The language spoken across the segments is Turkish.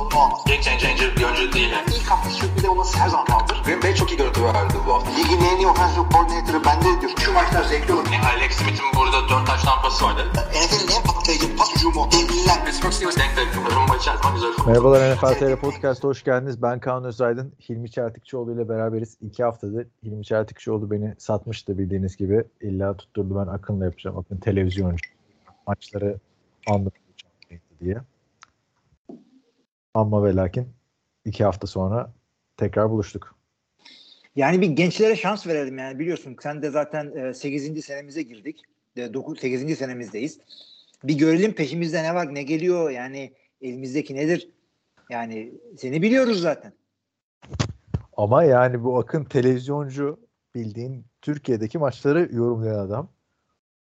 sorunu olmaz. Game changer bir oyuncu değil. Yani. İlk hafta sürpriz olması her zaman kaldır. Green Bay çok iyi görüntü verdi bu hafta. Ligin en iyi offensive coordinator'ı bende diyor. Şu maçlar zevkli olur. Yani Alex Smith'in burada 4 taş tampası vardı. NFL'in en patlayıcı pas hücumu. Devliler. Pittsburgh Steelers denk de rumba içer zaman güzel. Merhabalar NFL TR Podcast'a hoş geldiniz. Ben Kaan Özaydın. Hilmi Çeltikçioğlu ile beraberiz. İki haftadır Hilmi Çeltikçioğlu beni satmıştı bildiğiniz gibi. İlla tutturdu ben Akın'la yapacağım. Akın televizyoncu. Maçları anlatacağım diye. Ama ve lakin iki hafta sonra tekrar buluştuk. Yani bir gençlere şans verelim yani biliyorsun sen de zaten 8. senemize girdik. 9 8. senemizdeyiz. Bir görelim peşimizde ne var ne geliyor yani elimizdeki nedir? Yani seni biliyoruz zaten. Ama yani bu Akın televizyoncu bildiğin Türkiye'deki maçları yorumlayan adam.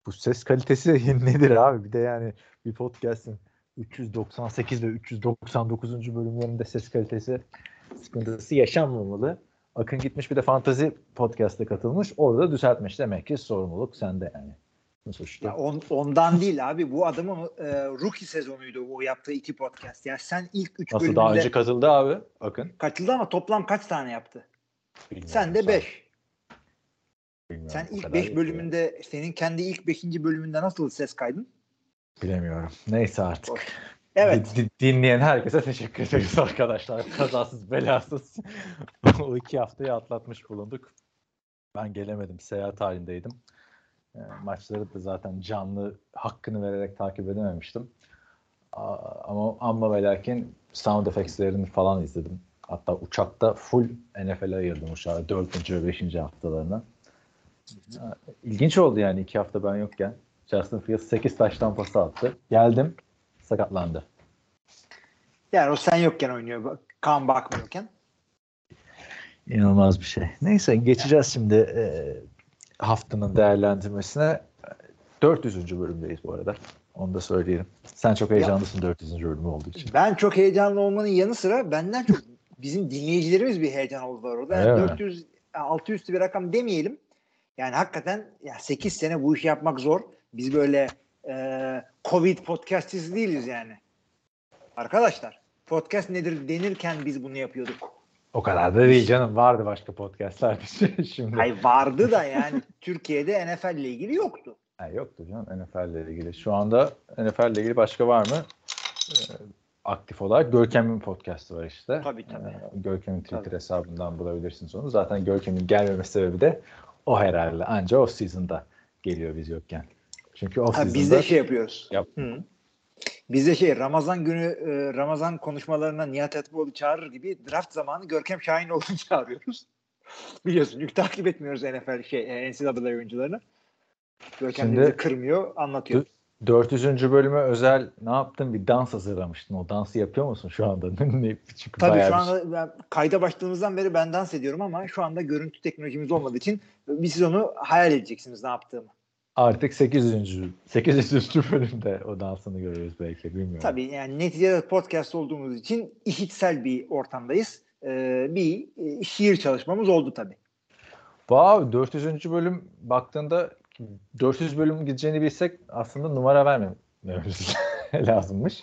Bu ses kalitesi nedir abi? Bir de yani bir podcast'in 398 ve 399. bölümlerinde ses kalitesi sıkıntısı yaşanmamalı. Akın gitmiş bir de fantazi podcast'e katılmış. Orada düzeltmiş. Demek ki sorumluluk sende yani. Ya on, ondan değil abi. Bu adamın e, rookie sezonuydu o yaptığı iki podcast. Ya sen ilk üç Nasıl bölümde... daha önce katıldı abi Akın? Katıldı ama toplam kaç tane yaptı? Bilmiyorum, sen de beş. Sen ilk beş bölümünde yani. senin kendi ilk beşinci bölümünde nasıl ses kaydın? Bilemiyorum. Neyse artık. Evet. D- dinleyen herkese teşekkür ederiz arkadaşlar. Kazasız belasız o iki haftayı atlatmış bulunduk. Ben gelemedim. Seyahat halindeydim. E, maçları da zaten canlı hakkını vererek takip edememiştim. A- ama ama ve lakin sound effects'lerini falan izledim. Hatta uçakta full NFL'e ayırdım uçağı. Dördüncü ve beşinci haftalarına. İlginç oldu yani iki hafta ben yokken. Justin Fields 8 taştan pası attı. Geldim sakatlandı. Yani o sen yokken oynuyor. Kan bakmıyorken. İnanılmaz bir şey. Neyse geçeceğiz şimdi e, haftanın değerlendirmesine. 400. bölümdeyiz bu arada. Onu da söyleyelim. Sen çok heyecanlısın ya, 400. bölümü olduğu için. Ben çok heyecanlı olmanın yanı sıra benden çok bizim dinleyicilerimiz bir heyecan oldular orada. Yani evet. 400 6 üstü bir rakam demeyelim. Yani hakikaten ya 8 sene bu işi yapmak zor. Biz böyle e, Covid podcastçisi değiliz yani. Arkadaşlar podcast nedir denirken biz bunu yapıyorduk. O kadar da değil canım. Vardı başka podcastlar şimdi. Hayır vardı da yani Türkiye'de NFL ile ilgili yoktu. Ha, yoktu canım NFL ile ilgili. Şu anda NFL ile ilgili başka var mı? Ee, aktif olarak Görkem'in podcastı var işte. Tabii tabii. Ee, Görkem'in Twitter tabii. hesabından bulabilirsiniz onu. Zaten Görkem'in gelmeme sebebi de o herhalde. Anca off season'da geliyor biz yokken. Çünkü off season'da... Biz de şey yapıyoruz. Yap. Hı. Biz de şey Ramazan günü e, Ramazan konuşmalarına Nihat Hatipoğlu çağırır gibi draft zamanı Görkem Şahinoğlu'nu çağırıyoruz. Biliyorsun çünkü takip etmiyoruz NFL şey NCAA oyuncularını. Görkem Şimdi, bizi kırmıyor, anlatıyor. 400. bölüme özel ne yaptın? Bir dans hazırlamıştın. O dansı yapıyor musun şu anda? Çünkü Tabii şu anda ben, kayda başladığımızdan beri ben dans ediyorum ama şu anda görüntü teknolojimiz olmadığı için bir siz onu hayal edeceksiniz ne yaptığımı. Artık 800. 800. bölümde o dansını görüyoruz belki bilmiyorum. Tabii yani neticede podcast olduğumuz için işitsel bir ortamdayız. Ee, bir e, şiir çalışmamız oldu tabii. Wow 400. bölüm baktığında 400 bölüm gideceğini bilsek aslında numara vermememiz lazımmış.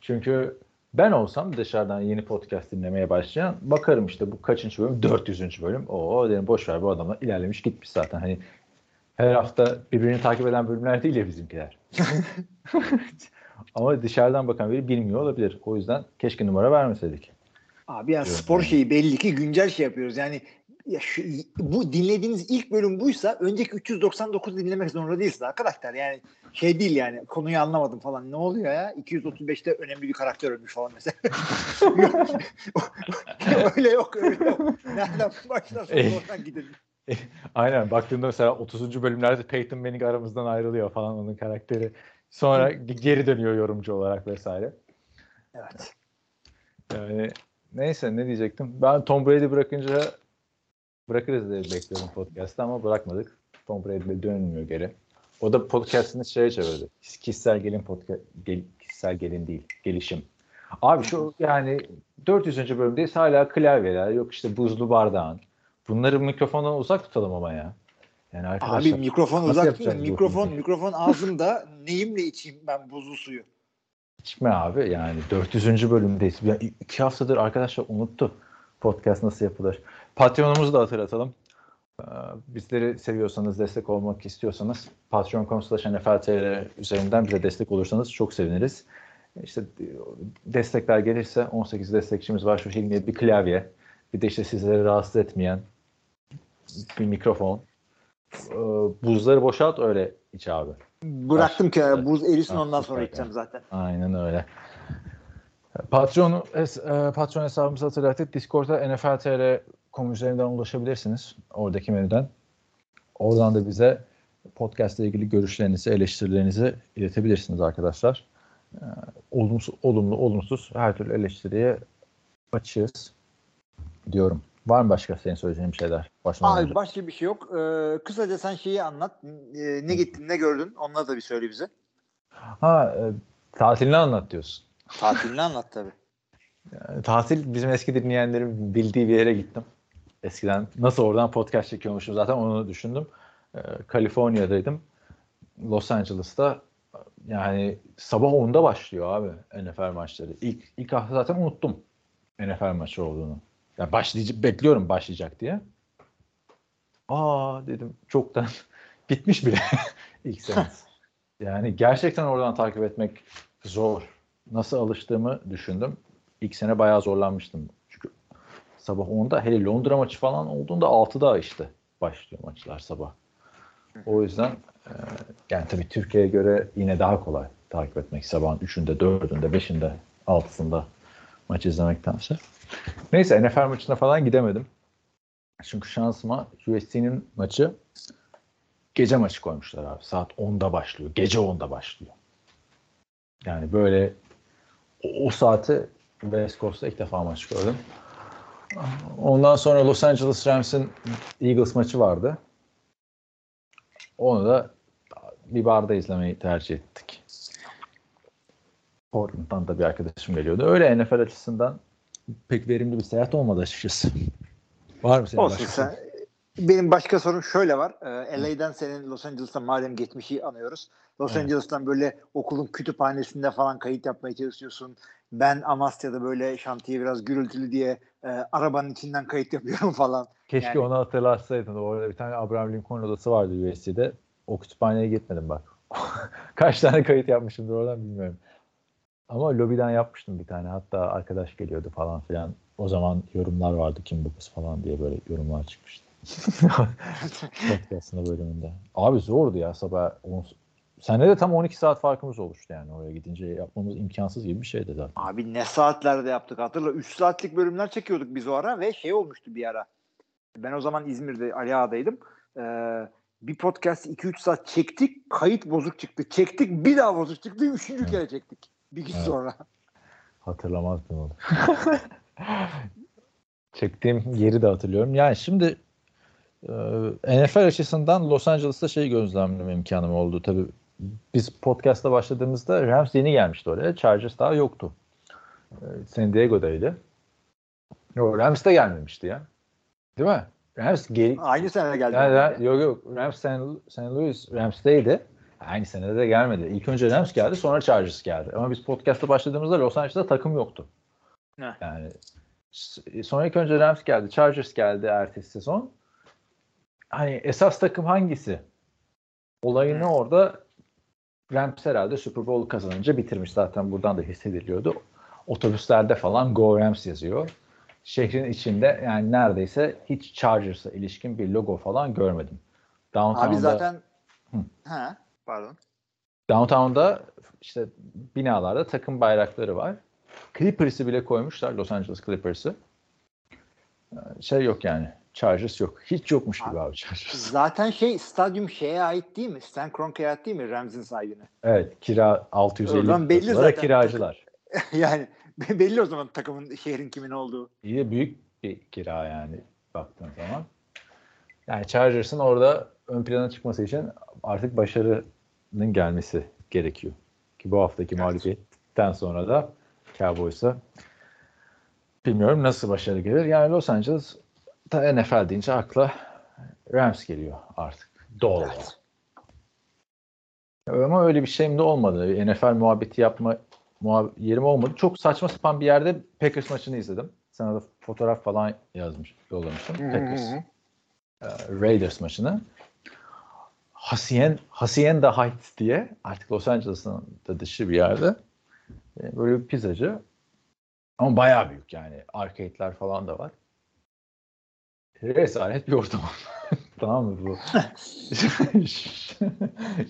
Çünkü ben olsam dışarıdan yeni podcast dinlemeye başlayan bakarım işte bu kaçıncı bölüm? 400. bölüm. Oo derim boş ver bu adamlar ilerlemiş gitmiş zaten. Hani her hafta birbirini takip eden bölümler değil ya bizimkiler. Ama dışarıdan bakan biri bilmiyor olabilir. O yüzden keşke numara vermeseydik. Abi ya spor şeyi belli ki güncel şey yapıyoruz. Yani ya şu, bu dinlediğiniz ilk bölüm buysa önceki 399 dinlemek zorunda değilsiniz arkadaşlar. Yani şey değil yani konuyu anlamadım falan. Ne oluyor ya? 235'te önemli bir karakter ölmüş falan mesela. öyle yok öyle yok. Nereden başlarsanız oradan gidelim. Aynen baktığında mesela 30. bölümlerde Peyton Manning aramızdan ayrılıyor falan onun karakteri. Sonra geri dönüyor yorumcu olarak vesaire. Evet. Yani neyse ne diyecektim. Ben Tom Brady bırakınca bırakırız diye bekliyordum podcast'ta ama bırakmadık. Tom Brady dönmüyor geri. O da podcast'ını şeye çevirdi. Kişisel gelin podcast gel, kişisel gelin değil, gelişim. Abi şu yani 400. bölümdeyiz hala klavyeler yok işte buzlu bardağın Bunları mikrofondan uzak tutalım ama ya. Yani arkadaşlar Abi mikrofon uzak bu Mikrofon mikrofon ağzımda. Neyimle içeyim ben buzlu suyu? içme abi yani 400. bölümdeyiz. Ya iki haftadır arkadaşlar unuttu podcast nasıl yapılır. Patreonumuzu da hatırlatalım. Ee, Bizleri seviyorsanız, destek olmak istiyorsanız patreon.com slash nfl.tr üzerinden bize destek olursanız çok seviniriz. İşte destekler gelirse 18 destekçimiz var. Şu Hilmi'ye bir klavye, bir de işte sizleri rahatsız etmeyen bir mikrofon. Ee, Buzları boşalt öyle iç abi. Bıraktım kenara buz erisin ondan sonra içeceğim zaten. Aynen öyle. Patreon, es- e, Patreon hesabımızı hatırlattık. Discord'a NFL TR.com üzerinden ulaşabilirsiniz. Oradaki menüden. Oradan da bize podcast ile ilgili görüşlerinizi, eleştirilerinizi iletebilirsiniz arkadaşlar. Ee, Olumsuz, olumlu, olumsuz her türlü eleştiriye açığız diyorum. Var mı başka senin söyleyeceğin bir şeyler? Başlamadan Abi önce? başka bir şey yok. Ee, kısaca sen şeyi anlat. Ee, ne gittin ne gördün onları da bir söyle bize. Ha, e, tatilini anlat diyorsun. Tatilini anlat tabii. Yani tatil bizim eski dinleyenlerin bildiği bir yere gittim. Eskiden nasıl oradan podcast çekiyormuşum zaten onu düşündüm. Ee, Kaliforniya'daydım. Los Angeles'ta yani sabah 10'da başlıyor abi NFL maçları. İlk, ilk hafta zaten unuttum NFL maçı olduğunu. Yani başlayacak, bekliyorum başlayacak diye. Aa dedim çoktan bitmiş bile ilk seans. Yani gerçekten oradan takip etmek zor. Nasıl alıştığımı düşündüm. İlk sene bayağı zorlanmıştım. Çünkü sabah 10'da hele Londra maçı falan olduğunda 6'da işte başlıyor maçlar sabah. O yüzden e, yani tabii Türkiye'ye göre yine daha kolay takip etmek. Sabahın 3'ünde, 4'ünde, 5'inde, 6'sında maç izlemektense. Neyse NFL maçına falan gidemedim. Çünkü şansıma USC'nin maçı gece maçı koymuşlar abi. Saat 10'da başlıyor. Gece 10'da başlıyor. Yani böyle o, o saati West Coast'ta ilk defa maç gördüm. Ondan sonra Los Angeles Rams'in Eagles maçı vardı. Onu da bir barda izlemeyi tercih ettik. Portland'dan da bir arkadaşım geliyordu. Öyle NFL açısından pek verimli bir seyahat olmadı açıkçası. Var mı senin Olsun başka sen. Benim başka sorum şöyle var. Ee, LA'den senin Los Angeles'tan madem geçmişi anıyoruz. Los Evet. Angeles'tan böyle okulun kütüphanesinde falan kayıt yapmaya çalışıyorsun. Ben Amasya'da böyle şantiye biraz gürültülü diye e, arabanın içinden kayıt yapıyorum falan. Keşke Yani- onu hatırlatsaydın. Orada bir tane Abraham Lincoln odası vardı USC'de. O kütüphaneye gitmedim bak. Kaç tane kayıt yapmışımdır oradan bilmiyorum. Ama lobiden yapmıştım bir tane. Hatta arkadaş geliyordu falan filan. O zaman yorumlar vardı kim bu kız falan diye böyle yorumlar çıkmıştı. Podcast'ın bölümünde. Abi zordu ya sabah. on- Sende de tam 12 saat farkımız oluştu yani oraya gidince yapmamız imkansız gibi bir şeydi zaten. Abi ne saatlerde yaptık hatırla. 3 saatlik bölümler çekiyorduk biz o ara ve şey olmuştu bir ara. Ben o zaman İzmir'de Ali Ağa'daydım. Ee, bir podcast 2-3 saat çektik. Kayıt bozuk çıktı. Çektik bir daha bozuk çıktı. Üçüncü Evet. kere çektik. Bir gün Evet. sonra. Hatırlamazdım onu. Çektiğim yeri de hatırlıyorum. Yani şimdi e, NFL açısından Los Angeles'ta şey gözlemleme imkanım oldu. Tabii biz podcast'a başladığımızda Rams yeni gelmişti oraya. Chargers daha yoktu. E, San Diego'daydı. Yok Rams de gelmemişti ya. Değil mi? Rams geri, Aynı sene geldi. yani, yok yok Rams San, San Louis Rams'teydi. Aynı senede de gelmedi. İlk önce Rams geldi sonra Chargers geldi. Ama biz podcast'a başladığımızda Los Angeles'ta takım yoktu. Ne? Yani sonra ilk önce Rams geldi. Chargers geldi ertesi sezon. Hani esas takım hangisi? Olayını Hı. orada Rams herhalde Super Bowl kazanınca bitirmiş. Zaten buradan da hissediliyordu. Otobüslerde falan Go Rams yazıyor. Şehrin içinde yani neredeyse hiç Chargers'a ilişkin bir logo falan görmedim. Downtown'da, Abi zaten Hı. ha pardon. Downtown'da işte binalarda takım bayrakları var. Clippers'ı bile koymuşlar. Los Angeles Clippers'ı. Ee, Şey yok yani. Chargers yok. Hiç yokmuş gibi abi Chargers. Zaten şey stadyum şeye ait değil mi? Stan Kroenke'ye ait değil mi? Rams'in sahibine. Evet. Kira 650 Oradan belli zaten. kiracılar. yani belli o zaman takımın şehrin kimin olduğu. İyi de büyük bir kira yani baktığın zaman. Yani Chargers'ın orada ön plana çıkması için artık başarının gelmesi gerekiyor. Ki bu haftaki mağlubiyetten sonra da Cowboys'a bilmiyorum nasıl başarı gelir. Yani Los Angeles da NFL deyince akla Rams geliyor artık. Doğal. Evet. Ama öyle bir şeyim de olmadı. NFL muhabbeti yapma muhab- yerim olmadı. Çok saçma sapan bir yerde Packers maçını izledim. Sana da fotoğraf falan yazmış, yollamıştım. Packers hı. e, Raiders maçını. Hasien, Hacienda Heights diye artık Los Angeles'ın da dışı bir yerde. E, Böyle bir pizzacı. Ama bayağı büyük yani. Arcade'ler falan da var. Rezalet bir ortam. tamam mı bu?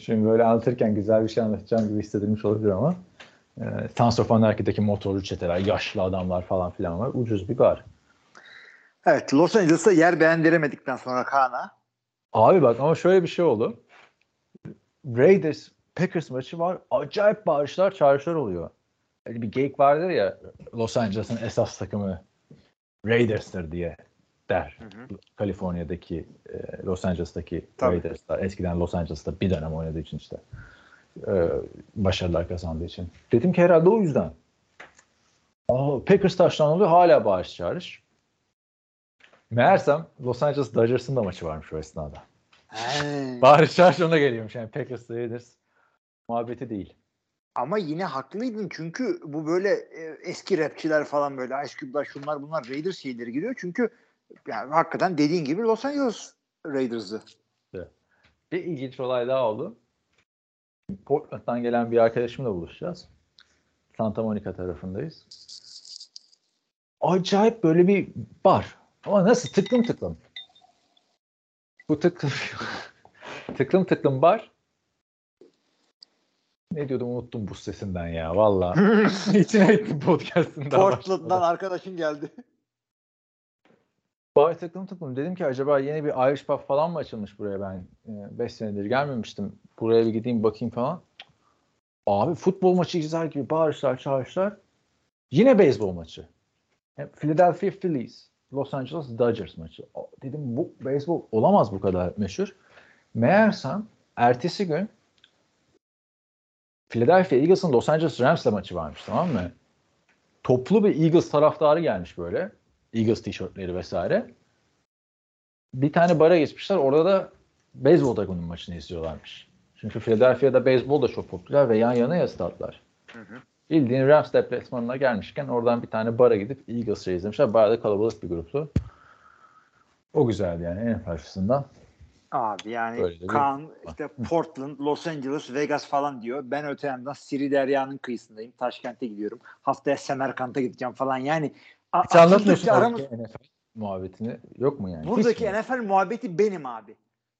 Şimdi böyle anlatırken güzel bir şey anlatacağım gibi hissedilmiş olabilir ama e, Sons of Anarchy'deki motorlu çeteler, yaşlı adamlar falan filan var. Ucuz bir bar. Evet Los Angeles'ta yer beğendiremedikten sonra Kaan'a. Abi bak ama şöyle bir şey oldu. Raiders Packers maçı var. Acayip bağırışlar, çağrışlar oluyor. Hani bir geyik vardır ya Los Angeles'ın esas takımı Raiders'tır diye der. Kaliforniya'daki e, Los Angeles'taki Tabii. Raiders'lar. Eskiden Los Angeles'ta bir dönem oynadığı için işte. E, başarılar kazandığı için. Dedim ki herhalde o yüzden. Aa, Packers taştan oluyor hala bağırış çağırış. Meğersem Los Angeles Dodgers'ın da maçı varmış o esnada. Bağırış çağırış ona geliyormuş yani Packers Raiders muhabbeti değil. Ama yine haklıydın çünkü bu böyle e, eski rapçiler falan böyle Ice Cube'lar şunlar bunlar Raiders şeyleri giriyor. Çünkü yani hakikaten dediğin gibi Los Angeles Raiders'ı. Bir ilginç olay daha oldu. Portland'dan gelen bir arkadaşımla buluşacağız. Santa Monica tarafındayız. Acayip böyle bir bar. Ama nasıl tıklım tıklım. Bu tıklım tıklım tıklım bar. Ne diyordum unuttum bu sesinden ya valla. İçine ettim podcast'ında. Portland'dan arkadaşın geldi. Bar tıklım tıklım. Dedim ki acaba yeni bir Irish pub falan mı açılmış buraya ben 5 senedir gelmemiştim. Buraya bir gideyim bakayım falan. Abi futbol maçı izler gibi bağırışlar çağırışlar. Yine beyzbol maçı. Philadelphia Phillies, Los Angeles Dodgers maçı. Dedim bu beyzbol olamaz bu kadar meşhur. Meğersem ertesi gün Philadelphia Eagles'ın Los Angeles Rams'la maçı varmış tamam mı? Toplu bir Eagles taraftarı gelmiş böyle. Eagles tişörtleri vesaire. Bir tane bara geçmişler. Orada da beyzbol takımının maçını izliyorlarmış. Çünkü Philadelphia'da beyzbol da çok popüler ve yan yana ya statlar. Bildiğin Rams deplasmanına gelmişken oradan bir tane bara gidip Eagles'ı izlemişler. Bayağı da kalabalık bir gruptu. O güzeldi yani en açısından. Abi yani Öyle de bir- Kaan işte Portland, Los Angeles, Vegas falan diyor. Ben öte yandan Siri Derya'nın kıyısındayım. Taşkent'e gidiyorum. Haftaya Semerkant'a gideceğim falan. Yani Hiç anlatmıyorsun aramız- NFL muhabbetini. Yok mu yani? Buradaki Hiç mi? NFL muhabbeti benim abi.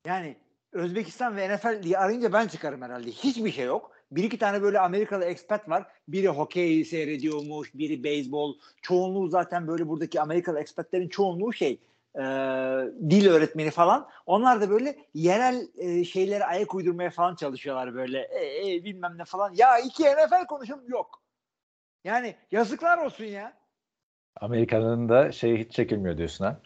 Yani Özbekistan ve NFL diye arayınca ben çıkarım herhalde. Hiçbir şey yok. Bir iki tane böyle Amerikalı expat var. Biri hokey seyrediyormuş, biri beyzbol. Çoğunluğu zaten böyle buradaki Amerikalı expatlerin çoğunluğu şey e, dil öğretmeni falan. Onlar da böyle yerel e, şeylere ayak uydurmaya falan çalışıyorlar böyle. E, e, bilmem ne falan. Ya iki NFL konuşalım yok. Yani yazıklar olsun ya. Amerika'nın da şey hiç çekilmiyor diyorsun ha.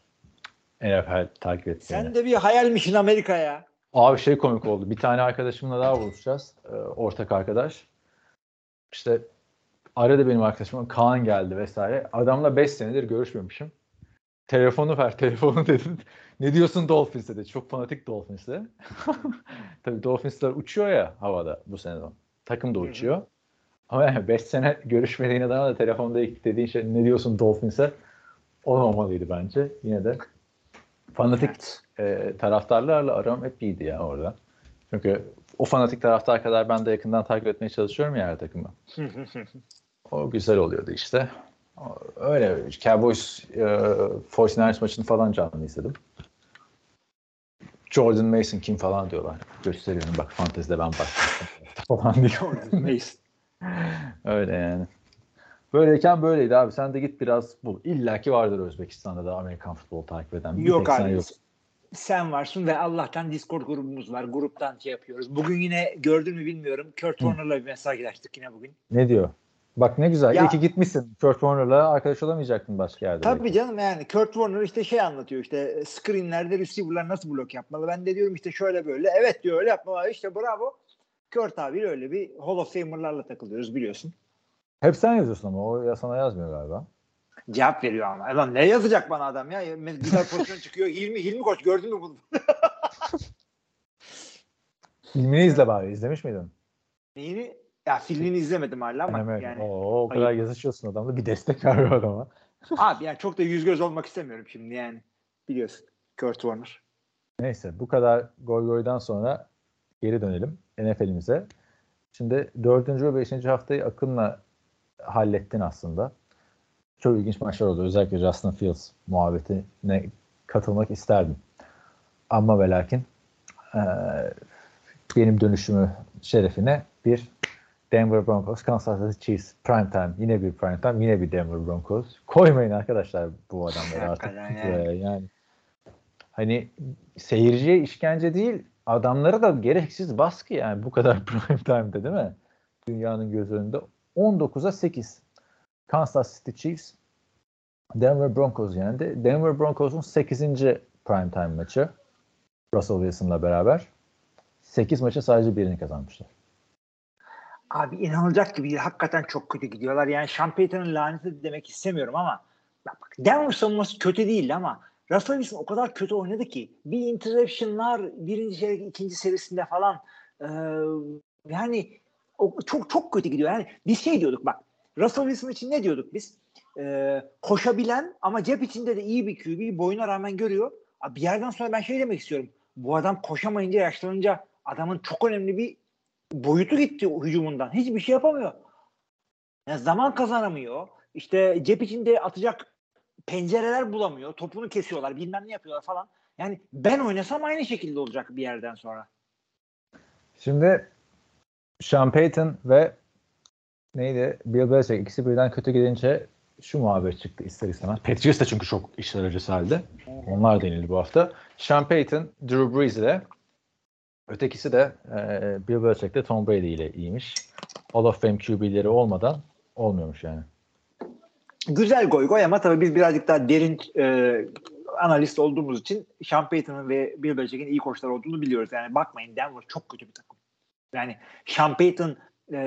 NFL takip ettiğini. Sen de bir hayalmişsin Amerika'ya. Abi şey komik oldu. Bir tane arkadaşımla daha buluşacağız. Ee, ortak arkadaş. İşte aradı benim arkadaşım. Kaan geldi vesaire. Adamla 5 senedir görüşmemişim. Telefonu ver, telefonu dedim. ne diyorsun Dolphins'e dedi. Çok fanatik Dolphins'e. Tabii Dolphins'ler uçuyor ya havada bu sene. Takım da uçuyor. Ama yani 5 sene görüşmediğin adama da telefonda dediğin şey ne diyorsun Dolphins'e olmamalıydı bence. Yine de fanatik e, taraftarlarla aram hep iyiydi ya orada. Çünkü o fanatik taraftar kadar ben de yakından takip etmeye çalışıyorum ya her takımı. o güzel oluyordu işte. Öyle Cowboys e, 49ers maçını falan canlı izledim. Jordan Mason kim falan diyorlar. Gösteriyorum bak fantezide ben bak falan diyor. Mason. Öyle yani. Böyleyken böyleydi abi. Sen de git biraz bul. İlla ki vardır Özbekistan'da da Amerikan futbolu takip eden. Bir Yok abi. yok. Sen varsın ve Allah'tan Discord grubumuz var. Gruptan şey yapıyoruz. Bugün yine gördün mü bilmiyorum. Kurt Warner'la bir mesajlaştık yine bugün. Ne diyor? Bak ne güzel. Ya- İyi ki gitmişsin. Kurt Warner'la arkadaş olamayacaktın başka yerde. Tabii belki. canım yani Kurt Warner işte şey anlatıyor işte screenlerde receiver'lar nasıl blok yapmalı. Ben de diyorum işte şöyle böyle. Evet diyor öyle yapmalı. İşte bravo. Kurt abi öyle bir Hall of Famer'larla takılıyoruz biliyorsun. Hep sen yazıyorsun ama o ya sana yazmıyor galiba. Cevap veriyor ama. Lan ne yazacak bana adam ya? Güzel pozisyon çıkıyor. Hilmi, Hilmi koç gördün mü bunu? Filmini izle bari. İzlemiş miydin? Neyini? Ya filmini izlemedim hala ama Hemen. yani. Oo, o kadar Ayıp. yazışıyorsun adamla. Bir destek ver adama. Abi yani çok da yüz göz olmak istemiyorum şimdi yani. Biliyorsun. Kurt Warner. Neyse bu kadar goy goydan sonra geri dönelim NFL'imize. Şimdi dördüncü ve beşinci haftayı Akın'la hallettin aslında. Çok ilginç maçlar oldu. Özellikle Justin Fields muhabbetine katılmak isterdim. Ama ve lakin eee, benim dönüşümü şerefine bir Denver Broncos, Kansas City Chiefs prime time. Yine bir prime time, yine bir Denver Broncos. Koymayın arkadaşlar bu adamları artık. Hakikaten yani. yani. hani seyirciye işkence değil, adamlara da gereksiz baskı yani bu kadar prime time'da değil mi? Dünyanın göz önünde 19'a 8. Kansas City Chiefs Denver Broncos yendi. Denver Broncos'un 8. prime time maçı Russell Wilson'la beraber. 8 maçı sadece birini kazanmışlar. Abi inanılacak gibi değil. Hakikaten çok kötü gidiyorlar. Yani Sean Payton'ın laneti demek istemiyorum ama bak Denver savunması kötü değildi ama Russell Wilson o kadar kötü oynadı ki bir interceptionlar birinci çeyrek ikinci serisinde falan ee, yani çok çok kötü gidiyor. Yani biz şey diyorduk bak Russell Wilson için ne diyorduk biz? Ee, koşabilen ama cep içinde de iyi bir QB boyuna rağmen görüyor. Abi bir yerden sonra ben şey demek istiyorum. Bu adam koşamayınca yaşlanınca adamın çok önemli bir boyutu gitti hücumundan. Hiçbir şey yapamıyor. Yani zaman kazanamıyor. İşte cep içinde atacak pencereler bulamıyor. Topunu kesiyorlar. Bilmem ne yapıyorlar falan. Yani ben oynasam aynı şekilde olacak bir yerden sonra. Şimdi Sean Payton ve neydi? Bill Belichick ikisi birden kötü gidince şu muhabbet çıktı ister istemez. Patriots da çünkü çok işler acısı halde. Onlar denildi bu hafta. Sean Payton, Drew Brees ile ötekisi de e, Bill Belichick de Tom Brady ile iyiymiş. Hall of Fame QB'leri olmadan olmuyormuş yani. Güzel goy goy ama tabii biz birazcık daha derin e, analist olduğumuz için Sean Payton'ın ve Bill Belichick'in iyi koçlar olduğunu biliyoruz. Yani bakmayın Denver çok kötü bir takım. Yani Sean Payton e,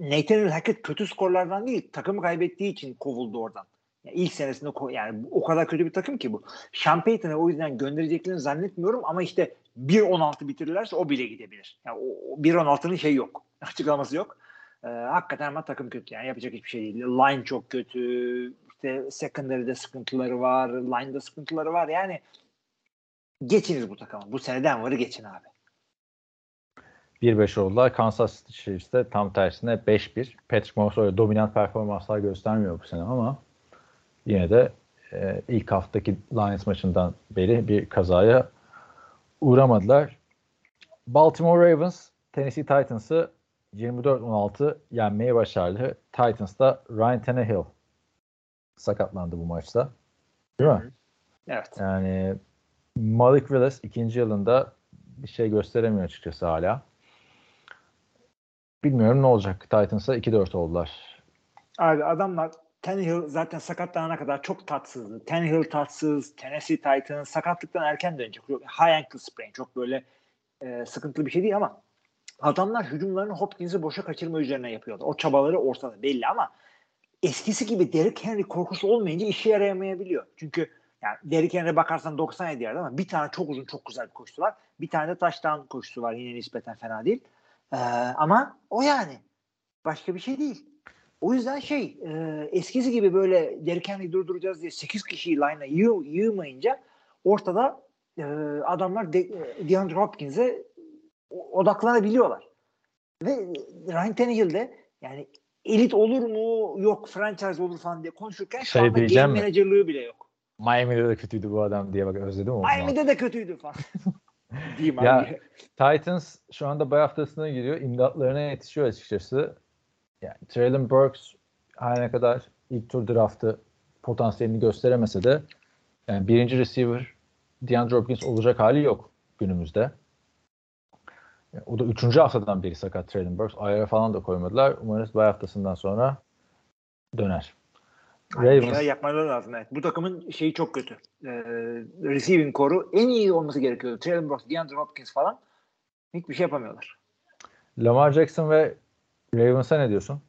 Nathaniel Hackett kötü skorlardan değil takımı kaybettiği için kovuldu oradan. Yani ilk senesinde yani o kadar kötü bir takım ki bu. Sean Payton'ı o yüzden göndereceklerini zannetmiyorum ama işte 1-16 bitirirlerse o bile gidebilir. Yani o, o 1-16'nın şey yok. Açıklaması yok. Ee, hakikaten ama takım kötü yani yapacak hiçbir şey değil. Line çok kötü. İşte secondary'de sıkıntıları var. Line'da sıkıntıları var. Yani geçiniz bu takımı. Bu sene Denver'ı geçin abi. 1-5 oldular. Kansas City Chiefs de tam tersine 5-1. Patrick Mahomes öyle dominant performanslar göstermiyor bu sene ama yine de e, ilk haftaki Lions maçından beri bir kazaya uğramadılar. Baltimore Ravens Tennessee Titans'ı 24-16 yenmeyi başardı. Titans da Ryan Tannehill sakatlandı bu maçta. Değil mi? Evet. Yani Malik Willis ikinci yılında bir şey gösteremiyor açıkçası hala. Bilmiyorum ne olacak. Titans'a 2-4 oldular. Abi adamlar Tannehill zaten sakatlanana kadar çok tatsızdı. Tannehill tatsız, Tennessee Titans sakatlıktan erken dönecek. High ankle sprain. Çok böyle e, sıkıntılı bir şey değil ama adamlar hücumlarını Hopkins'i boşa kaçırma üzerine yapıyorlar. O çabaları ortada belli ama eskisi gibi Derrick Henry korkusu olmayınca işe yarayamayabiliyor. Çünkü yani Derrick Henry'e bakarsan 97 yerde ama bir tane çok uzun çok güzel bir koşusu var. Bir tane de touchdown koşusu var yine nispeten fena değil. Ee, ama o yani. Başka bir şey değil. O yüzden şey e, eskisi gibi böyle Derrick Henry'i durduracağız diye 8 kişiyi line'a yığ, yığmayınca ortada e, adamlar de, e, DeAndre Hopkins'e odaklanabiliyorlar. Ve Ryan Tannehill de yani elit olur mu yok franchise olur falan diye konuşurken şu Şey anda diyeceğim game mi? managerlığı bile yok. Miami'de de kötüydü bu adam diye bak özledim onu. Miami'de de kötüydü falan. Diyeyim Ya, abi. Titans şu anda bay haftasına giriyor. İmdatlarına yetişiyor açıkçası. Yani Traylon Burks her ne kadar ilk tur draftı potansiyelini gösteremese de yani birinci receiver DeAndre Hopkins olacak hali yok günümüzde. Yani o da üçüncü haftadan beri sakat Traylon Burks. Ayara falan da koymadılar. Umarız bay haftasından sonra döner. Ravens yapmaları lazım. Evet. Bu takımın şeyi çok kötü. Ee, receiving koru en iyi olması gerekiyordu. Traylon Brooks, DeAndre Hopkins falan hiçbir şey yapamıyorlar. Lamar Jackson ve Ravens'a ne diyorsun?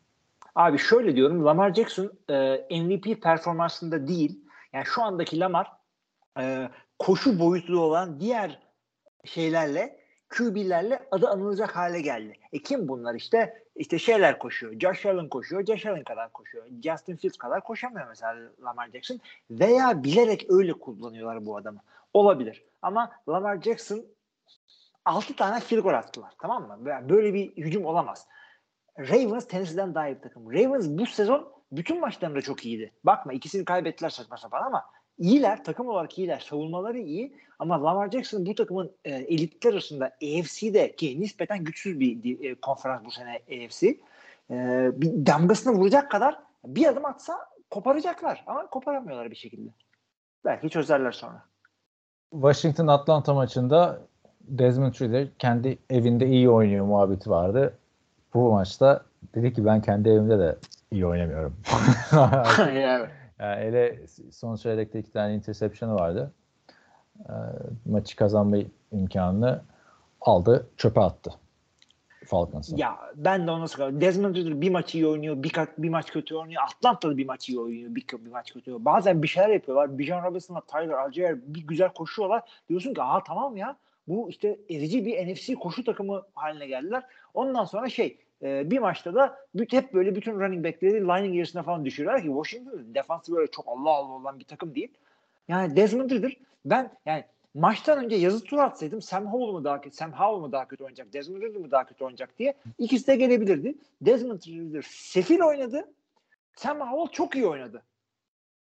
Abi şöyle diyorum Lamar Jackson e, MVP performansında değil. Yani şu andaki Lamar e, koşu boyutlu olan diğer şeylerle QB'lerle adı anılacak hale geldi. E kim bunlar işte? İşte şeyler koşuyor. Josh Allen koşuyor. Josh Allen kadar koşuyor. Justin Fields kadar koşamıyor mesela Lamar Jackson. Veya bilerek öyle kullanıyorlar bu adamı. Olabilir. Ama Lamar Jackson 6 tane field goal attılar. Tamam mı? Böyle bir hücum olamaz. Ravens Tennessee'den daha iyi bir takım. Ravens bu sezon bütün maçlarında çok iyiydi. Bakma ikisini kaybettiler saçma sapan ama iyiler. Takım olarak iyiler. Savunmaları iyi. Ama Lamar Jackson bu takımın e, elitler arasında AFC'de ki nispeten güçsüz bir e, konferans bu sene AFC. E, bir damgasını vuracak kadar bir adım atsa koparacaklar. Ama koparamıyorlar bir şekilde. Belki çözerler sonra. Washington Atlanta maçında Desmond Ridder kendi evinde iyi oynuyor muhabbeti vardı. Bu maçta dedi ki ben kendi evimde de iyi oynamıyorum. yani ele son çeyrekte iki tane interception'ı vardı. E, maçı kazanma imkanını aldı, çöpe attı. Falcons'a. Ya ben de ona sıkıyorum. Desmond Ridder bir maç iyi oynuyor, bir, bir maç kötü oynuyor. Atlanta'da bir maç iyi oynuyor, bir, bir maç kötü oynuyor. Bazen bir şeyler yapıyorlar. Bijan Robinson'la Tyler Algier bir güzel koşuyorlar. Diyorsun ki aha tamam ya bu işte erici bir NFC koşu takımı haline geldiler. Ondan sonra şey e, bir maçta da hep böyle bütün running backleri lining yarısına falan düşürüyorlar ki Washington defansı böyle çok Allah Allah olan bir takım değil. Yani Desmond Ridder ben yani maçtan önce yazı tur atsaydım Sam Howell mu daha kötü, Sam Howell mu daha kötü oynayacak, Desmond Ridder mi daha kötü oynayacak diye ikisi de gelebilirdi. Desmond Ridder sefil oynadı. Sam Howell çok iyi oynadı.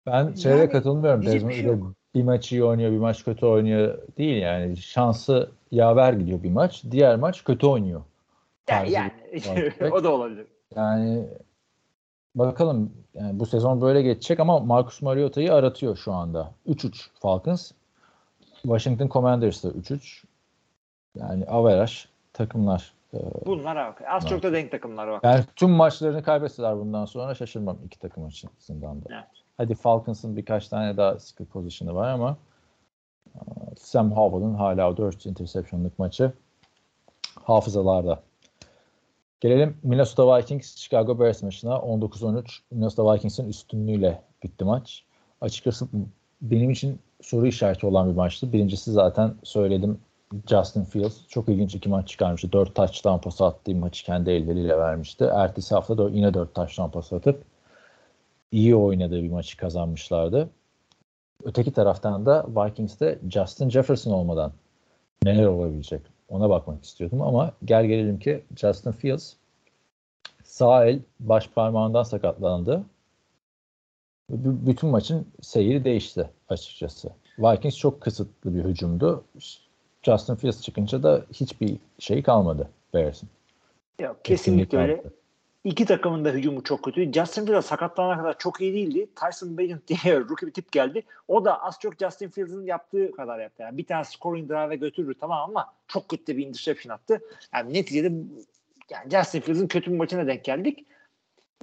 Ben şeye yani, katılmıyorum. Desmond şey bir maç iyi oynuyor, bir maç kötü oynuyor değil yani. Şansı yaver gidiyor bir maç. Diğer maç kötü oynuyor. Yani, yani o da olabilir. Yani bakalım yani bu sezon böyle geçecek ama Marcus Mariota'yı aratıyor şu anda. 3-3 Falcons. Washington Commanders da 3-3. Yani average takımlar. E, Bunlar abi. Az çok da denk takımlar var. Yani tüm maçlarını kaybetseler bundan sonra şaşırmam iki takım açısından da. Evet. Hadi Falcons'ın birkaç tane daha skill pozisyonu var ama e, Sam Howell'ın hala 4 interception'lık maçı hafızalarda. Gelelim Minnesota Vikings Chicago Bears maçına. 19-13 Minnesota Vikings'in üstünlüğüyle bitti maç. Açıkçası benim için soru işareti olan bir maçtı. Birincisi zaten söyledim Justin Fields çok ilginç iki maç çıkarmıştı. Dört touchdown pası attığı maçı kendi elleriyle vermişti. Ertesi hafta da yine dört touchdown pası atıp iyi oynadığı bir maçı kazanmışlardı. Öteki taraftan da Vikings'te Justin Jefferson olmadan neler olabilecek ona bakmak istiyordum ama gel gelelim ki Justin Fields sağ el baş parmağından sakatlandı. B- bütün maçın seyri değişti açıkçası. Vikings çok kısıtlı bir hücumdu. Justin Fields çıkınca da hiçbir şey kalmadı Bears'ın. Yok kesinlikle, kesinlikle öyle. İki takımın da hücumu çok kötü. Justin Fields sakatlanana kadar çok iyi değildi. Tyson Bagent diye rookie bir tip geldi. O da az çok Justin Fields'ın yaptığı kadar yaptı. Yani bir tane scoring drive götürür tamam ama çok kötü bir interception attı. Yani neticede yani Justin Fields'ın kötü bir maçına denk geldik.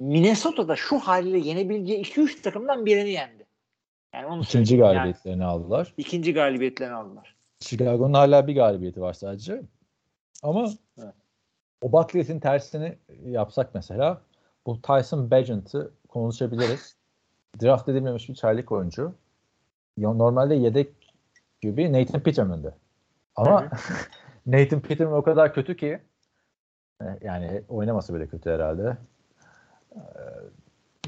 Minnesota'da şu haliyle yenebileceği 2-3 takımdan birini yendi. Yani onu İkinci galibiyetlerini yani, aldılar. İkinci galibiyetlerini aldılar. Chicago'nun hala bir galibiyeti var sadece. Ama evet. O bakliyetin tersini yapsak mesela bu Tyson Bagent'ı konuşabiliriz. Draft edilmemiş bir çaylık oyuncu. Normalde yedek gibi Nathan Peterman'dı. Ama Nathan Peterman o kadar kötü ki e, yani oynaması bile kötü herhalde. E,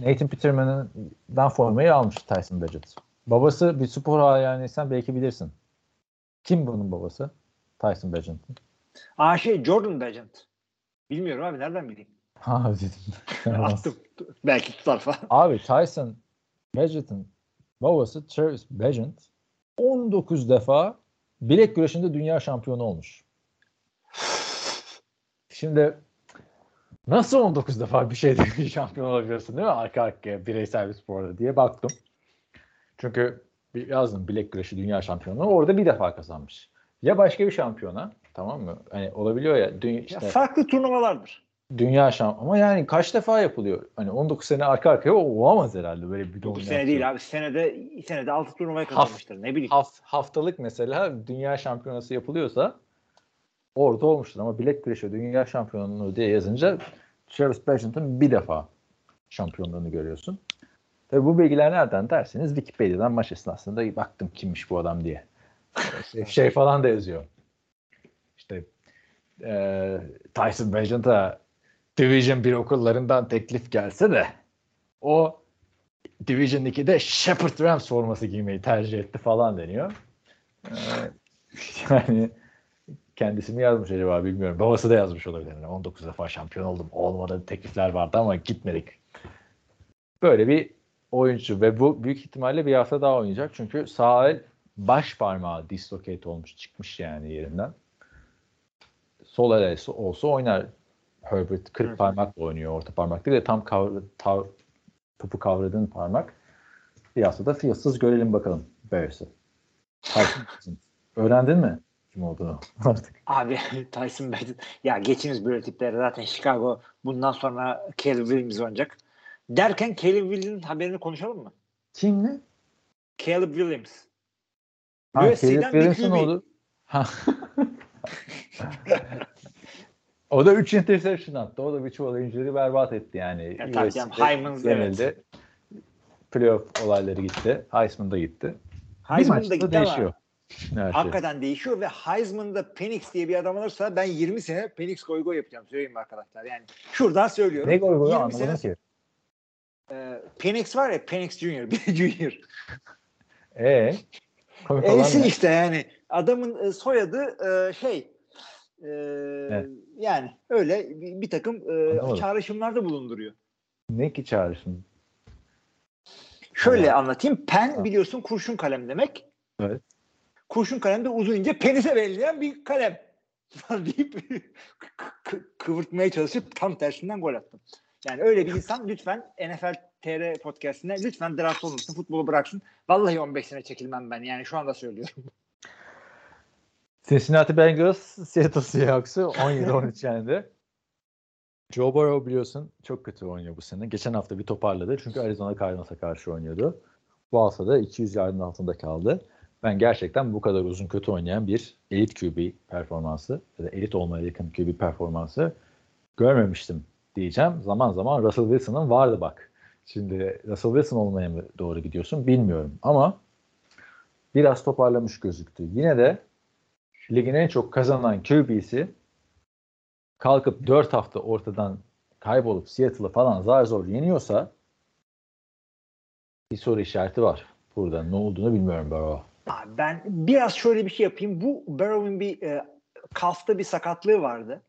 Nathan Peterman'dan formayı almış Tyson Bagent. Babası bir spor hayranıysan belki bilirsin. Kim bunun babası? Tyson Bagent'in. Aa şey Jordan Bagent. Bilmiyorum abi nereden bileyim? Ha dedim. Attım. Belki tutar falan. Abi Tyson Bagent'in babası Travis Bagent 19 defa bilek güreşinde dünya şampiyonu olmuş. Şimdi nasıl 19 defa bir şeyde şampiyon olabiliyorsun değil mi? Arka arkaya bireysel bir sporda diye baktım. Çünkü yazdım bilek güreşi dünya şampiyonu orada bir defa kazanmış. Ya başka bir şampiyona tamam mı? Hani olabiliyor ya. Dünya, işte, ya farklı turnuvalardır. Dünya şamp ama yani kaç defa yapılıyor? Hani 19 sene arka arkaya olamaz herhalde böyle bir 19 sene değil abi. Senede senede 6 turnuvayı kazanmıştır. Haft, ne bileyim. Haft, haftalık mesela dünya şampiyonası yapılıyorsa orada olmuştur ama bilek güreşi dünya şampiyonluğu diye yazınca Travis Bagent'ın bir defa şampiyonluğunu görüyorsun. Tabii bu bilgiler nereden derseniz Wikipedia'dan maç esnasında baktım kimmiş bu adam diye. Şey, şey falan da yazıyor. E, Tyson Bagent'a Division 1 okullarından teklif gelse de o Division 2'de Shepard Rams forması giymeyi tercih etti falan deniyor. Ee, yani kendisi mi yazmış acaba bilmiyorum. Babası da yazmış olabilir. Yani 19 defa şampiyon oldum. Olmadı teklifler vardı ama gitmedik. Böyle bir oyuncu ve bu büyük ihtimalle bir hafta daha oynayacak. Çünkü sağ el baş parmağı dislocate olmuş çıkmış yani yerinden. Sol el olsa oynar. Herbert 40 parmakla oynuyor. Orta parmak değil de tam kavra, tav, topu kavradığın parmak. Bir haftada fiyatsız görelim bakalım Bears'ı. Öğrendin mi kim olduğunu artık? Abi Tyson Bagent. Ya geçiniz böyle tiplere zaten Chicago bundan sonra Caleb Williams oynayacak. Derken Caleb Williams'ın haberini konuşalım mı? Kim ne? Caleb Williams. Ha, Caleb Williams'ın oldu. o da 3 interception attı. O da bir çuval oyuncuları berbat etti yani. Ya, tabii canım. Hyman's evet. Playoff olayları gitti. Heisman da gitti. Heisman da gitti değişiyor. Her Hakikaten şey. değişiyor ve Heisman'da Penix diye bir adam alırsa ben 20 sene Penix goy goy yapacağım. Söyleyeyim arkadaşlar. Yani şuradan söylüyorum. Ne goy goy anlamadım sene, ki. E, Penix var ya Penix Junior. Bir Junior. Eee? E'si işte yani. Adamın e, soyadı e, şey e, evet. yani öyle bir, takım çağrışımlarda bulunduruyor. Ne ki çağrışım? Şöyle evet. anlatayım. Pen ha. biliyorsun kurşun kalem demek. Evet. Kurşun kalem de uzun ince penise belirleyen bir kalem. deyip kıvırtmaya çalışıp tam tersinden gol attım. Yani öyle bir insan lütfen NFL TR podcastine lütfen draft olmasın, futbolu bıraksın. Vallahi 15 sene çekilmem ben. Yani şu anda söylüyorum. Cincinnati Bengals, Seattle Seahawks'ı 17-13 yendi. Joe Burrow biliyorsun çok kötü oynuyor bu sene. Geçen hafta bir toparladı çünkü Arizona Cardinals'a karşı oynuyordu. Bu hafta da 200 yardın altında kaldı. Ben gerçekten bu kadar uzun kötü oynayan bir elit QB performansı ya da elit olmaya yakın QB performansı görmemiştim diyeceğim. Zaman zaman Russell Wilson'ın vardı bak. Şimdi Russell Wilson olmaya mı doğru gidiyorsun bilmiyorum ama biraz toparlamış gözüktü. Yine de ligin en çok kazanan QB'si kalkıp 4 hafta ortadan kaybolup Seattle'ı falan zar zor yeniyorsa bir soru işareti var. Burada ne olduğunu bilmiyorum Burrow. Ben biraz şöyle bir şey yapayım. Bu Burrow'un bir e, kafta bir sakatlığı vardı.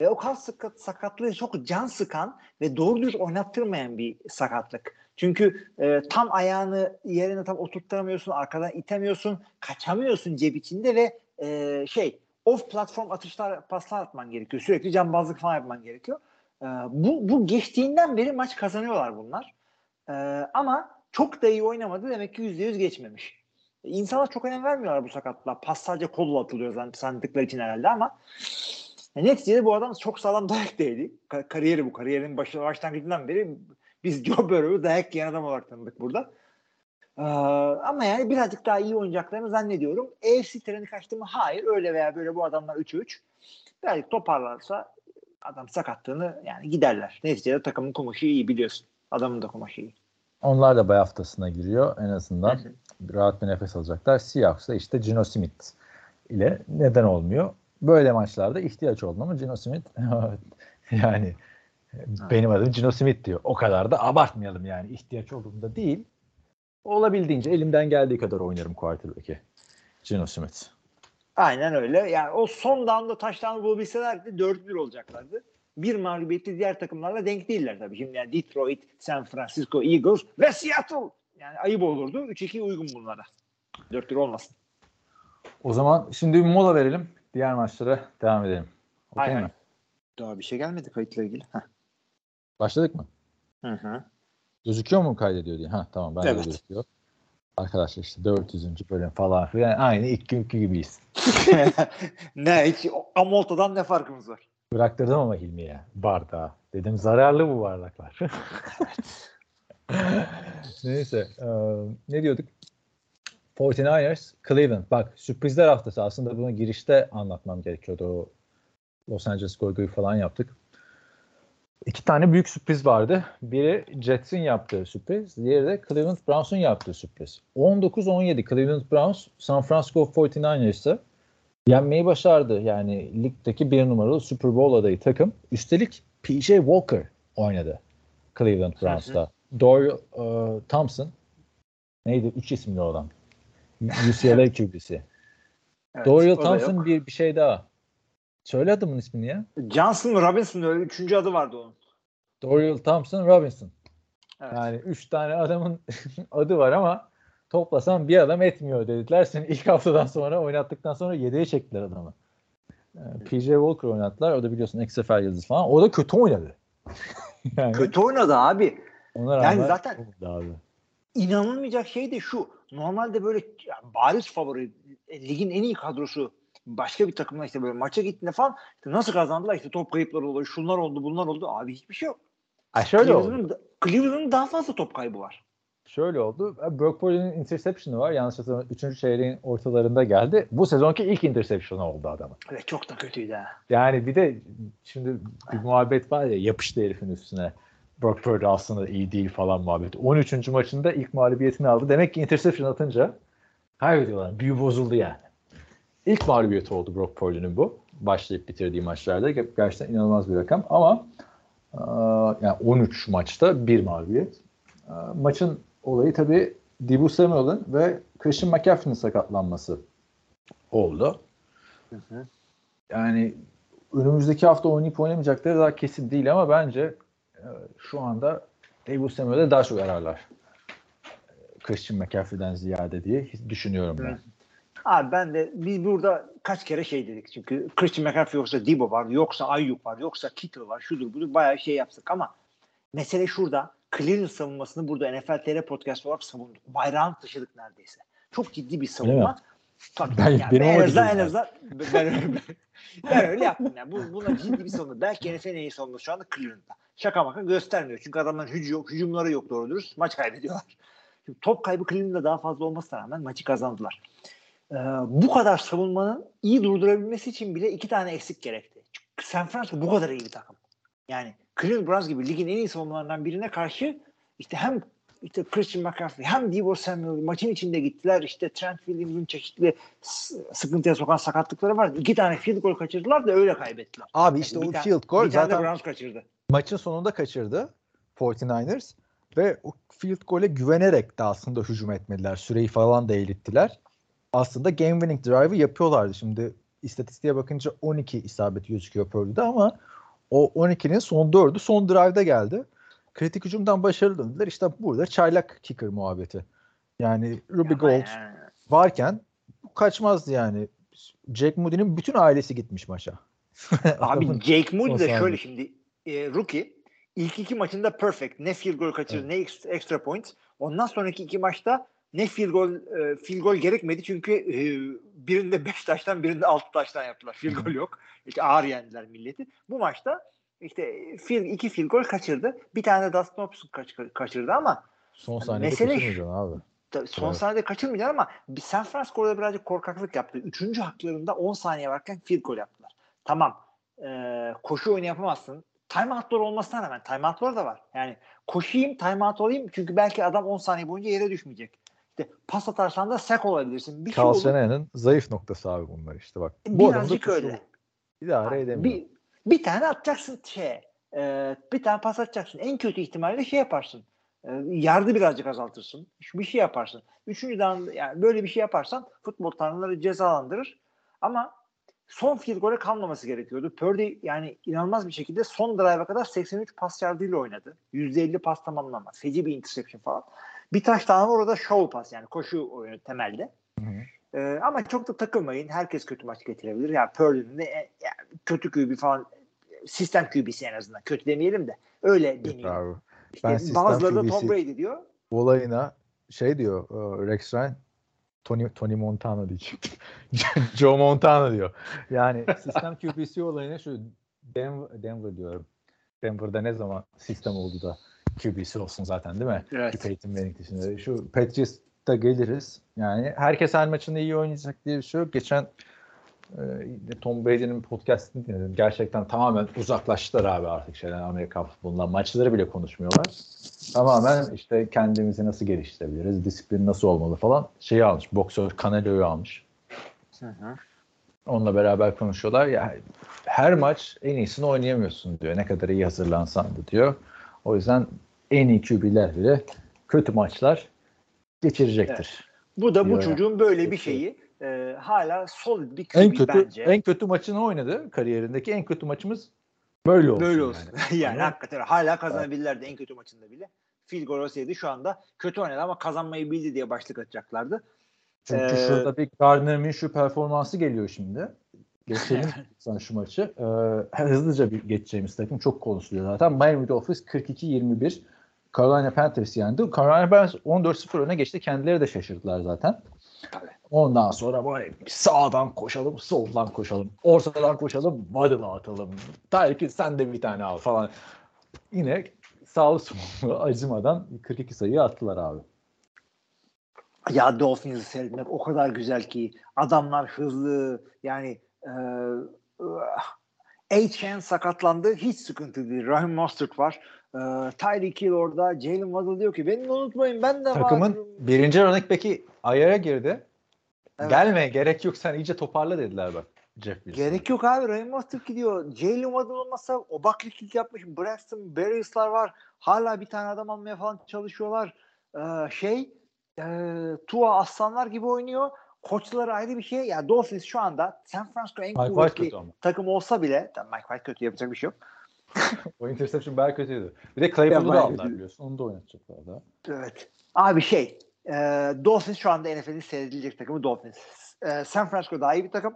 Ve o kalf sakat, sakatlığı çok can sıkan ve doğru düz oynattırmayan bir sakatlık. Çünkü e, tam ayağını yerine tam oturtturamıyorsun, arkadan itemiyorsun, kaçamıyorsun cep içinde ve e, şey off platform atışlar, paslar atman gerekiyor. Sürekli cambazlık falan yapman gerekiyor. E, bu, bu geçtiğinden beri maç kazanıyorlar bunlar. E, ama çok da iyi oynamadı demek ki %100 geçmemiş. İnsanlar çok önem vermiyorlar bu sakatlığa. Pas sadece kolla atılıyor sandıkları için herhalde ama yani neticede bu adam çok sağlam dayak değdi. Ka- kariyeri bu. Kariyerin başı, başlangıcından beri biz Joe Burrow'u dayak yiyen adam olarak tanıdık burada. Ee, ama yani birazcık daha iyi oynayacaklarını zannediyorum. AFC treni kaçtı mı? Hayır. Öyle veya böyle bu adamlar 3'e 3. Birazcık toparlarsa adam sakatlığını yani giderler. Neticede takımın kumaşı iyi biliyorsun. Adamın da kumaşı iyi. Onlar da bay haftasına giriyor en azından. rahat bir nefes alacaklar. Seahawks'da işte Gino Smith ile neden olmuyor? Böyle maçlarda ihtiyaç oldu ama Gino Smith yani benim adım Gino Smith diyor. O kadar da abartmayalım yani. ihtiyaç olduğunda değil. Olabildiğince elimden geldiği kadar oynarım quarterback'i. Gino Smith. Aynen öyle. Yani o son down'da taştan bulabilselerdi 4-1 olacaklardı. Bir mağlubiyetli diğer takımlarla denk değiller tabii. Şimdi yani Detroit, San Francisco Eagles ve Seattle. Yani ayıp olurdu. 3-2 uygun bunlara. 4-1 olmasın. O zaman şimdi bir mola verelim. Diğer maçlara devam edelim. Okay mi? Daha bir şey gelmedi kayıtla ilgili. Heh. Başladık mı? Hı hı. Gözüküyor mu kaydediyor diye? Ha tamam ben evet. de gözüküyor. Arkadaşlar işte 400. bölüm falan filan aynı ilk günkü gibiyiz. ne hiç Amolta'dan ne farkımız var? Bıraktırdım ama Hilmi'ye bardağı. Dedim zararlı bu bardaklar. Neyse. E, ne diyorduk? 49ers, Cleveland. Bak sürprizler haftası. Aslında bunu girişte anlatmam gerekiyordu. O Los Angeles Goygo'yu falan yaptık. İki tane büyük sürpriz vardı. Biri Jets'in yaptığı sürpriz, diğeri de Cleveland Browns'un yaptığı sürpriz. 19-17 Cleveland Browns San Francisco 49ers'ı yenmeyi başardı. Yani ligdeki bir numaralı Super Bowl adayı takım. Üstelik PJ Walker oynadı Cleveland Browns'ta. Doyle uh, Thompson neydi? Üç isimli olan. UCLA QB'si. Evet, da Thompson bir, bir şey daha. Söyle adamın ismini ya. Johnson mı Robinson öyle üçüncü adı vardı onun. Doyle Thompson Robinson. Evet. Yani üç tane adamın adı var ama toplasan bir adam etmiyor dediler. Seni ilk haftadan sonra oynattıktan sonra yedeğe çektiler adamı. Ee, PJ Walker oynattılar. O da biliyorsun XFL yıldızı falan. O da kötü oynadı. yani Kötü oynadı abi. ona Yani zaten- abi. İnanılmayacak şey de şu. Normalde böyle yani bariz favori e, ligin en iyi kadrosu başka bir takımla işte böyle maça gittiğinde falan işte nasıl kazandılar işte top kayıpları oluyor şunlar oldu bunlar oldu abi hiçbir şey yok. Ha, şöyle oldu. Cleveland'ın da- Cleveland'ın daha fazla top kaybı var. Şöyle oldu. Brock Purdy'nin interception'ı var. Yanlış hatırlamıyorum. Üçüncü çeyreğin ortalarında geldi. Bu sezonki ilk interception'ı oldu adamın. Evet çok da kötüydü ha. Yani bir de şimdi bir muhabbet var ya yapıştı herifin üstüne. Brock Purdy aslında iyi değil falan muhabbet. 13. maçında ilk mağlubiyetini aldı. Demek ki interception atınca kaybediyorlar. Büyü bozuldu yani. İlk mağlubiyeti oldu Brock Purdy'nin bu. Başlayıp bitirdiği maçlarda. Gerçekten inanılmaz bir rakam ama e, yani 13 maçta bir mağlubiyet. E, Maçın olayı tabii Dibu Samuel'ın ve Christian McCaffrey'nin sakatlanması oldu. Yani önümüzdeki hafta oynayıp oynamayacakları daha kesin değil ama bence e, şu anda Dibu Samuel'e daha çok ararlar. E, Christian McCaffrey'den ziyade diye düşünüyorum ben. Abi ben de biz burada kaç kere şey dedik çünkü Christian McCaffrey yoksa Debo var yoksa Ayuk var yoksa Kittle var şudur budur bayağı şey yaptık ama mesele şurada Cleveland savunmasını burada NFL TR podcast olarak savunduk. Bayrağını taşıdık neredeyse. Çok ciddi bir savunma. Tabii Ben- yani benim en azından, en azından ben, öyle, ben öyle yaptım. Yani. Bu, buna ciddi bir savunma. Belki NFL'in en iyi savunması şu anda Cleveland'da. Şaka maka göstermiyor. Çünkü adamların hücum yok, hücumları yok doğru dürüst. Maç kaybediyorlar. Şimdi top kaybı Cleveland'da daha fazla olmasına rağmen maçı kazandılar. Ee, bu kadar savunmanın iyi durdurabilmesi için bile iki tane eksik gerekti. Çünkü San Francisco bu kadar iyi bir takım. Yani Cleveland Browns gibi ligin en iyi savunmalarından birine karşı işte hem işte Christian McCaffrey hem Deebo Samuel maçın içinde gittiler. İşte Trent Williams'ın çeşitli sıkıntıya sokan sakatlıkları var. İki tane field goal kaçırdılar da öyle kaybettiler. Abi işte Bir o field goal bir zaten Browns kaçırdı. maçın sonunda kaçırdı 49ers ve o field goal'e güvenerek de aslında hücum etmediler. Süreyi falan da eğittiler. Aslında game winning drive'ı yapıyorlardı. Şimdi istatistiğe bakınca 12 isabet gözüküyor Purdy'de ama o 12'nin son 4'ü son drive'da geldi. Kritik hücumdan başarılı döndüler. İşte burada çaylak kicker muhabbeti. Yani Ruby Gold yani- varken kaçmazdı yani. Jack Moody'nin bütün ailesi gitmiş maça. Abi Jake Moody de şöyle şimdi e, rookie ilk iki maçında perfect. Ne field goal kaçırdı ne extra, extra point. Ondan sonraki iki maçta ne field goal e, field goal gerekmedi çünkü e, birinde 5 taştan birinde 6 taştan yaptılar. Field goal yok. İşte ağır yendiler milleti. Bu maçta işte field, iki field goal kaçırdı. Bir tane de Dustin Hopkins kaç, kaçırdı ama Son saniyede Mesele kaçırmayacaksın abi. Tabii son Evet. saniyede kaçırmayacaksın ama San Francisco orada birazcık korkaklık yaptı. Üçüncü haklarında 10 saniye varken field goal yaptılar. Tamam. Ee, koşu oyunu yapamazsın. Timeoutlar olmasına rağmen timeoutlar da var. Yani koşayım timeout olayım çünkü belki adam 10 saniye boyunca yere düşmeyecek. İşte pas atarsan da sack olabilirsin. Bir şey Carl olur. Shanahan'ın zayıf noktası abi bunlar işte bak. Bu Birazcık öyle. İdare Ha, edemiyor. Bir, bir tane atacaksın şey. e, bir tane pas atacaksın. En kötü ihtimalle şey yaparsın. E, yardı birazcık azaltırsın. Bir şey yaparsın. Üçüncüden yani böyle bir şey yaparsan futbol tanrıları cezalandırır. Ama son field goal'e kalmaması gerekiyordu. Purdy yani inanılmaz bir şekilde son drive'a kadar 83 pas yardıyla oynadı. %50 pas tamamlama. Feci bir interception falan. Bir taş tane orada show pas yani koşu oyunu temelde. hı. Ee, ama çok da takılmayın. Herkes kötü maç getirebilir. Yani Purdy'nin de e, yani kötü QB falan sistem QB'si en azından. Kötü demeyelim de öyle deniyor. abi. İşte Ben bazıları da QB'si Tom Brady diyor. Olayına şey diyor e, Rex Ryan Tony, Tony Montana diyecektim. Joe Montana diyor. Yani sistem QBC olayına şu Denver, Denver diyorum. Denver'da ne zaman sistem oldu da QBC olsun zaten değil mi? Evet. Peyton Manning dışında. Şu Patriots'ta geliriz. Yani herkes her maçında iyi oynayacak diye bir şey yok. Geçen Ee, Tom Brady'nin podcastini dinledim. Gerçekten tamamen uzaklaştılar abi artık şeyden Amerika futbolundan. Maçları bile konuşmuyorlar. Tamamen işte kendimizi nasıl geliştirebiliriz, disiplin nasıl olmalı falan şeyi almış. Boksör Canelo'yu almış. Hı hı. Onunla beraber konuşuyorlar. Ya her maç en iyisini oynayamıyorsun diyor. Ne kadar iyi hazırlansan da diyor. O yüzden en iyi QB'ler bile kötü maçlar geçirecektir. Bu da bu Diyor çocuğun böyle bir şeyi e, hala solid bir QB En kötü bence. en kötü maçını oynadı kariyerindeki en kötü maçımız böyle olsun. Böyle olsun. Yani. Yani, hakikaten hala kazanabilirlerdi en kötü maçında bile. Field goal olsaydı şu anda kötü oynadı ama kazanmayı bildi diye başlık atacaklardı. Çünkü Ee, şurada bir Gardner Minshew performansı geliyor şimdi. Geçelim sana şu maçı. Ee, hızlıca bir geçeceğimiz takım çok konuşuluyor zaten. Miami Dolphins 42-21 Carolina Panthers yendi. Carolina Panthers 14-0 öne geçti. Kendileri de şaşırdılar zaten. Tabii. Ondan sonra böyle sağdan koşalım, soldan koşalım, ortadan koşalım, waddle atalım. Tyreek sen de bir tane al falan. Yine sağlı sollu acımadan 42 sayı attılar abi. Ya Dolphins'i seyretmek o kadar güzel ki adamlar hızlı yani e, H.N. sakatlandı hiç sıkıntı değil. Rahim Mostert var. E, Tyreek Hill orada. Jalen Waddle diyor ki beni unutmayın ben de Takımın varım. birinci running back'i ayara girdi. Evet. Gelme gerek yok sen iyice toparla dediler bak Jeff Wilson. Gerek yok abi. Rahim Mostert gidiyor. Jalen Waddle olmasa o baklık yapmış. Braxton Berrios'lar var. Hala bir tane adam almaya falan çalışıyorlar. E, şey e, Tua Aslanlar gibi oynuyor. Koçları ayrı bir şey. Ya Dolphins şu anda San Francisco en Mike kuvvetli takım olsa bile tabii Mike White kötü yapacak bir şey yok. O interception bayağı kötüydü. Bir de Claypool'u da aldılar biliyorsun. Onu da oynatacaklar da. Evet. Abi şey e, Dolphins şu anda NFL'in seyredilecek takımı Dolphins. E, San Francisco daha iyi bir takım.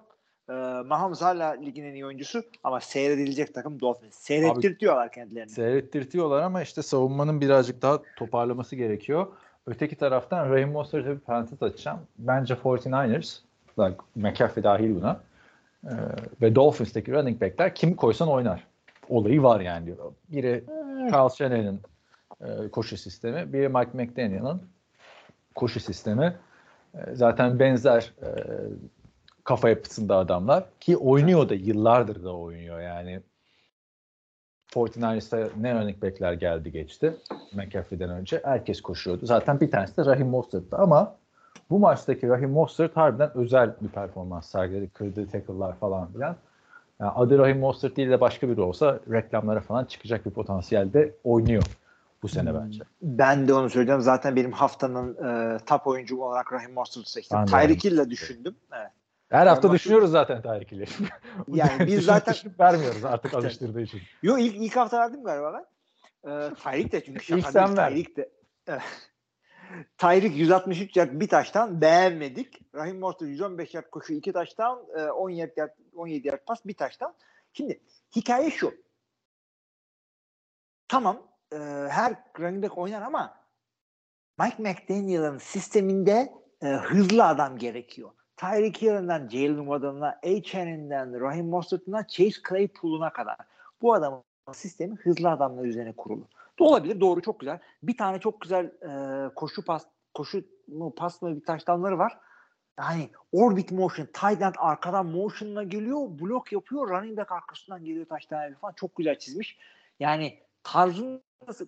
E, Mahomes hala ligin en iyi oyuncusu ama seyredilecek takım Dolphins. Seyrettirtiyorlar kendilerini. Seyrettirtiyorlar ama işte savunmanın birazcık daha toparlaması gerekiyor. Öteki taraftan Raheem Mostert'e bir parantez açacağım. Bence 49ers, like McAfee dahil buna e, ve Dolphins'teki running backler kimi koysan oynar. Olayı var yani diyor. Biri Charles Shannon'ın e, koşu sistemi, biri Mike McDaniel'ın koşu sistemi. E, zaten benzer e, kafa yapısında adamlar ki oynuyor da yıllardır da oynuyor yani. 49ers'ta ne running back'ler geldi geçti McAfee'den önce. Herkes koşuyordu. Zaten bir tanesi de Raheem Mostert'tı ama bu maçtaki Raheem Mostert harbiden özel bir performans sergiledi. Kırdığı tackle'lar falan filan. Yani adı Raheem Mostert değil de başka biri olsa reklamlara falan çıkacak bir potansiyelde oynuyor bu sene bence. Ben de onu söyleyeceğim. Zaten benim haftanın e, top oyuncu olarak Rahim Mostert'ı seçtim. Tyreek Hill'le düşündüm. Evet. Her hafta Mostert- düşünüyoruz zaten Hill'i. Yani biz zaten- vermiyoruz artık alıştırdığı için. Yo ilk, ilk hafta verdim galiba ben. Ee, Tyreek de çünkü şaka sen. Tyreek de. Tyreek 163 yard bir taştan beğenmedik. Rahim Mostert 115 yard koşu iki taştan 17 yard, 17 yard pas bir taştan. Şimdi hikaye şu. Tamam e, her running back oynar ama Mike McDaniel'ın sisteminde e, hızlı adam gerekiyor. Tyreek Hill'den Jalen Waddle'ına, H.N.'den Raheem Mostert'ına, Chase Claypool'una kadar. Bu adamın sistemi hızlı adamlar üzerine kurulu. Olabilir. Doğru. Çok güzel. Bir tane çok güzel e, koşu pas koşu mu pas mı bir taştanları var. Yani orbit motion, tight end arkadan motion'la geliyor, blok yapıyor, running back arkasından geliyor taştan falan. Çok güzel çizmiş. Yani tarzını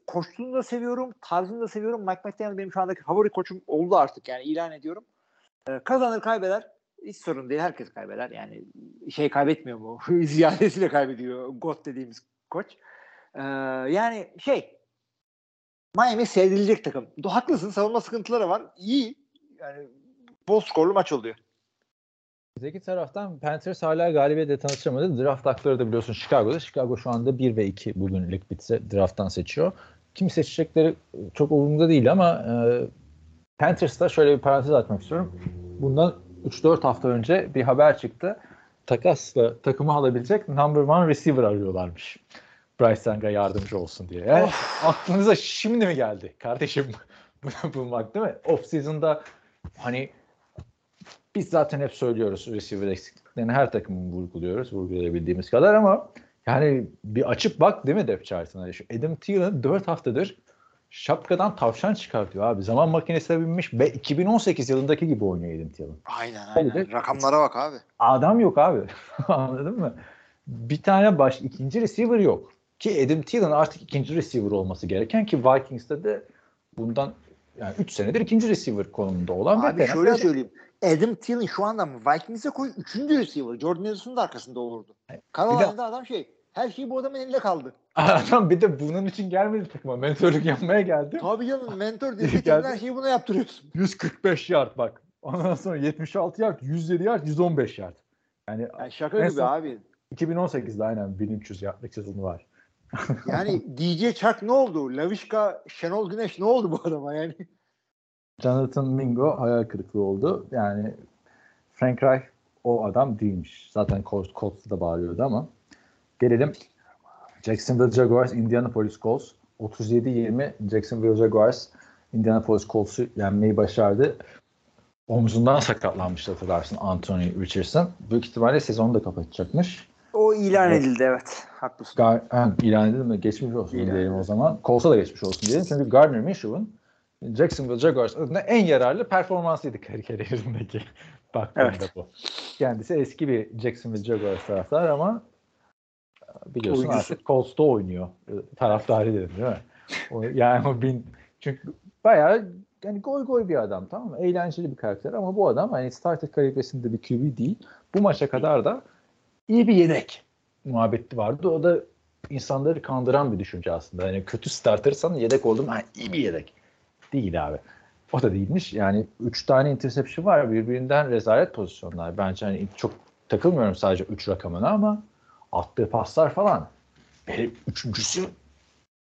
koştuğunu da seviyorum, tarzını da seviyorum. Mike McDaniel benim şu andaki favori koçum oldu artık yani ilan ediyorum. Ee, kazanır kaybeder. Hiç sorun değil. Herkes kaybeder. Yani şey kaybetmiyor mu? Ziyadesiyle kaybediyor. God dediğimiz koç. Ee, yani şey Miami seyredilecek takım. Haklısın. Savunma sıkıntıları var. İyi. Yani bol skorlu maç oluyor. Öteki taraftan Panthers hala galibiyetle tanışamadı. Draft hakları da biliyorsun Chicago'da. Chicago şu anda 1 ve 2 bugün lig bitse drafttan seçiyor. Kim seçecekleri çok umurumda değil ama e, Panthers'ta şöyle bir parantez açmak istiyorum. Bundan 3-4 hafta önce bir haber çıktı. Takasla takımı alabilecek number one receiver arıyorlarmış. Bryce Young'a yardımcı olsun diye. Yani aklınıza şimdi mi geldi kardeşim bunu bulmak değil mi? Off season'da hani biz zaten hep söylüyoruz receiver eksikliklerini her takımın vurguluyoruz vurgulayabildiğimiz kadar ama yani bir açıp bak değil mi depth chart'ına? Şu Adam Thielen 4 haftadır şapkadan tavşan çıkartıyor abi. Zaman makinesine binmiş ve 2018 yılındaki gibi oynuyor Adam Thielen. Aynen aynen. Rakamlara bak abi. Adam yok abi. Anladın mı? Bir tane baş ikinci receiver yok. Ki Adam Thielen artık ikinci receiver olması gereken ki Vikings'te de bundan yani 3 senedir ikinci receiver konumunda olan Abi şöyle söyleyeyim. Adam Thielen şu anda Vikings'e koy 3. receiver. Jordan Edison'un da arkasında olurdu. Carolina'da adam şey her şey bu adamın elinde kaldı. Adam bir de bunun için gelmedi takıma. Mentörlük yapmaya geldi. Tabii canım mentor destek her şeyi buna yaptırıyorsun. 145 yard bak. Ondan sonra 76 yard, 107 yard, 115 yard. Yani Yani şaka gibi son- abi. 2018'de aynen 1300 yardlık sezonu var. Yani DJ Chuck ne oldu? Lavişka, Şenol Güneş ne oldu bu adama yani? Jonathan Mingo hayal kırıklığı oldu. Yani Frank Reich o adam değilmiş. Zaten Colts, Colts'ta da bağırıyordu ama. Gelelim Jacksonville Jaguars, Indianapolis Colts. 37-20 Jacksonville Jaguars Indianapolis Colts'u yenmeyi başardı. Omzundan sakatlanmıştı hatırlarsın Anthony Richardson. Büyük ihtimalle sezonu da kapatacakmış. O ilan Evet. edildi evet. Haklısın. Gar ha, ilan edildi mi? Geçmiş olsun İlan diyelim o edildi. zaman. Colts'a da geçmiş olsun diyelim. Çünkü Gardner Minshew'un Jacksonville Jaguars adına en yararlı performansıydı kar- kariyerindeki. Baktığında Evet. bu. Kendisi eski bir Jacksonville Jaguars taraftarı ama biliyorsun Oyuncusu. artık Colts'ta oynuyor. E, Taraftarı dedim değil mi? O, yani o bin çünkü bayağı yani goy goy bir adam tamam mı? Eğlenceli bir karakter ama bu adam hani starter kalibresinde bir QB değil. Bu maça kadar da iyi bir yedek muhabbeti vardı. O da insanları kandıran bir düşünce aslında. Yani kötü startersan yedek oldum. Ha, iyi bir yedek. Değil abi. O da değilmiş. Yani 3 tane interception var. Birbirinden rezalet pozisyonlar. Bence hani çok takılmıyorum sadece 3 rakamına ama attığı paslar falan. Hele üçüncüsü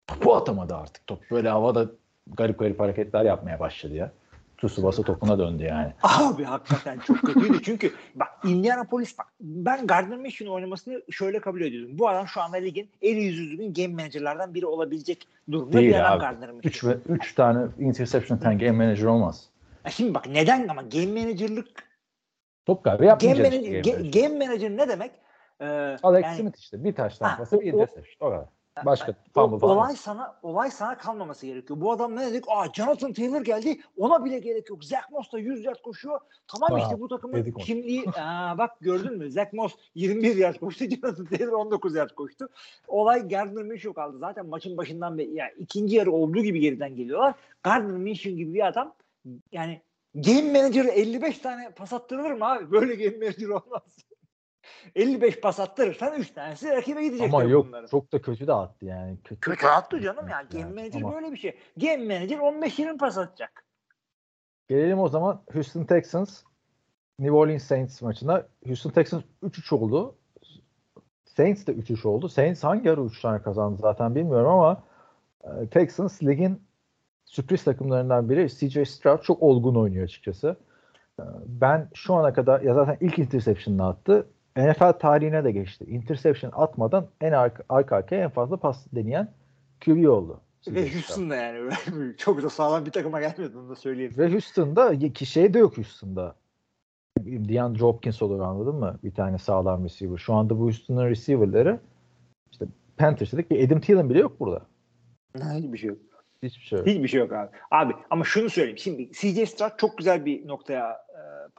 topu atamadı artık. Top böyle havada garip garip hareketler yapmaya başladı ya. Tsubasa topuna döndü yani. Abi hakikaten çok kötüydü. Çünkü bak Indianapolis bak ben Gardner Minshew'un oynamasını şöyle kabul ediyorum. Bu adam şu anda ligin en iyi düzgün game managerlardan biri olabilecek durumda bir Değil adam abi. Gardner 3 Minshew. ve 3 tane interception ten game manager olmaz. Ya Şimdi bak neden ama game managerlık Top kaybı game, yapmayacak. manager, game ga- manager. game manager ne demek? Ee, Alex yani- Smith işte bir taş Ha, tampası bir interception. O kadar. Başka fumble falan. olay sana olay sana kalmaması gerekiyor. Bu adam ne dedik? Aa Jonathan Taylor geldi. Ona bile gerek yok. Zach Moss da 100 yard koşuyor. Tamam Aa, işte bu takımın kimliği. Aa, bak gördün mü? Zach Moss 21 yard koştu. Jonathan Taylor 19 yard koştu. Olay Gardner Minshew kaldı. Zaten maçın başından beri yani ikinci yarı olduğu gibi geriden geliyorlar. Gardner Minshew gibi bir adam yani game manager 55 tane pas attırılır mı abi? Böyle game manager olmaz. 55 pas attırırsan 3 tanesi rakibe gidecek. Ama yok bunların. çok da kötü de attı yani. Kötü, Kötü attı canım ya. Game Yani manager ama- böyle bir şey. Game manager 15-20 pas atacak. Gelelim o zaman Houston Texans New Orleans Saints maçına. Houston Texans 3-3 oldu. Saints de 3-3 oldu. Saints hangi ara 3 tane kazandı zaten bilmiyorum ama e, Texans ligin sürpriz takımlarından biri. CJ Stroud çok olgun oynuyor açıkçası. E, Ben şu ana kadar ya zaten ilk interception'ını attı. NFL tarihine de geçti. Interception atmadan en arka, arka arkaya en fazla pas deneyen QB oldu. Ve Stroud. Houston da yani çok da sağlam bir takıma gelmedi onu da söyleyeyim. Ve Houston'da ki şey de yok Houston'da. DeAndre Hopkins olur anladın mı? Bir tane sağlam receiver. Şu anda bu Houston'ın receiver'ları işte Panthers dedik bir Adam Thielen bile yok burada. Hiçbir şey yok. Hiçbir şey yok. Hiçbir şey yok abi. Abi ama şunu söyleyeyim. Şimdi CJ Stroud çok güzel bir noktaya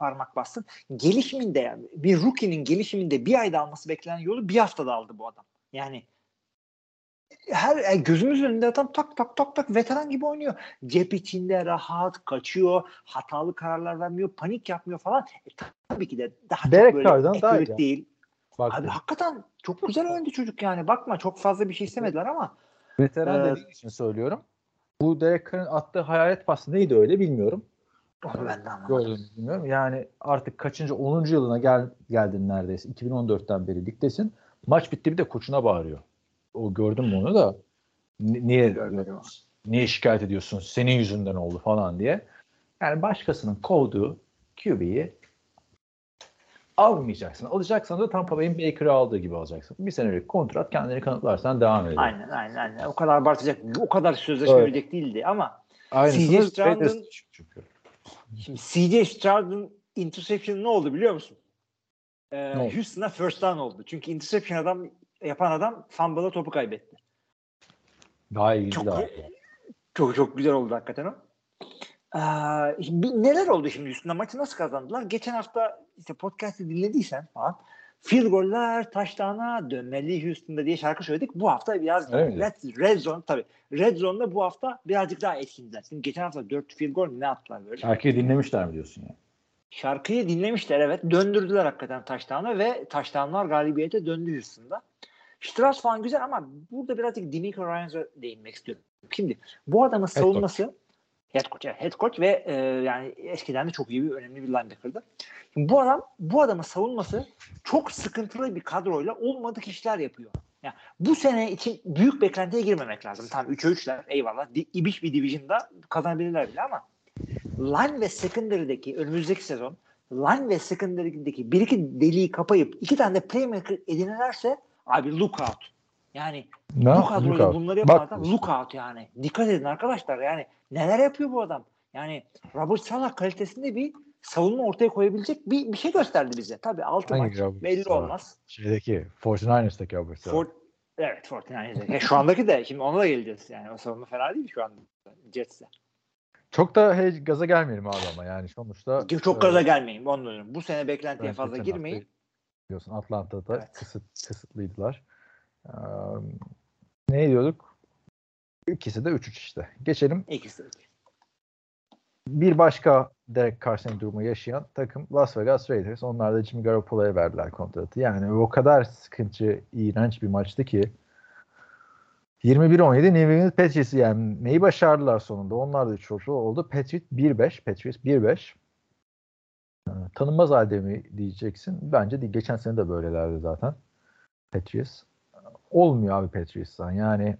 parmak bastın. Gelişiminde yani bir rookie'nin gelişiminde bir ayda alması beklenen yolu bir haftada aldı bu adam. Yani her e, gözümüz önünde adam tak tak tak tak veteran gibi oynuyor. Cep içinde rahat, kaçıyor, hatalı kararlar vermiyor, panik yapmıyor falan. E, tabii ki de daha Derek çok böyle daha iyi değil. Bak Abi hakikaten çok güzel oynadı çocuk yani. Bakma çok fazla bir şey istemediler ama veteran Ee, dediğin için söylüyorum. Bu Derek Carr'ın attığı hayalet pası neydi öyle bilmiyorum. Onu ben de anlamadım. Bilmiyorum. Yani artık kaçıncı 10. yılına gel, geldin neredeyse. 2014'ten beri ligdesin. Maç bitti bir de koçuna bağırıyor. O gördüm mü onu da. Ni- Niye Görmedim niye şikayet ediyorsun? Senin yüzünden oldu falan diye. Yani başkasının kovduğu QB'yi almayacaksın. Alacaksan da Tampa Bay'in Baker'ı aldığı gibi alacaksın. Bir senelik kontrat kendini kanıtlarsan devam ediyor. Aynen aynen aynen. O kadar abartacak, o kadar sözleşme Evet. değildi ama Aynısını CJ Stroud'un-. Şimdi CJ Stroud'un interception ne oldu biliyor musun? Ee, oldu? Houston'a first down oldu. Çünkü interception adam yapan adam fumble'a topu kaybetti. Daha ilginç Çok daha. Çok çok güzel oldu hakikaten o. Ee, şimdi neler oldu şimdi üstünde maçı nasıl kazandılar? Geçen hafta işte podcast'i dinlediysen falan field goller taştana dönmeli Houston'da diye şarkı söyledik. Bu hafta biraz mi? red, red zone tabii. Red zone'da bu hafta birazcık daha etkindiler. Şimdi geçen hafta 4 field goal ne attılar böyle? Şarkıyı dinlemişler mi diyorsun ya? Şarkıyı dinlemişler evet. Döndürdüler hakikaten taştanı ve taştanlar galibiyete döndü Houston'da. Strauss falan güzel ama burada birazcık Demico Ryans'a değinmek istiyorum. Şimdi bu adamın savunması head coach, evet, head coach ve e, yani eskiden de çok iyi bir önemli bir linebacker'dı. Şimdi bu adam bu adamın savunması çok sıkıntılı bir kadroyla olmadık işler yapıyor. Yani bu sene için büyük beklentiye girmemek lazım. Tamam 3'e 3'ler eyvallah. Di, ibiş bir division'da kazanabilirler bile ama line ve secondary'deki önümüzdeki sezon line ve secondary'deki bir iki deliği kapayıp iki tane de playmaker edinirlerse abi look out. Yani Ne bu kadroyla bunları yapan Bak adam işte. look out yani. Dikkat edin arkadaşlar yani neler yapıyor bu adam. Yani Robert Salah kalitesinde bir savunma ortaya koyabilecek bir, bir şey gösterdi bize. Tabii altı Hangi maç Robert belli Salah? olmaz. Şeydeki 49ers'daki Robert Salah. Fort, evet Fortnite'de. şu andaki de şimdi ona da geleceğiz yani. O savunma fena değil şu anda Jets'te. Çok da hey, gaza gelmeyelim abi ama yani sonuçta Çok e, gaza gelmeyin. Onu diyorum. Bu sene beklentiye fazla girmeyin. Biliyorsun Atlanta'da Evet. kısıt, kısıtlıydılar. Ee, ne diyorduk? İkisi de 3-3 işte. Geçelim. İkisi de. Bir başka Derek Carson durumu yaşayan takım Las Vegas Raiders. Onlar da Jimmy Garoppolo'ya verdiler kontratı. Yani o kadar sıkıntı, iğrenç bir maçtı ki 21-17 New England Patriots'ı yenmeyi başardılar sonunda. Onlar da 3 oldu. Patriots 1-5. Patriots 1-5. Ee, Tanınmaz halde mi diyeceksin? Bence değil. Geçen sene de böylelerdi zaten. Patriots. Olmuyor abi Patriots'tan. Yani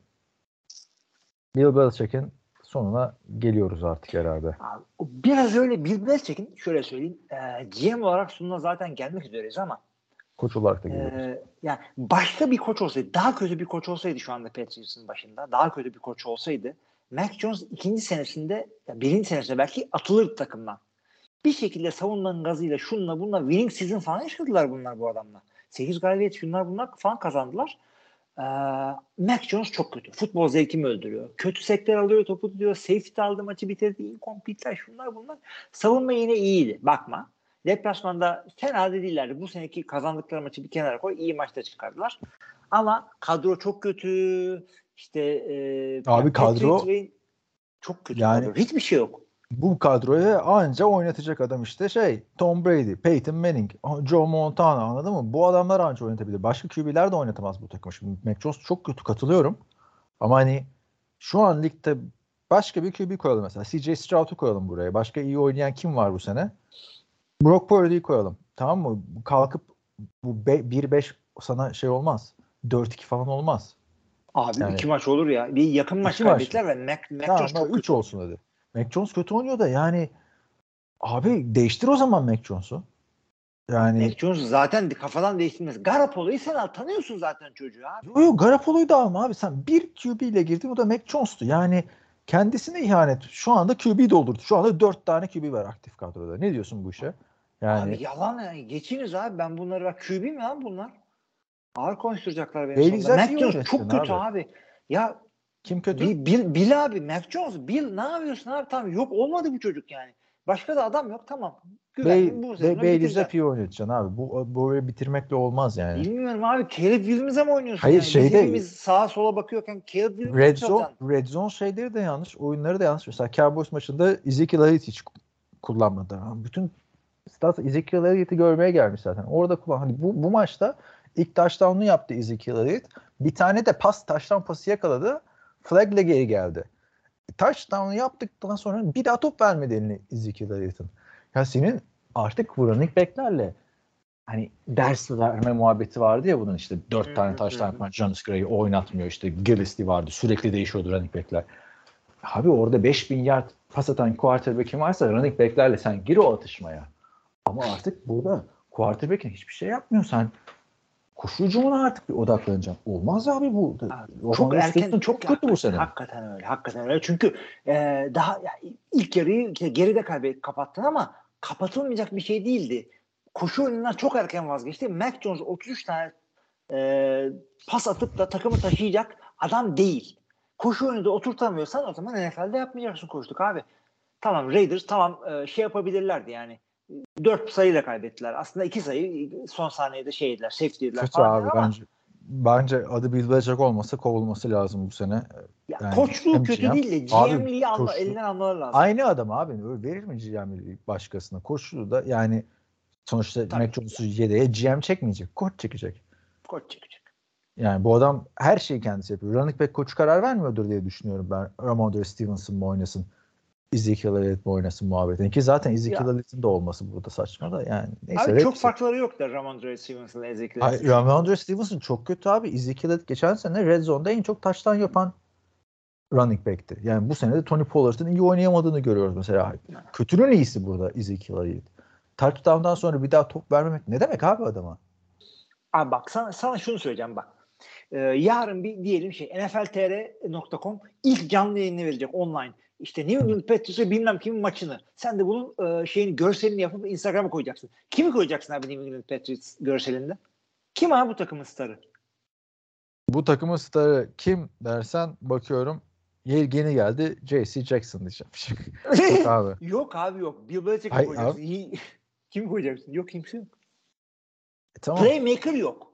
Bill Belichick'in sonuna geliyoruz artık herhalde. Abi, biraz öyle Bill Belichick'in şöyle söyleyeyim. E, GM olarak sonuna zaten gelmek üzereyiz ama Koç olarak da geliyoruz. Ee, yani başka bir koç olsaydı, daha kötü bir koç olsaydı şu anda Patriots'ın başında, daha kötü bir koç olsaydı, Mac Jones ikinci senesinde, ya birinci senesinde belki atılır takımdan. Bir şekilde savunmanın gazıyla şunla bununla winning season falan yaşadılar bunlar bu adamla. 8 galibiyet şunlar bunlar falan kazandılar. Ee, Mac Jones çok kötü. Futbol zevkimi öldürüyor. Kötü sektör alıyor, topu tutuyor. Safety aldı maçı bitirdi. Incomplete'ler şunlar bunlar. Savunma yine iyiydi. Bakma. Deplasmanda fena değillerdi. Bu seneki kazandıkları maçı bir kenara koy. iyi maçta çıkardılar. Ama kadro çok kötü. İşte e, Abi kadro- Patriots ve- çok kötü Yani- kadro. Hiçbir şey yok. Bu kadroya anca oynatacak adam işte şey Tom Brady, Peyton Manning, Joe Montana anladın mı? Bu adamlar anca oynatabilir. Başka QB'ler de oynatamaz bu takım. Şimdi Mac Jones çok kötü katılıyorum. Ama hani şu an ligde başka bir QB koyalım mesela. CJ Stroud'u koyalım buraya. Başka iyi oynayan kim var bu sene? Brock Purdy'yi koyalım. Tamam mı? Kalkıp bu be- 1-5 sana şey olmaz. 4-2 falan olmaz. Abi Yani- iki maç olur ya. Bir yakın maç kaybettiler ve Mac, Mac Tamam Jones çok 3 kötü. olsun dedi. Mac Jones kötü oynuyor da yani abi değiştir o zaman Mac Jones'u. Yani Mac Jones zaten kafadan değiştirmez. Garoppolo'yu sen al. Tanıyorsun zaten çocuğu abi. Yo, yo, Garoppolo'yu da alma abi. Sen bir QB ile girdin o da Mac Jones'tu. Yani kendisine ihanet. Şu anda QB doldurdu. Şu anda dört tane QB var aktif kadroda. Ne diyorsun bu işe? Yani Abi yalan yani. Geçiniz abi. Ben bunları bak QB mi lan bunlar? Ağır konuşturacaklar beni. Zappi Mac Jones çok kötü abi. abi. Ya kim kötü? Bill, Bill, Bill abi Mac Jones Bill ne yapıyorsun abi tamam yok olmadı bu çocuk yani. Başka da adam yok tamam. Güvendim bu sezonu Be Bailey bitireceğim. Zappi'yi oynatacaksın abi. Bu, böyle bitirmekle olmaz yani. Bilmiyorum abi Caleb Williams'e mi oynuyorsun Hayır, yani? Şeyde- hepimiz sağa sola bakıyorken Caleb Williams'e Red Zone? Red Zone şeyleri de yanlış. Oyunları da yanlış. Mesela Cowboys maçında Ezekiel Elliott hiç kullanmadı. Ha, Bütün stat Ezekiel Elliott'i görmeye gelmiş zaten. Orada kullan. Hani bu, bu maçta ilk touchdown'unu yaptı Ezekiel Elliott. Bir tane de pas touchdown pası yakaladı. Flag'le geri geldi. Touchdown'u yaptıktan sonra bir daha top vermedi eline Ezekiel Elliott'ın. Ya senin artık running back'lerle hani ders verme muhabbeti vardı ya bunun işte dört tane touchdown yapan Jonas Gray'i oynatmıyor işte Gillisley vardı sürekli değişiyordu running back'ler. Abi orada 5000 yard pas atan quarterback'in varsa running back'lerle sen gir o atışmaya. Ama artık burada quarterback'in hiçbir şey yapmıyor sen. Koşu hücumuna artık bir odaklanacaksın. Olmaz abi bu. Abi, çok erken çok kötü bu sene. Hakikaten öyle. Hakikaten öyle. Çünkü e, daha ya, ilk yarıyı geride kaybet kapattın ama kapatılmayacak bir şey değildi. Koşu oyunundan çok erken vazgeçti. Mac Jones 33 tane e, pas atıp da takımı taşıyacak adam değil. koşu da oturtamıyorsan o zaman NFL'de yapmayacaksın koştuk abi. Tamam Raiders tamam e, şey yapabilirlerdi yani. Dört sayıyla kaybettiler. Aslında iki sayı son saniyede şey yediler. Safety yediler Kötü falan abi ama bence. Bence adı Bill Belichick olmasa kovulması lazım bu sene. ya yani koçluğu kötü GM değil de GM'liği koçluğu- elinden almaları lazım. Aynı adam abi. Öyle verir mi GM başkasına? Koçluğu da yani sonuçta Tabii. Mac Jones'u yedeğe GM çekmeyecek. Koç çekecek. Koç çekecek. Yani bu adam her şeyi kendisi yapıyor. Running back koçu karar vermiyordur diye düşünüyorum ben. Ramondre Stevenson mu oynasın? Ezekiel Elliott mu oynasın muhabbetini. Ki zaten Ezekiel. Elliott'in de olması burada saçma da yani. Neyse, Abi çok Raiders- farkları yok da Ramondre Stevenson'la Ezekiel Hayır, Ramondre Stevenson çok kötü abi. Ezekiel Elliott geçen sene Red Zone'da en çok taştan yapan running back'ti. Yani bu sene de Tony Pollard'ın iyi oynayamadığını görüyoruz mesela. Kötünün iyisi burada Ezekiel Elliott. Touchdown'dan sonra bir daha top vermemek ne demek abi adama? Abi bak sana, sana şunu söyleyeceğim bak. Ee, yarın bir diyelim şey nfltr.com ilk canlı yayını verecek online. İşte New England Patriots'ı bilmem kimin maçını. Sen de bunun e, şeyini görselini yapıp Instagram'a koyacaksın. Kimi koyacaksın abi New England Patriots görselinde? Kim abi bu takımın starı? Bu takımın starı kim dersen bakıyorum Yeni geldi J.C. Jackson diyeceğim. Yok abi. yok abi yok. Bill Belichick'i koyacaksın. Kimi koyacaksın? Yok kimse yok. E, tamam. Playmaker yok.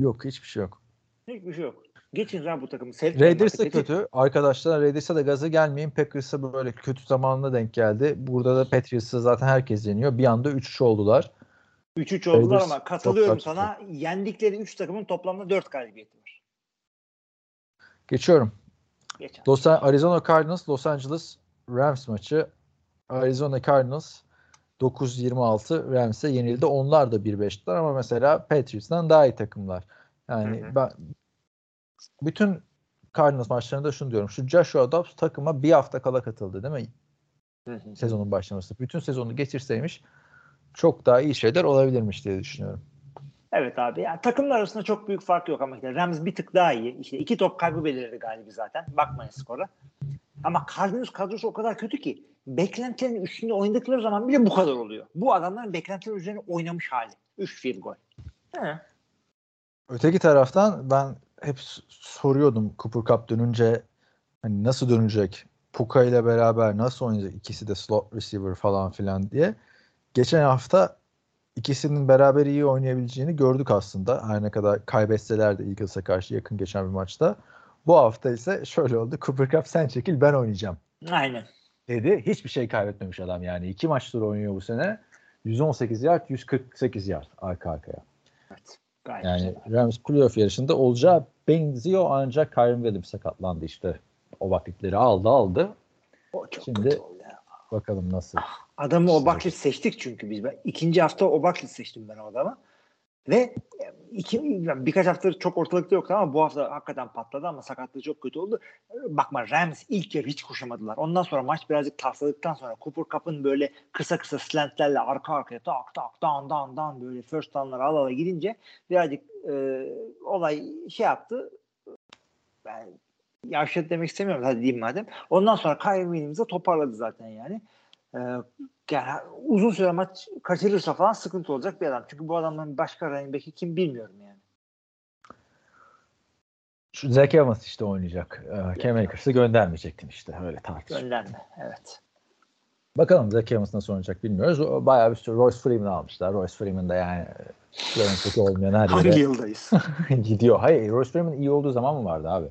Yok hiçbir şey yok. Hiçbir şey yok. Geçin abi bu takımı. Raiders artık. kötü. Arkadaşlar Raiders'a da gaza gelmeyin. Packers'a böyle kötü zamanına denk geldi. Burada da Patriots'a zaten herkes yeniyor. Bir anda 3-3 oldular. 3-3 oldular Raiders ama katılıyorum sana. Yendikleri 3 takımın toplamda 4 galibiyeti var. Geçiyorum. Los Arizona Cardinals Los Angeles Rams maçı. Arizona Cardinals 9-26 Rams'e yenildi. Onlar da 1-5'ler ama mesela Patriots'tan daha iyi takımlar. Yani Hı hı. ben bütün Cardinals maçlarında şunu diyorum. Şu Joshua Dobbs takıma bir hafta kala katıldı değil mi? Hı hı. Sezonun başlaması. Bütün sezonu geçirseymiş çok daha iyi şeyler olabilirmiş diye düşünüyorum. Evet abi. Yani takımlar arasında çok büyük fark yok ama işte Rams bir tık daha iyi. İşte iki top kaybı belirledi galibi zaten. Bakmayın skora. Ama Cardinals kadrosu o kadar kötü ki beklentilerin üstünde oynadıkları zaman bile bu kadar oluyor. Bu adamların beklentiler üzerine oynamış hali. 3 field goal. He. Öteki taraftan ben hep soruyordum Cooper Cup dönünce hani nasıl dönecek? Puka ile beraber nasıl oynayacak? İkisi de slot receiver falan filan diye. Geçen hafta ikisinin beraber iyi oynayabileceğini gördük aslında. Her ne kadar kaybetseler de Eagles'a karşı yakın geçen bir maçta. Bu hafta ise şöyle oldu. Cooper Cup sen çekil ben oynayacağım Aynen. dedi. Hiçbir şey kaybetmemiş adam yani. İki maçtır oynuyor bu sene. 118 yard, 148 yard arka arkaya. Evet. Gayet Yani güzel. Rams playoff yarışında olacağı benziyor ancak Kyron Williams sakatlandı işte. O vakitleri aldı aldı. O çok Şimdi- kötü oldu ya. Bakalım nasıl. Adamı o baklit seçtik çünkü biz. Ben, ikinci hafta o baklit seçtim ben o adamı. Ve e, iki, yani birkaç haftadır çok ortalıkta yoktu ama bu hafta hakikaten patladı ama sakatlığı çok kötü oldu. Bakma Rams ilk yarı hiç koşamadılar. Ondan sonra maç birazcık tasladıktan sonra Cooper Cup'ın böyle kısa kısa slantlerle arka arkaya tak tak dan dan dan böyle first down'ları al ala gidince birazcık e, olay şey yaptı. Ben yavşadı demek istemiyorum hadi diyeyim madem. Ondan sonra Kyrie Williams'ı toparladı zaten yani. Ee, yani uzun süre maç kaçırırsa falan sıkıntı olacak bir adam. Çünkü bu adamların başka running back'i kim bilmiyorum yani. Şu Zach Evans işte oynayacak. Ee, Cam Akers'ı göndermeyecektin işte. Öyle tartış. Gönderme. Evet. Bakalım Zach Evans nasıl oynayacak bilmiyoruz. O Bayağı bir sürü Royce Freeman almışlar. Royce Freeman da yani Cleveland'daki olmayan her Hangi yere yıldayız? gidiyor. Hayır Royce Freeman iyi olduğu zaman mı vardı abi?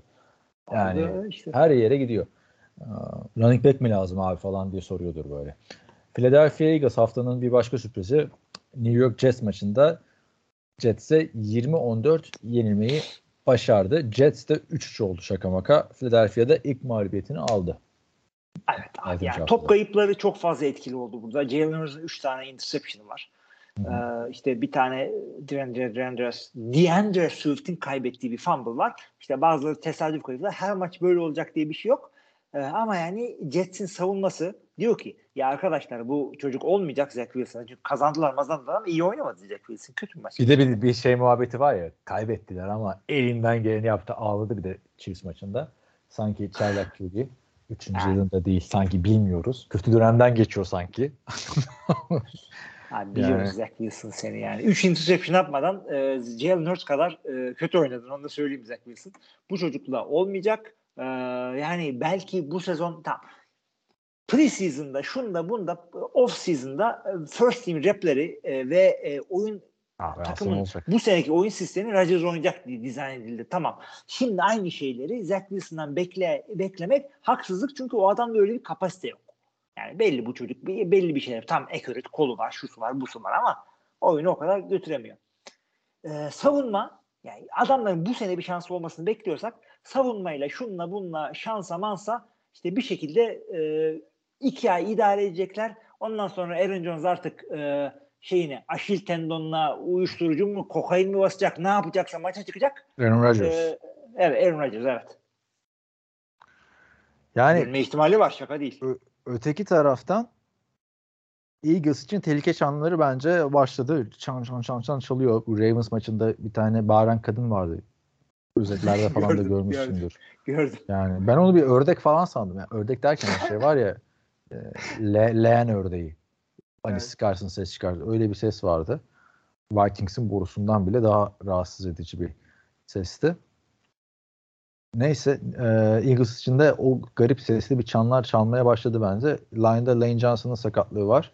Yani Abi işte. her yere gidiyor. Aa, Running back mi lazım abi falan diye soruyordur böyle. Philadelphia Eagles haftanın bir başka sürprizi New York Jets maçında Jets'e 20-14 yenilmeyi başardı. Jets de 3-3 oldu şaka maka. Philadelphia'da ilk mağlubiyetini aldı. Evet abi. Yani top kayıpları çok fazla etkili oldu burada. Jalen Hurts'ın 3 tane interception'ı var. Ee, işte bir tane Deandre, Deandre, Deandre Swift'in kaybettiği bir fumble var. İşte bazıları tesadüf kayıplar. Her maç böyle olacak diye bir şey yok. Ee, ama yani Jets'in savunması diyor ki ya arkadaşlar bu çocuk olmayacak Zach Wilson'a. Çünkü kazandılar mazandılar ama iyi oynamadı Zach Wilson. Kötü bir maç. Bir de bir, bir şey muhabbeti var ya kaybettiler ama elinden geleni yaptı ağladı bir de Chiefs maçında. Sanki çaylak gibi. Üçüncü yılında değil sanki bilmiyoruz. Kötü dönemden geçiyor sanki. Abi biliyoruz Yani. Zach Wilson seni yani. 3 interception atmadan e, Jalen Hurts kadar e, kötü oynadın. Onu da söyleyeyim Zach Wilson. Bu çocukla olmayacak. Ee, yani belki bu sezon tam preseason'da şunda bunda off season'da e, first team repleri e, ve e, oyun Abi, takımın olacak. bu seneki oyun sistemi Rodgers oynayacak diye dizayn edildi. Tamam. Şimdi aynı şeyleri Zach Wilson'dan bekle, beklemek haksızlık çünkü o adamda öyle bir kapasite yok. Yani belli bu çocuk bir, belli bir şeyler. Tam accurate kolu var, şusu var, busu var ama oyunu o kadar götüremiyor. Ee, savunma yani adamların bu sene bir şansı olmasını bekliyorsak savunmayla şunla bununla şansa mansa işte bir şekilde e, iki ay idare edecekler. Ondan sonra Aaron Jones artık e, şeyini aşil tendonuna uyuşturucu mu kokain mi basacak ne yapacaksa maça çıkacak. Aaron Rodgers. Ee, evet Aaron Rodgers evet. yani Görme ihtimali var şaka değil. öteki taraftan Eagles için tehlike çanları bence başladı. Çan çan çan çan çalıyor. Ravens maçında bir tane bağıran kadın vardı. Özetlerde falan da Gördüm, görmüşsündür. Gördüm. Yani ben onu bir ördek falan sandım. Yani ördek derken bir şey var ya e, le, leğen ördeği. Hani Evet. sıkarsın ses çıkar. Öyle bir ses vardı. Vikings'in borusundan bile daha rahatsız edici bir sesti. Neyse e, Eagles için de o garip sesli bir çanlar çalmaya başladı bence. Line'da Lane Johnson'ın sakatlığı var.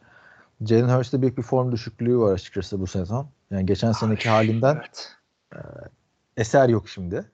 Jalen Hurst'te büyük bir form düşüklüğü var açıkçası bu sezon. Yani geçen seneki halinden Evet. eser yok şimdi.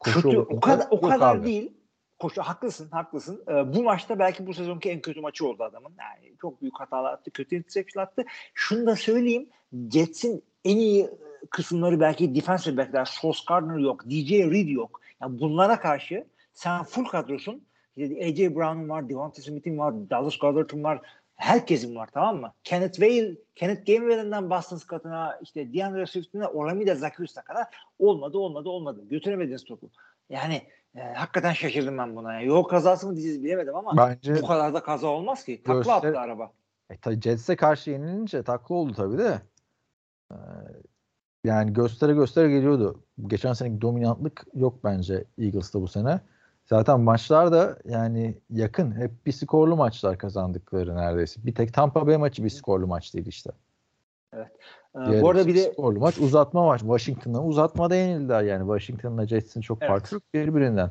Koşu Kötü, o kadar o kadar abi. değil. Koşu haklısın, haklısın. Ee, bu maçta belki bu sezonki en kötü maçı oldu adamın. Yani çok büyük hatalar attı, kötü interception attı. Şunu da söyleyeyim. Jets'in en iyi kısımları belki defensive backler, Sauce Gardner yok, DJ Reed yok. Yani bunlara karşı sen full kadrosun. İşte AJ Brown'un var, Devonta Smith'in var, Dallas Goedert'un var. Herkesin var tamam mı? Kenneth Vale, Kenneth Gainwell'inden Boston Scott'ına işte DeAndre Swift'ine Olamide Zacchaeus'a kadar olmadı olmadı olmadı. Götüremediniz topu. Yani e, hakikaten şaşırdım ben buna. Yani yol kazası mı diyeceğiz bilemedim ama Bence bu kadar da kaza olmaz ki. Takla Göster- attı araba. E, tabii Jets'e karşı yenilince takla oldu tabii de. Ee, yani göstere göstere geliyordu. Geçen seneki dominantlık yok bence Eagles'ta bu sene. Zaten maçlar da yani yakın. Hep bir skorlu maçlar kazandıkları neredeyse. Bir tek Tampa Bay maçı bir skorlu maç değil işte. Ee, bu arada bir de skorlu maç. Uzatma maç. Washington'a uzatmada yenildiler yani. Washington'la Jets'in çok Evet. farkı yok. Birbirinden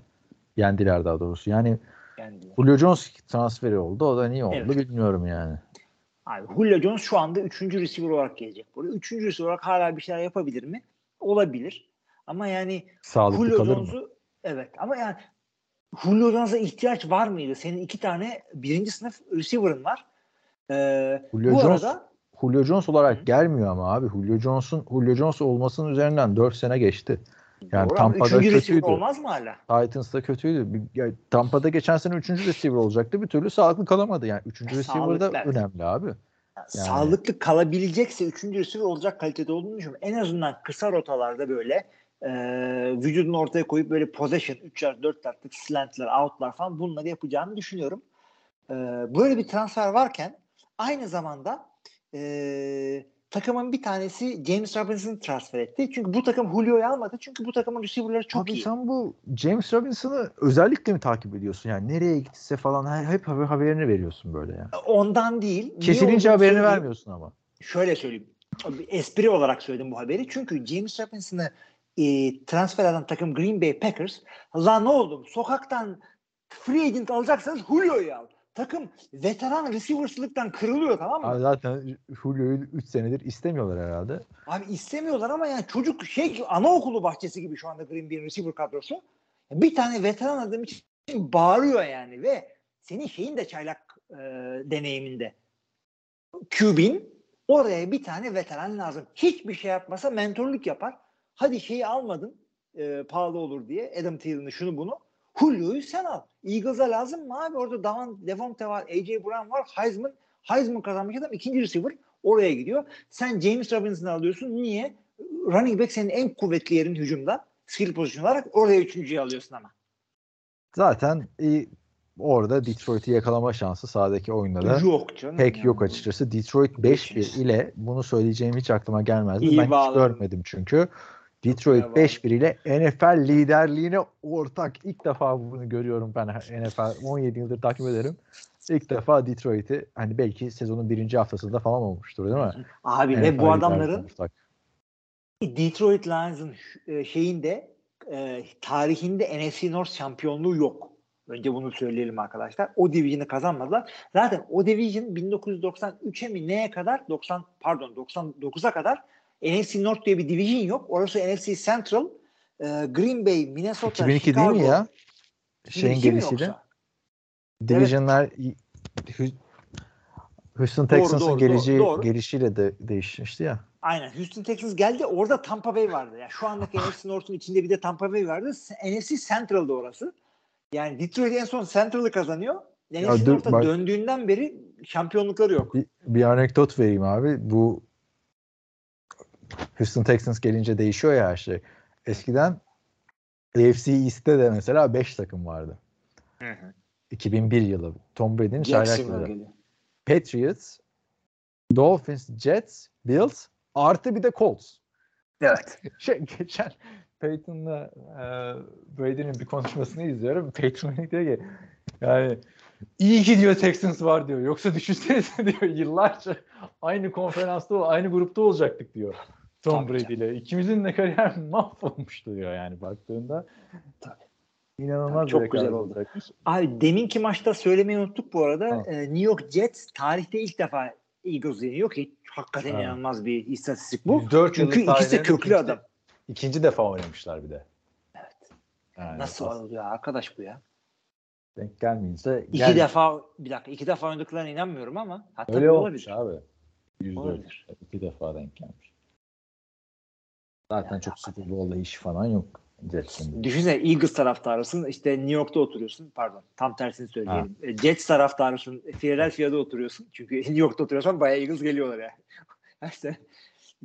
yendiler daha doğrusu. Yani yani, Julio Jones transferi oldu. O da niye oldu Evet. bilmiyorum yani. abi, Julio Jones şu anda 3. receiver olarak gelecek. Burada 3. receiver olarak hala bir şeyler yapabilir mi? Olabilir. Ama yani Sağlıklı Julio? Jones'u evet ama yani Julio Jones'a ihtiyaç var mıydı? Senin iki tane birinci sınıf receiver'ın var. Ee, Julio bu Jones arada Julio Jones olarak gelmiyor ama abi Julio Jones'un Julio Jones olmasının üzerinden 4 sene geçti. Yani doğru Tampa'da kötüydü. olmaz mı hala? Titans'ta kötüydü. Bir- ya Tampa'da geçen sene 3. receiver olacaktı. Bir türlü sağlıklı kalamadı. Yani 3. Ya, receiver da önemli abi. Yani- Sağlıklı kalabilecekse üçüncü receiver olacak kalitede olduğunu düşünüyorum. En azından kısa rotalarda böyle e, vücudunu ortaya koyup böyle possession 3'ler 4'ler slantler outlar falan bunları yapacağını düşünüyorum. E, böyle bir transfer varken aynı zamanda e, takımın bir tanesi James Robinson'ı transfer etti. Çünkü bu takım Julio'yu almadı. Çünkü bu takımın receiver'ları çok abi iyi. sen bu James Robinson'ı özellikle mi takip ediyorsun? Yani nereye gitse falan he- hep haber- haberini veriyorsun böyle yani. Ondan değil. Kesilince haberini söyleyeyim. vermiyorsun ama. şöyle söyleyeyim. Espri olarak söyledim bu haberi. Çünkü James Robinson'ı e, transfer eden takım Green Bay Packers la ne oldu? Sokaktan free agent alacaksanız Julio'yu al. Takım veteran receiver'sılıktan kırılıyor tamam mı? Abi Abi, zaten Julio'yu 3 senedir istemiyorlar herhalde. istemiyorlar ama yani çocuk şey anaokulu bahçesi gibi şu anda Green Bay'in receiver kadrosu. Bir tane veteran adam için bağırıyor yani ve senin şeyin de çaylak e, deneyiminde. QB'in oraya bir tane veteran lazım. Hiçbir şey yapmasa mentorluk yapar. Hadi şeyi almadın e, pahalı olur diye Adam Thielen'ı şunu bunu. Julio'yu sen al. Eagles'a lazım mı abi? Orada Davon, Devonta var, AJ Brown var, Heisman. Heisman kazanmış adam ikinci receiver oraya gidiyor. Sen James Robinson'ı alıyorsun. Niye? Running back senin en kuvvetli yerin hücumda. Skill pozisyon olarak oraya üçüncüyü alıyorsun ama. Zaten iyi, orada Detroit'i yakalama şansı sahadaki oyunda da Yok canım. pek yani. yok açıkçası. Detroit 5-1 ile bunu söyleyeceğim hiç aklıma gelmezdi. İyi ben hiç bağladın. görmedim çünkü. Detroit güzel 5-1 ile NFL liderliğine ortak. İlk defa bunu görüyorum ben NFL 17 yıldır takip ederim. İlk defa Detroit'i hani belki sezonun birinci haftasında falan olmuştur değil mi? Abi ve bu adamların. Detroit Lions'ın e, şeyinde e, tarihinde NFC North şampiyonluğu yok. Önce bunu söyleyelim arkadaşlar. O division'ı kazanmadılar. Zaten o division 1993'e mi neye kadar 90 pardon 99'a kadar NFC North diye bir division yok. Orası NFC Central, e, Green Bay, Minnesota, 2002 Chicago. değil mi ya? Şeyin 2002 mi gelişiyle. Division'lar Hü- Houston Texans'ın geleceği, doğru, doğru. gelişiyle de değişmişti ya. Aynen. Houston Texans geldi. Orada Tampa Bay vardı. Yani şu andaki NFC North'un içinde bir de Tampa Bay vardı. NFC Central'da orası. Yani Detroit en son Central'ı kazanıyor. NFC North'a döndüğünden beri şampiyonlukları yok. Bir, bir anekdot vereyim abi. Bu Houston Texans gelince değişiyor ya her şey. Eskiden AFC East'te de mesela 5 takım vardı. 2001 yılı. Tom Brady'nin çaylak Jacksonville yılı. geliyor. Patriots, Dolphins, Jets, Bills artı bir de Colts. Evet. Şey, geçen Peyton'la e, Brady'nin bir konuşmasını izliyorum. Peyton Manning diyor ki yani iyi ki diyor Texans var diyor. Yoksa düşünsenize diyor yıllarca aynı konferansta aynı grupta olacaktık diyor. Tom Tabii Brady ile. İkimizin de kariyer mahvolmuştu diyor yani baktığında. Tabii. İnanılmaz Tabii, çok güzel oldu. olacakmış. Abi deminki maçta söylemeyi unuttuk bu arada. Ha. Ee, New York Jets tarihte ilk defa Eagles yeniyor ki hakikaten Ha. inanılmaz bir istatistik bu. 104 Çünkü ikisi de köklü ikinci- adam. İkinci defa oynamışlar bir de. Evet. Yani Nasıl pas- oluyor arkadaş bu ya? denk gelmeyince İki gel- defa bir dakika iki defa oynadıklarına inanmıyorum ama hatta Öyle olabilir. abi. Yüzde Olabilir. iki defa denk gelmiş. Zaten Yani çok Super Bowl'da iş falan yok Jets'in. Düşünsene Eagles taraftarısın işte New York'ta oturuyorsun pardon tam tersini söyleyelim. E, Jets taraftarısın Philadelphia'da oturuyorsun. Çünkü New York'ta oturuyorsan bayağı Eagles geliyorlar yani. işte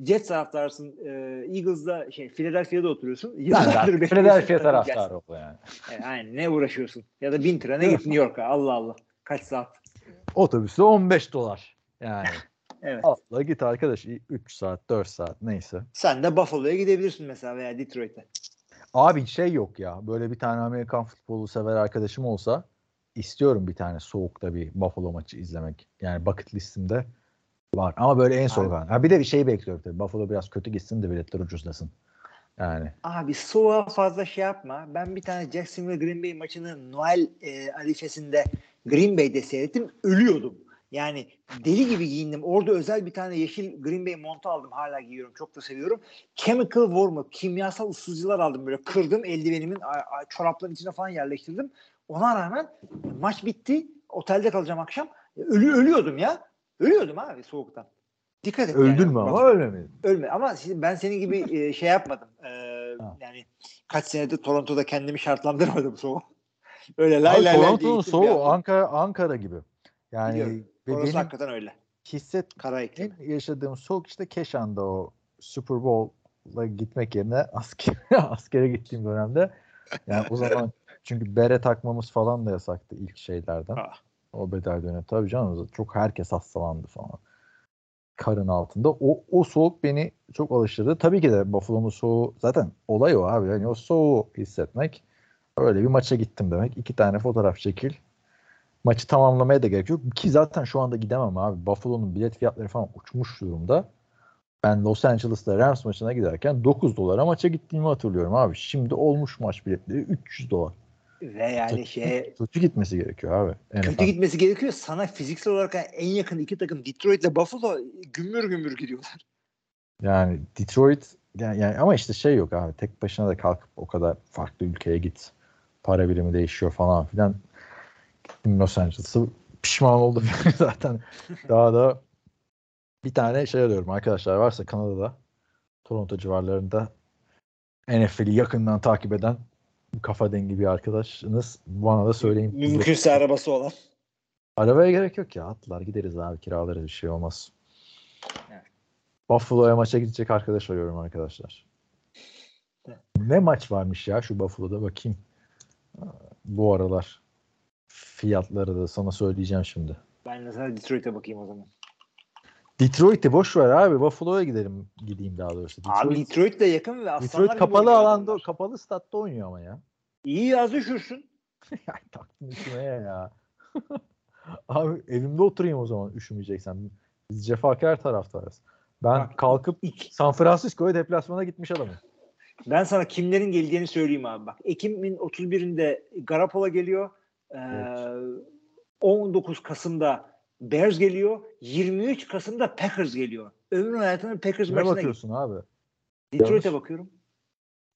Jets taraftarısın e, Eagles'da şey Philadelphia'da oturuyorsun. Yıllardır. Philadelphia taraftarı oldu yani. E, aynen ne uğraşıyorsun? Ya da bin trene git New York'a Allah Allah. Kaç saat? Otobüsü 15 dolar. Yani Evet. atla git arkadaş 3 saat 4 saat neyse. Sen de Buffalo'ya gidebilirsin mesela veya Detroit'e. Abi şey yok ya böyle bir tane Amerikan futbolu sever arkadaşım olsa istiyorum bir tane soğukta bir Buffalo maçı izlemek. Yani bucket listimde var ama böyle en soğuk an. Ha bir de bir şey bekliyorum tabii. Buffalo biraz kötü gitsin de biletler ucuzlasın. Yani Abi soğuğa fazla şey yapma. Ben bir tane Jacksonville Green Bay maçını Noel e, arifesinde Green Bay'de seyrettim. Ölüyordum. Yani deli gibi giyindim. Orada özel bir tane yeşil Green Bay montu aldım. Hala giyiyorum. Çok da seviyorum. Chemical Warmer, kimyasal ısıtıcılar aldım. Böyle kırdım eldivenimin çorapların içine falan yerleştirdim. Ona rağmen maç bitti. Otelde kalacağım akşam. Ölü ölüyordum ya. Ölüyordum abi soğuktan. Dikkat et. öldün yani. mü Bak- ama ölmemedin. ölme ama ben senin gibi e, şey yapmadım. E, yani kaç senedir Toronto'da kendimi şartlandırmadım soğuk. Öyle lay lay lay Toronto'nun soğuğu. Ankara Ankara gibi. Yani Biliyorum. Ve Orası benim hakikaten öyle. hisset Kara en yaşadığım soğuk işte Keşan'da o Super Bowl'a gitmek yerine asker, askere gittiğim dönemde yani o zaman çünkü bere takmamız falan da yasaktı ilk şeylerden. Ah. O bedel dönemi. Tabii canım çok herkes hastalandı falan. Karın altında. O, o soğuk beni çok alıştırdı. Tabii ki de Buffalo'nun soğuğu zaten olay o abi. Yani o soğuğu hissetmek. Öyle bir maça gittim demek. İki tane fotoğraf çekil. Maçı tamamlamaya da gerek yok. Ki zaten şu anda gidemem abi. Buffalo'nun bilet fiyatları falan uçmuş durumda. Ben Los Angeles'ta Rams maçına giderken 9 dolara maça gittiğimi hatırlıyorum abi. Şimdi olmuş maç biletleri 300 dolar. Ve yani şey Kötü gitmesi gerekiyor abi. kötü NFL. gitmesi gerekiyor. Sana fiziksel olarak en yakın iki takım Detroit ile Buffalo gümbür gümbür gidiyorlar. Yani Detroit yani, yani ama işte şey yok abi. Tek başına da kalkıp o kadar farklı ülkeye git. Para birimi değişiyor falan filan. Los Angeles'a pişman oldum zaten. Daha da bir tane şey arıyorum arkadaşlar varsa Kanada'da Toronto civarlarında NFL'i yakından takip eden kafa dengi bir arkadaşınız bana da söyleyin. Mümkünse arabası olan. Arabaya gerek yok ya. Atlar gideriz abi kiralarız bir şey olmaz. Evet. Buffalo'ya maça gidecek arkadaş arıyorum arkadaşlar. Evet. Ne maç varmış ya şu Buffalo'da bakayım. Bu aralar fiyatları da sana söyleyeceğim şimdi. Ben de sana Detroit'e bakayım o zaman. Detroit'i boş ver abi. Buffalo'ya gidelim gideyim daha doğrusu. Detroit, Abi Detroit de yakın ve aslanlar Detroit kapalı alanda, adamlar. kapalı statta oynuyor ama ya. İyi yaz üşürsün. ya taktın üstüne ya. abi evimde oturayım o zaman üşümeyeceksen. Biz cefakar taraftarız. Ben Bak, kalkıp İki, San Francisco'ya deplasmana gitmiş adamım. Ben sana kimlerin geleceğini söyleyeyim abi bak. Ekim'in 31'inde Garapola geliyor. Evet. 19 Kasım'da Bears geliyor. 23 Kasım'da Packers geliyor. Ömrüm hayatının Packers Ne maçına git. bakıyorsun abi? Detroit'e bakıyorum.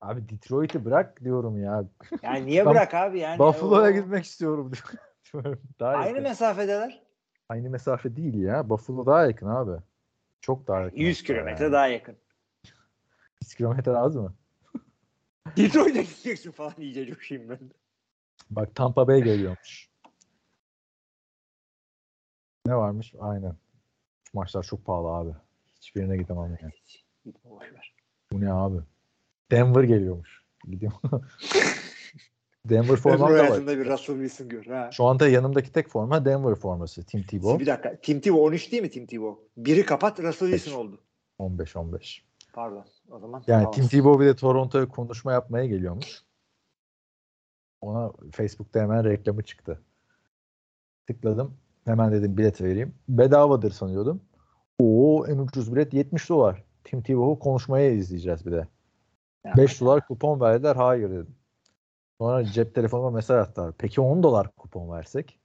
Abi Detroit'i bırak diyorum ya. Yani niye bırak abi yani? Buffalo'ya o- gitmek istiyorum diyorum. daha Aynı yakın. mesafedeler. Aynı mesafe değil ya. Buffalo daha yakın abi. Çok daha yakın. 100 hatta kilometre yani. daha yakın. 100 kilometre az mı? Detroit'e gideceksin falan iyice coşayım ben. Bak Tampa Bay geliyormuş. Ne varmış? Aynen. Maçlar çok pahalı abi. Hiçbirine gidemem yani. Bu ne abi? Denver geliyormuş. Gidiyorum. Denver formam da var. bir Russell Wilson gör. Ha. Şu anda yanımdaki tek forma Denver forması. Tim Tebow. Bir dakika. Tim Tebow 13 değil mi Tim Tebow? Biri kapat Russell Wilson oldu. 15-15. Pardon. O zaman Yani. Tim Tebow bir de Toronto'ya konuşma yapmaya geliyormuş. Ona Facebook'ta hemen reklamı çıktı. Tıkladım. Hemen dedim bilet vereyim. Bedavadır sanıyordum. Oo en ucuz bilet 70 dolar. Tim Tebow'u konuşmaya izleyeceğiz bir de. Ya. 5 dolar kupon verdiler. Hayır dedim. Sonra cep telefonuma mesaj attılar. Peki 10 dolar kupon versek?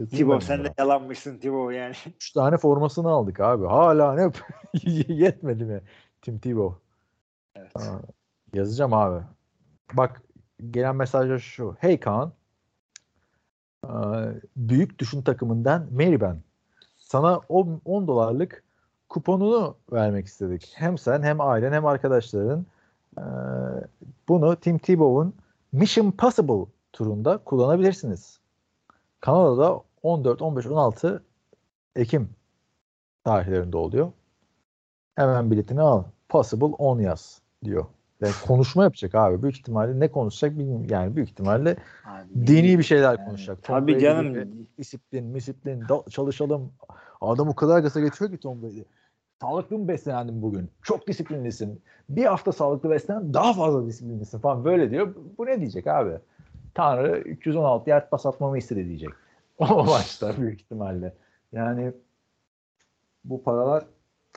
Ben sen de yalanmışsın Tebow yani. 3 tane formasını aldık abi. Hala ne yetmedi mi Tim Tebow? Evet. Aa, yazacağım abi. Bak gelen mesajlar şu. Hey Kaan. Aa, Büyük düşün takımından Mary ben. Sana 10, 10 dolarlık kuponunu vermek istedik. Hem sen hem ailen hem arkadaşların ee, bunu Tim Tebow'un Mission Possible turunda kullanabilirsiniz. Kanada'da 14, 15, 16 Ekim tarihlerinde oluyor. Hemen biletini al. Possible 10 yaz diyor. Yani konuşma yapacak abi. Büyük ihtimalle ne konuşacak bilmiyorum. Yani büyük ihtimalle dini bir şeyler konuşacak. Tom Tabii Brady canım. gibi Disiplin, disiplin, çalışalım. Adam o kadar gasa geçiyor ki Tom Brady. Sağlıklı mı beslendim bugün? Çok disiplinlisin. Bir hafta sağlıklı beslen daha fazla disiplinlisin falan böyle diyor. Bu ne diyecek abi? Tanrı 316 yer pas atmamı istedi diyecek. O maçta büyük ihtimalle. Yani bu paralar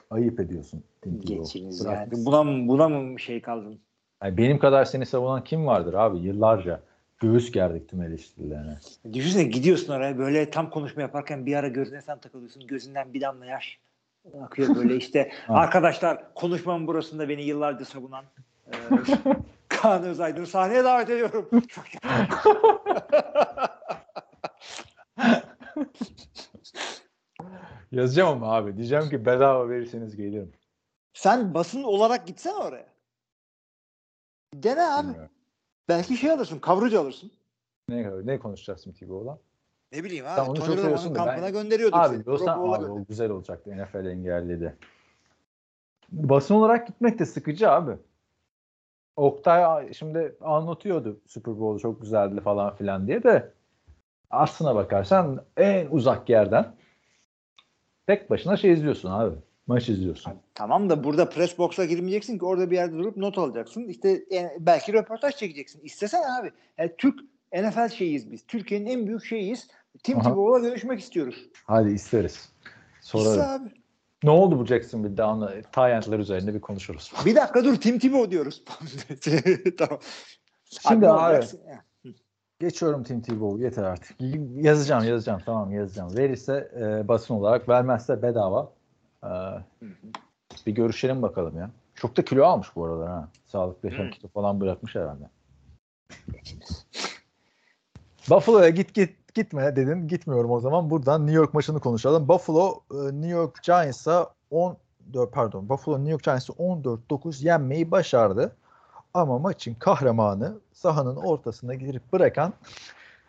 ayıp ediyorsun. Geçiniz yani. Buna mı, buna mı şey kaldın? Yani benim kadar seni savunan kim vardır abi? Yıllarca göğüs gerdik tüm eleştirilerine. Düşünsene gidiyorsun oraya böyle tam konuşma yaparken bir ara gözüne sen takılıyorsun. Gözünden bir damla yaş akıyor böyle işte. Arkadaşlar konuşmam burasında beni yıllarca savunan e, Kaan Özaydın'ı sahneye davet ediyorum. Çok Yazacağım ama abi. Diyeceğim ki bedava verirseniz gelirim. Sen basın olarak gitsene oraya. Dene abi. Bilmiyorum. Belki şey alırsın, kavrucu alırsın. Ne, ne konuşacağız Tim Tebow'la? Ne bileyim Sen abi. onu çok Tony Romo'nun da ben- kampına gönderiyorduk Abi seni. Bowl'a abi o güzel olacaktı. NFL engelledi. Basın olarak gitmek de sıkıcı abi. Oktay şimdi anlatıyordu Super Bowl çok güzeldi falan filan diye de aslına bakarsan en uzak yerden tek başına şey izliyorsun abi. Maç izliyorsun. Tamam da burada press box'a girmeyeceksin ki orada bir yerde durup not alacaksın. İşte yani belki röportaj çekeceksin. İstesen abi. Yani Türk NFL şeyiyiz biz. Türkiye'nin en büyük şeyiyiz. Tim. Tebow'la görüşmek istiyoruz. Hadi isteriz. İste Sorarım. abi. Ne oldu bu Jacksonville'de anla Tyent'ler üzerinde bir konuşuruz. Bir dakika dur Tim Tebow diyoruz. tamam. Şimdi abi? Ya. Geçiyorum Tim Tebow yeter artık. Yazacağım yazacağım tamam yazacağım. Verirse e, basın olarak vermezse bedava. E, bir görüşelim bakalım ya. Çok da kilo almış bu aralar ha. Sağlıklı yaşam Hı. kilo falan bırakmış herhalde. Buffalo'ya git git gitme dedin. Gitmiyorum o zaman. Buradan New York maçını konuşalım. Buffalo e, New York Giants'a 14 pardon Buffalo New York Giants'ı 14-9 yenmeyi başardı. Ama maçın kahramanı sahanın ortasına girip bırakan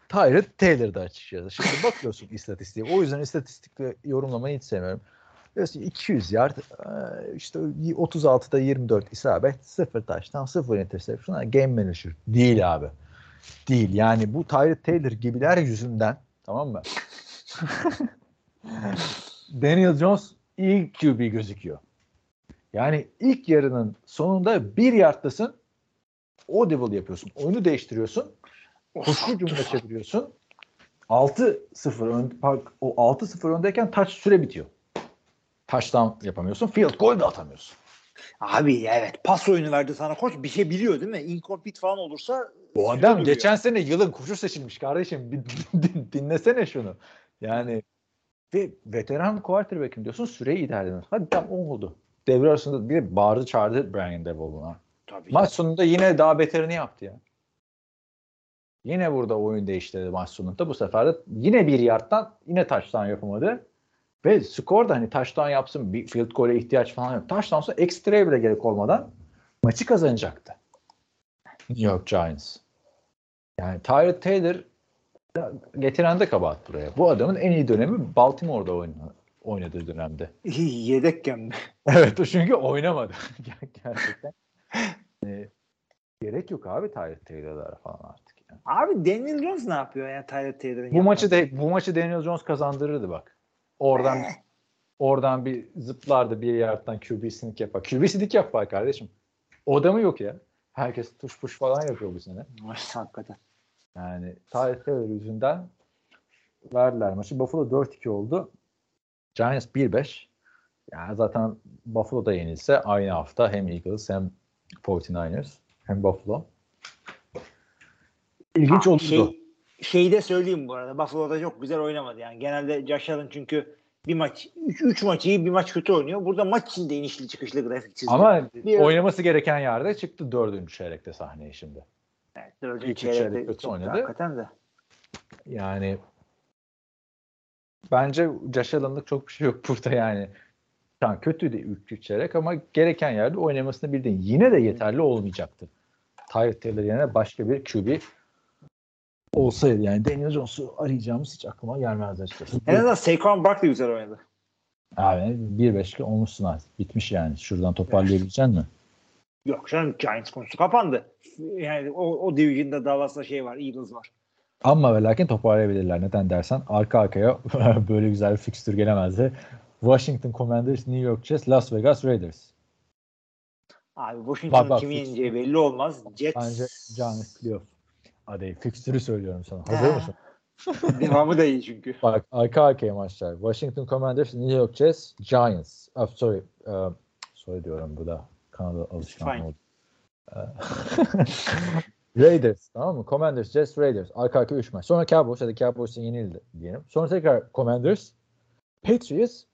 Tyrod Taylor'dı açıkçası. Şimdi bakıyorsun istatistiğe. O yüzden istatistikle yorumlamayı hiç sevmiyorum. Diyorsun 200 yard e, işte 36'da 24 isabet 0 taştan 0 interception game manager değil abi. Değil yani bu Tyrod Taylor gibiler yüzünden tamam mı? Daniel Jones iyi QB gözüküyor. Yani ilk yarının sonunda bir yardtasın audible yapıyorsun. Oyunu değiştiriyorsun. Koşu cümle çeviriyorsun. 6-0 ön, o 6-0 öndeyken taç süre bitiyor. Taştan yapamıyorsun. Field goal da atamıyorsun. Abi evet pas oyunu verdi sana koç bir şey biliyor değil mi? Incomplete falan olursa Bu adam geçen sene yılın koçu seçilmiş kardeşim. Bir din- dinlesene şunu. Yani ve veteran quarterback'im diyorsun süreyi ilerledin. Hadi tam oldu. Devre arasında bir bağırdı çağırdı Brian Daboll'una. Tabii Maç sonunda yine daha beterini yaptı ya. Yine burada oyun değiştirdi maç sonunda. Bu sefer de yine bir yardtan yine touchdown yapamadı. Ve skor da hani touchdown yapsın bir field goal'e ihtiyaç falan yok. Touchdown sonra ekstraya bile gerek olmadan maçı kazanacaktı. New York Giants. Yani Tyrod Taylor getiren de kabahat buraya. Bu adamın en iyi dönemi Baltimore'da oynadı, oynadığı dönemde. Yedekken mi? Evet o çünkü oynamadı. Ger- Gerçekten. Ee, gerek yok abi Tyrod Taylor'lara falan artık. Yani. Abi Daniel Jones ne yapıyor ya Tyler Taylor'ın Bu maçı de, bu maçı Daniel Jones kazandırırdı bak. Oradan Eh. oradan bir zıplardı bir yerden QB sneak yapar. QB sneak yapar kardeşim. O adamı yok ya. Herkes tuş puş falan yapıyor bu sene. Hakikaten. Yani Tyrod Taylor yüzünden verdiler maçı. Buffalo 4-2 oldu. Giants 1-5. Yani zaten Buffalo da yenilse aynı hafta hem Eagles hem 49ers hem Buffalo. İlginç Ha, oldu. Şey, şeyi de söyleyeyim bu arada. Buffalo'da çok güzel oynamadı yani. Genelde Josh Allen çünkü bir maç, 3 maç iyi bir maç kötü oynuyor. Burada maç içinde inişli çıkışlı grafik çizdi. Ama Bir- oynaması gereken yerde çıktı dördüncü çeyrekte sahneye şimdi. evet, dördüncü ilk üç çeyrek çeyrekte kötü oynadı. Hakikaten de. Yani bence Josh Allen'lık çok bir şey yok burada yani. Tamam kötüydü ilk üç çeyrek ama gereken yerde oynamasını bildin. Yine de yeterli olmayacaktı. Tyrod Taylor yerine başka bir QB olsaydı yani Daniel Jones'u arayacağımız hiç aklıma gelmezdi açıkçası. En azından Saquon Barkley güzel oynadı. Abi 1-5'li olmuşsun artık. Bitmiş yani. Şuradan toparlayabilecek misin? Yok canım Giants konusu kapandı. Yani o, o division'da Dallas'la şey var, Eagles var. Ama ve lakin toparlayabilirler. Neden dersen arka arkaya böyle güzel bir fikstür gelemezdi. Washington Commanders, New York Jets, Las Vegas Raiders. Abi bak, kimi yeneceği belli olmaz. Jets Bence Giants playoff. Hadi fikstürü söylüyorum sana. Hazır mısın? devamı da iyi çünkü. Bak arka arkaya maçlar. Washington Commanders, New York Jets, Giants. Oh, sorry. Uh, sorry diyorum bu da Kanada alışkanlığı oldu. Raiders tamam mı? Commanders, Jets, Raiders. Arka arka 3 maç. Sonra Cowboys. Hadi Cowboys'ın yenildi diyelim. Sonra tekrar Commanders, Patriots,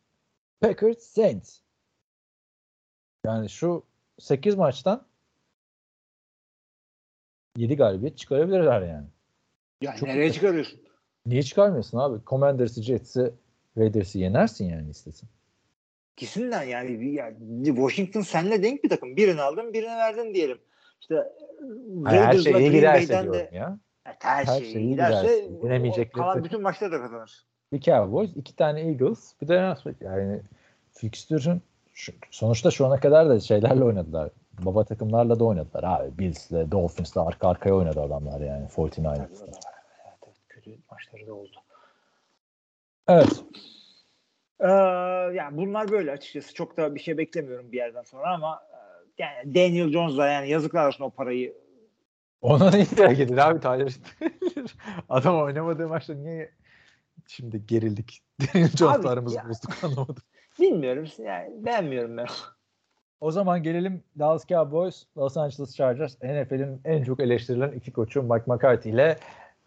Packers, Saints. Yani şu 8 maçtan 7 galibiyet çıkarabilirler yani. Yani Çok nereye çıkarıyorsun? Niye çıkarmıyorsun abi? Commanders'ı, Jets'i, Raiders'ı yenersin yani istesin. İkisinden yani, yani Washington senle denk bir takım. Birini aldın birini verdin diyelim. İşte Raiders'la şey iyi Green giderse Bay'den de ya. Evet, her, her şey şey iyi giderse giderse, yenemeyecekleri kalan bütün maçları da kazanır. Bir Cowboys, iki tane Eagles, bir de. Yani fixture'ın şu- sonuçta şu ana kadar da şeylerle oynadılar. Baba takımlarla da oynadılar abi. Bills'le, Dolphins'le arka arkaya oynadı adamlar yani 49 Evet, evet, kötü maçları da oldu. Evet. Ee, yani bunlar böyle açıkçası. Çok da bir şey beklemiyorum bir yerden sonra ama e, yani Daniel Jones'la yani yazıklar olsun o parayı. Ona ne ihtiyaç edin abi Tyler Taylor. Adam oynamadığı maçta niye şimdi gerildik? Daniel Jones'la aramızı bozduk anlamadım. Bilmiyorum. Yani beğenmiyorum ben. O zaman gelelim Dallas Cowboys, Los Angeles Chargers. NFL'in en çok eleştirilen iki koçu Mike McCarthy ile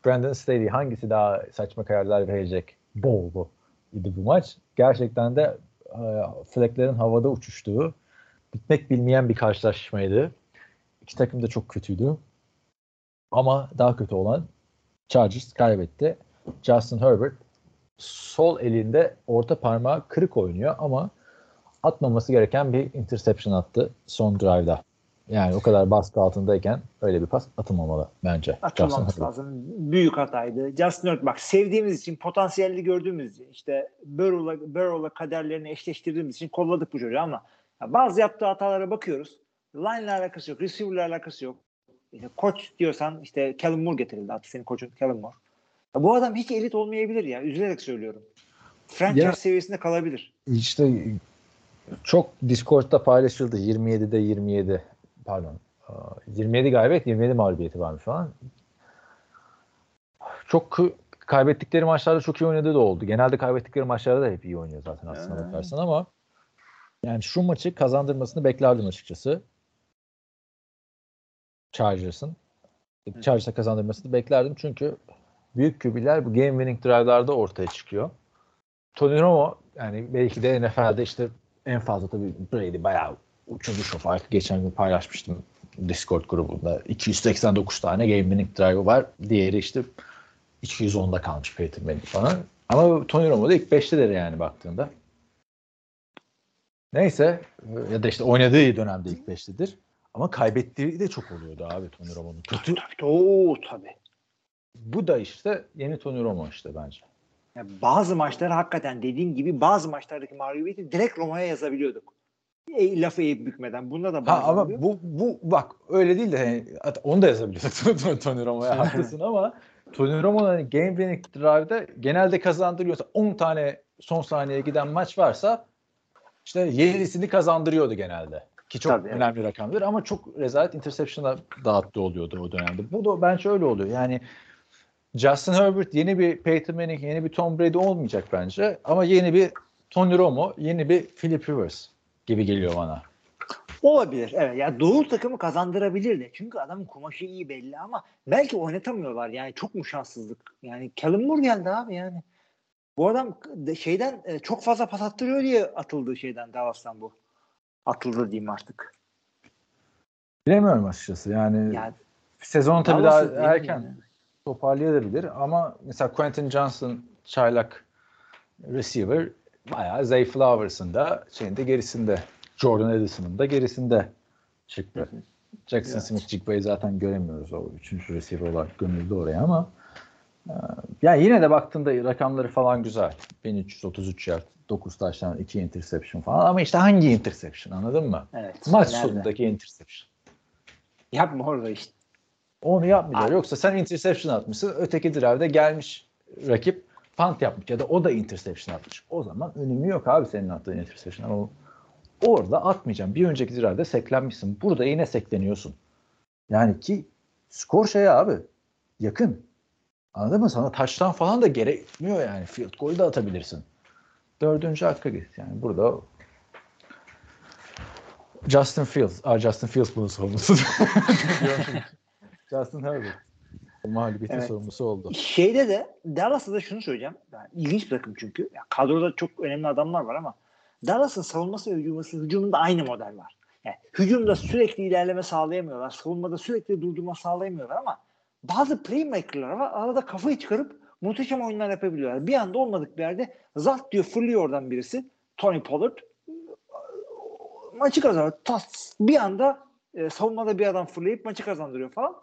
Brandon Staley. Hangisi daha saçma kararlar verecek? Bol bu idi bu maç. Gerçekten de e, fleklerin havada uçuştuğu, bitmek bilmeyen bir karşılaşmaydı. İki takım da çok kötüydü. Ama daha kötü olan Chargers kaybetti. Justin Herbert sol elinde orta parmağı kırık oynuyor ama atmaması gereken bir interception attı son drive'da. Yani o kadar baskı altındayken öyle bir pas atılmamalı bence. Atılmaması lazım. Büyük hataydı. Justin Herbert bak sevdiğimiz için, potansiyelli gördüğümüz için, işte Burrow'la, Burrow'la kaderlerini eşleştirdiğimiz için kolladık bu çocuğu ama ya bazı yaptığı hatalara bakıyoruz. Line'la alakası yok, receiver'la alakası yok. İşte koç diyorsan işte Kellen Moore getirildi. Hatta senin koçun Kellen Moore. Bu adam hiç elit olmayabilir ya. Üzülerek söylüyorum. Franchise Ya- seviyesinde kalabilir. İşte çok Discord'da paylaşıldı. 27'de 27 pardon. Aa, 27 galibiyet 27 mağlubiyeti varmış falan. Çok kaybettikleri maçlarda çok iyi oynadığı da oldu. Genelde kaybettikleri maçlarda da hep iyi oynuyor zaten aslına Ha. bakarsan ama Yani şu maçı kazandırmasını beklerdim açıkçası. Chargers'ın. Chargers'a kazandırmasını beklerdim çünkü büyük QB'ler bu game winning drive'larda ortaya çıkıyor. Tony Romo yani belki de NFL'de işte en fazla tabii Brady bayağı uçurmuş o farkı. Geçen gün paylaşmıştım Discord grubunda. 289 tane game winning drive var. Diğeri işte 210'da kalmış Peyton Manning falan. Ama Tony Romo da ilk 5'tedir yani baktığında. Neyse ya da işte oynadığı dönemde ilk 5'tedir. Ama kaybettiği de çok oluyordu abi Tony Romo'nun. Kötü. Tabii, oo, tabii. Bu da işte yeni Tony Romo işte bence. Yani bazı maçları hakikaten dediğin gibi bazı maçlardaki mağlubiyeti direkt Roma'ya yazabiliyorduk. E, lafı eğip bükmeden. Bunda da Ha bazı ama oluyor. bu bu bak öyle değil de hani, hatta onu da yazabiliyorsun Tony Romo'ya haklısın ama Tony Romo'nun hani game winning drive'da genelde kazandırıyorsa 10 tane son saniyeye giden maç varsa işte 7'sini kazandırıyordu genelde. Ki çok Tabii, evet. önemli rakamdır ama çok rezalet interception'a dağıttı oluyordu o dönemde. Bu da bence öyle oluyor. Yani Justin Herbert yeni bir Peyton Manning, yeni bir Tom Brady olmayacak bence. Ama yeni bir Tony Romo, yeni bir Philip Rivers gibi geliyor bana. Olabilir. Evet. Ya doğu takımı kazandırabilirdi. Çünkü adamın kumaşı iyi belli ama belki oynatamıyorlar. Yani çok mu şanssızlık? Yani Callum Moore geldi abi yani. Bu adam de- şeyden e, çok fazla pas attırıyor diye atıldı şeyden Dallas'tan bu. Atıldı diyeyim artık. Bilemiyorum açıkçası. Yani Yani sezon tabii daha erken mi? Toparlayabilir ama mesela Quentin Johnson çaylak receiver bayağı Zay Flowers'ın da şeyinde gerisinde Jordan Edison'ın da gerisinde çıktı. Jackson Evet. Smith Jigba'yı zaten göremiyoruz o üçüncü receiver olarak gömüldü oraya ama e, ya yine de baktığında rakamları falan güzel. 1333 yard, 9 taştan 2 interception falan ama işte hangi interception anladın mı? Evet. Maç Nerede? sonundaki interception. Yapma orada işte. Onu yapmayacak. Abi. Yoksa sen interception atmışsın. Öteki drive'de gelmiş rakip punt yapmış ya da o da interception atmış. O zaman önemi yok abi senin attığın interception. Ama orada atmayacağım. Bir önceki drive'de seklenmişsin. Burada yine sekleniyorsun. Yani ki skor şey abi yakın. Anladın mı? Sana taştan falan da gerekmiyor yani. Field goal da atabilirsin. Dördüncü hakka git. Yani burada Justin Fields. Aa, Justin Fields bunun sorumlusu. Justin Herbert. Mağlubiyetin Evet. sorumlusu oldu. Şeyde de Dallas'ta da şunu söyleyeceğim. Yani ilginç bir takım çünkü. Ya kadroda çok önemli adamlar var ama Dallas'ın savunması ve hücuması, hücumunda aynı model var. Yani hücumda sürekli ilerleme sağlayamıyorlar. Savunmada sürekli durdurma sağlayamıyorlar ama bazı playmaker'lar var. Arada kafayı çıkarıp muhteşem oyunlar yapabiliyorlar. Bir anda olmadık bir yerde zart diyor fırlıyor oradan birisi. Tony Pollard maçı kazanıyor. Tas, bir anda e, savunmada bir adam fırlayıp maçı kazandırıyor falan.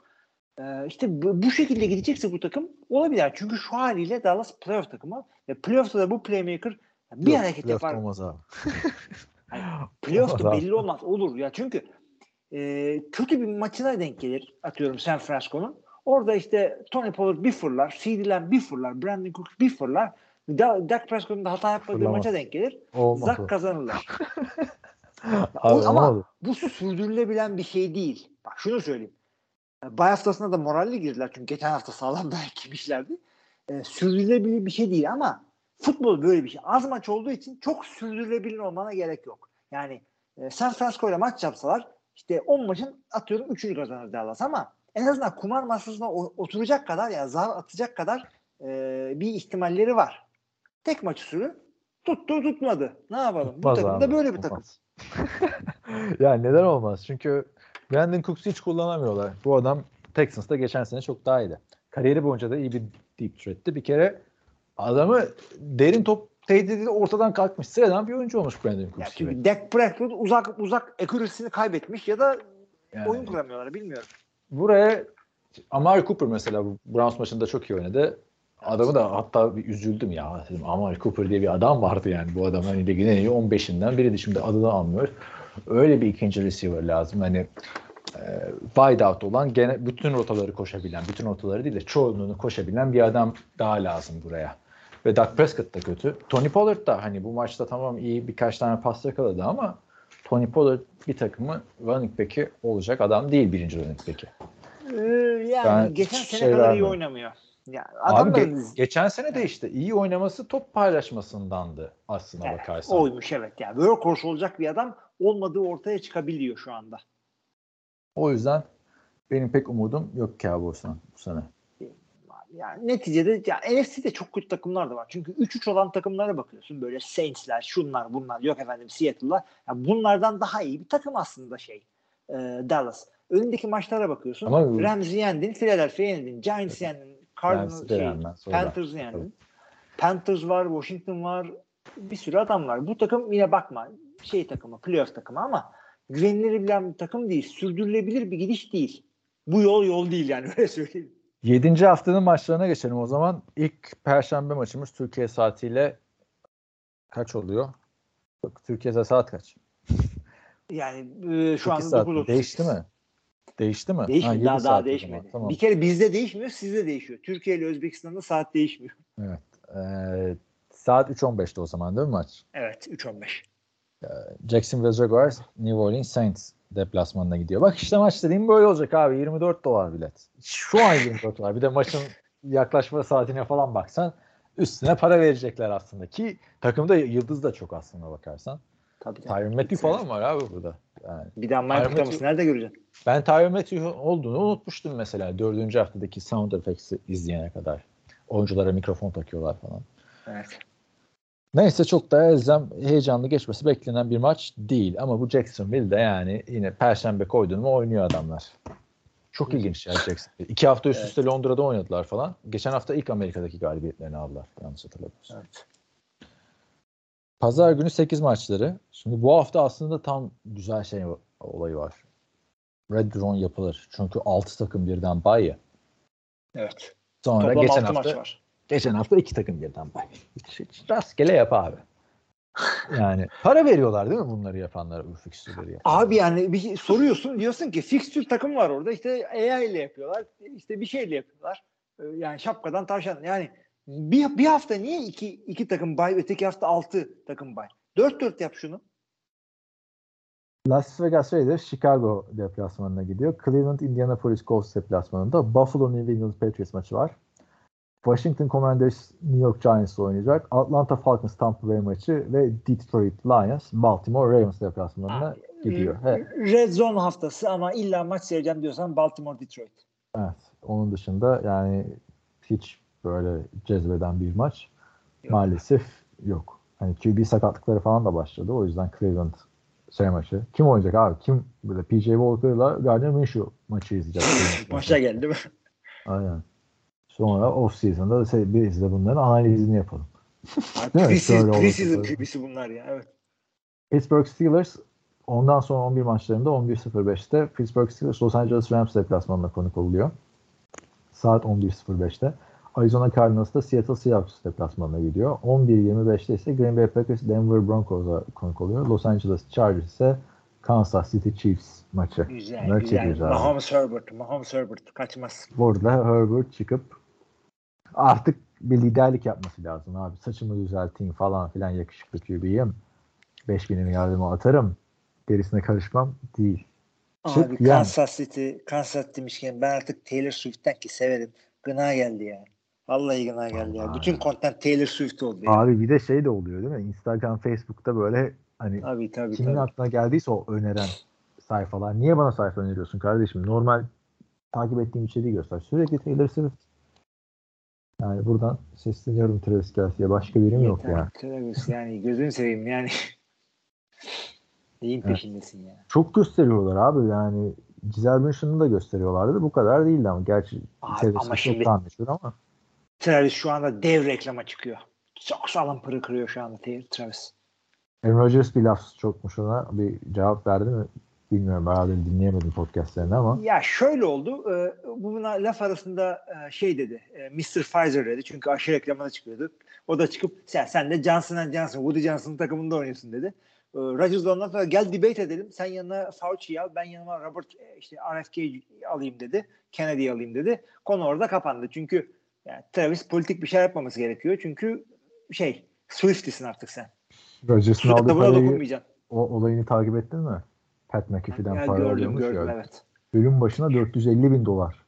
Ee, işte bu, bu şekilde gidecekse bu takım olabilir. Çünkü şu haliyle Dallas playoff takımı ve playoff'ta da bu playmaker bir Yok, hareket yapar. Olmaz abi. Playoff'ta Olmaz abi. belli olmaz. Olur ya çünkü e, kötü bir maçına denk gelir atıyorum San Francisco'nun. Orada işte Tony Pollard bir fırlar, CeeDee Lamb bir fırlar, Brandon Cooks bir fırlar. Da, Dak Prescott'un da hata yapmadığı Fırlamaz. maça denk gelir. Olmaz o. Zak kazanırlar. Abi, ama olmadı. bu sürdürülebilen bir şey değil. Bak şunu söyleyeyim. E, Bay haftasında da moralli girdiler çünkü geçen hafta sağlam dayak yemişlerdi. E, sürdürülebilir bir şey değil ama futbol böyle bir şey. Az maç olduğu için çok sürdürülebilir olmana gerek yok. Yani e, San Francisco ile maç yapsalar işte 10 maçın atıyorum 3'ünü kazanır Dallas ama en azından kumar masasına oturacak kadar ya zar atacak kadar e, bir ihtimalleri var. Tek maçı sürü tuttu tutmadı. Ne yapalım? Tutmaz bu takım da böyle bir takım. ya neden olmaz? Çünkü Brandon Cooks'u hiç kullanamıyorlar. Bu adam Texans'ta geçen sene çok daha iyiydi. Kariyeri boyunca da iyi bir deep threat'ti. Bir kere adamı derin top tehdidi ortadan kalkmış. Sıradan bir oyuncu olmuş Brandon Ya Cooks gibi. çünkü Dak Prescott uzak uzak accuracy'sini kaybetmiş ya da Yani oyun kuramıyorlar bilmiyorum. buraya Amari Cooper mesela Browns maçında çok iyi oynadı. Adamı da hatta bir üzüldüm ya. Dedim, Amari Cooper diye bir adam vardı yani. Bu adam hani ligin en iyi 15'inden biriydi. Şimdi adını almıyoruz. Öyle bir ikinci receiver lazım. Hani e, wide out olan gene bütün rotaları koşabilen, bütün rotaları değil de çoğunluğunu koşabilen bir adam daha lazım buraya. Ve Dak Prescott da kötü. Tony Pollard da hani bu maçta tamam iyi birkaç tane pas yakaladı ama Tony Pollard bir takımı running back'i olacak adam değil birinci running back'i. Ee, yani Ben geçen sene şey kadar iyi oynamıyor. Yani Abi adamların ge- geçen sene de işte iyi oynaması top paylaşmasındandı aslına Evet, bakarsan. oymuş evet. Yani workhorse olacak bir adam olmadığı ortaya çıkabiliyor şu anda. O yüzden benim pek umudum yok Cowboys'tan bu sene. Yani neticede ya NFC'de çok kötü takımlar da var. Çünkü 3-3 olan takımlara bakıyorsun. Böyle Saints'ler, şunlar bunlar yok efendim Seattle'lar. Yani bunlardan daha iyi bir takım aslında şey e, Dallas. Önündeki maçlara bakıyorsun. Ama- Rams'i yendin, Philadelphia yendin, Giants yendin, Cardinals, şey. Panthers'ı yendin. Panthers var, Washington var, bir sürü adam var. Bu takım yine bakma şey takımı, playoff takımı ama güvenilebilen bir takım değil. Sürdürülebilir bir gidiş değil. Bu yol yol değil yani öyle söyleyeyim. Yedinci haftanın maçlarına geçelim o zaman. İlk perşembe maçımız Türkiye saatiyle kaç oluyor? Bak, Türkiye saat kaç? Yani e, şu anda saat 9.38. Değişti mi? Değişti mi? Ha, Değişmedi. yedi Daha, daha değişmedi. zaman, Tamam. Bir kere bizde değişmiyor, sizde değişiyor. Türkiye ile Özbekistan'da saat değişmiyor. Ee, saat 3.15'te o zaman değil mi maç? Evet, 3.15. Jacksonville Jaguars New Orleans Saints deplasmanına gidiyor. Bak işte maç dediğim böyle olacak abi. 24 dolar bilet. Şu an 24 dolar. Bir de maçın yaklaşma saatine falan baksan üstüne para verecekler aslında ki takımda yıldız da çok aslında bakarsan. Tabii. Tyron Matthew falan var abi burada. Yani Bir daha Michael Tyron Thomas nerede göreceksin? ben Tyron Matthew olduğunu unutmuştum mesela dördüncü haftadaki Sound Effects'i izleyene kadar. Oyunculara mikrofon takıyorlar falan. Evet. Neyse çok da elzem heyecanlı geçmesi beklenen bir maç değil. Ama bu Jacksonville'de yani yine perşembe koydun mu oynuyor adamlar. Çok ilginç ya Jacksonville. İki hafta üst üste Londra'da oynadılar falan. Geçen hafta ilk Amerika'daki galibiyetlerini aldılar. Yanlış hatırlamıyorsam. Evet. Pazar günü 8 maçları. Şimdi bu hafta aslında tam güzel şey olayı var. Red Zone yapılır. Çünkü 6 takım birden bay ya. Evet. Sonra Toplam geçen 6 hafta maç var. Geçen hafta iki takım birden bay. Rastgele yap abi. Yani para veriyorlar değil mi bunları yapanlara, bu fikstürleri yapanlara? Abi yani bir şey soruyorsun diyorsun ki fixture takım var orada işte AI ile yapıyorlar işte bir şeyle yapıyorlar. Ee, Yani şapkadan tavşan yani bir, bir hafta niye iki, iki takım bay öteki hafta altı takım bay? Dört dört yap şunu. Las Vegas Raiders Chicago deplasmanına gidiyor. Cleveland Indianapolis Colts deplasmanında Buffalo New England Patriots maçı var. Washington Commanders New York Giants oynayacak. Atlanta Falcons Tampa Bay maçı ve Detroit Lions Baltimore Ravens deplasmanına gidiyor. Ee, Evet, Red Zone haftası ama illa maç seyredeceğim diyorsan Baltimore Detroit. evet. Onun dışında yani hiç böyle cezbeden bir maç Yok. maalesef yok. Hani QB sakatlıkları falan da başladı. O yüzden Cleveland şey maçı. Kim oynayacak abi? Kim böyle PJ Walker'la Gardner Minshew maçı izleyecek. Maça geldi mi? Aynen. Sonra off season'da da şey, biz de bunların analizini yapalım. Preseason. QB'si bunlar ya. Evet. Pittsburgh Steelers ondan sonra 11 maçlarında 11.05'te Pittsburgh Steelers Los Angeles Rams deplasmanına konuk oluyor. Saat 11.05'te. Arizona Cardinals da Seattle Seahawks deplasmanına gidiyor. 11.25'te ise Green Bay Packers Denver Broncos'a konuk oluyor. Los Angeles Chargers ise Kansas City Chiefs maçı. Güzel güzel. güzel. Mahomes Herbert. Mahomes Herbert kaçmaz. Burada Herbert çıkıp artık bir liderlik yapması lazım abi. Saçımı düzelteyim falan filan yakışıklı QB'yim. 5000'imi yardıma atarım. Gerisine karışmam değil. Çık, Abi yen. Kansas City, Kansas demişken ben artık Taylor Swift'ten ki severim. Gına geldi ya. Vallahi gına geldi ya. Vallahi Bütün ya. content Taylor Swift oldu ya. Abi bir de şey de oluyor değil mi? Instagram, Facebook'ta böyle hani Tabii tabii kimin tabii. aklına geldiyse o öneren sayfalar. Niye bana sayfa öneriyorsun kardeşim? Normal takip ettiğim içeriği göster. Sürekli Taylor Swift. Yani buradan sesleniyorum Travis Kelsey'e. Başka birim yok Yeter, ya. Travis yani gözünü seveyim yani. Neyin Evet. peşindesin ya? Çok gösteriyorlar abi yani. Giselle Bündchen'ı da gösteriyorlardı. Bu kadar değildi ama. Gerçi Abi ama şimdi- ama. Travis şu anda dev reklama çıkıyor. Çok sağlam pırı kırıyor şu anda Travis. Aaron Rodgers bir laf çokmuş ona. Bir cevap verdi mi? Bilmiyorum. Bayağıdır dinleyemedim podcastlerini ama. Ya şöyle oldu. E, buna laf arasında e, şey dedi. E, Mr. Pfizer dedi. Çünkü aşı reklamına çıkıyordu. O da çıkıp sen, sen de Johnson Johnson, Woody Johnson'ın takımında oynuyorsun dedi. E, Rodgers da ondan sonra gel debate edelim. Sen yanına Fauci'yi al. Ben yanıma Robert e, işte RFK alayım dedi. Kennedy'yi alayım dedi. Konu orada kapandı. Çünkü yani Travis politik bir şey yapmaması gerekiyor. Çünkü şey Swift'isin artık sen. Rodgers'ın aldığı parayı, o olayını takip ettin mi? Pat McAfee'den para gördüm alıyormuş gördüm ya. evet. Bölüm başına 450 bin dolar.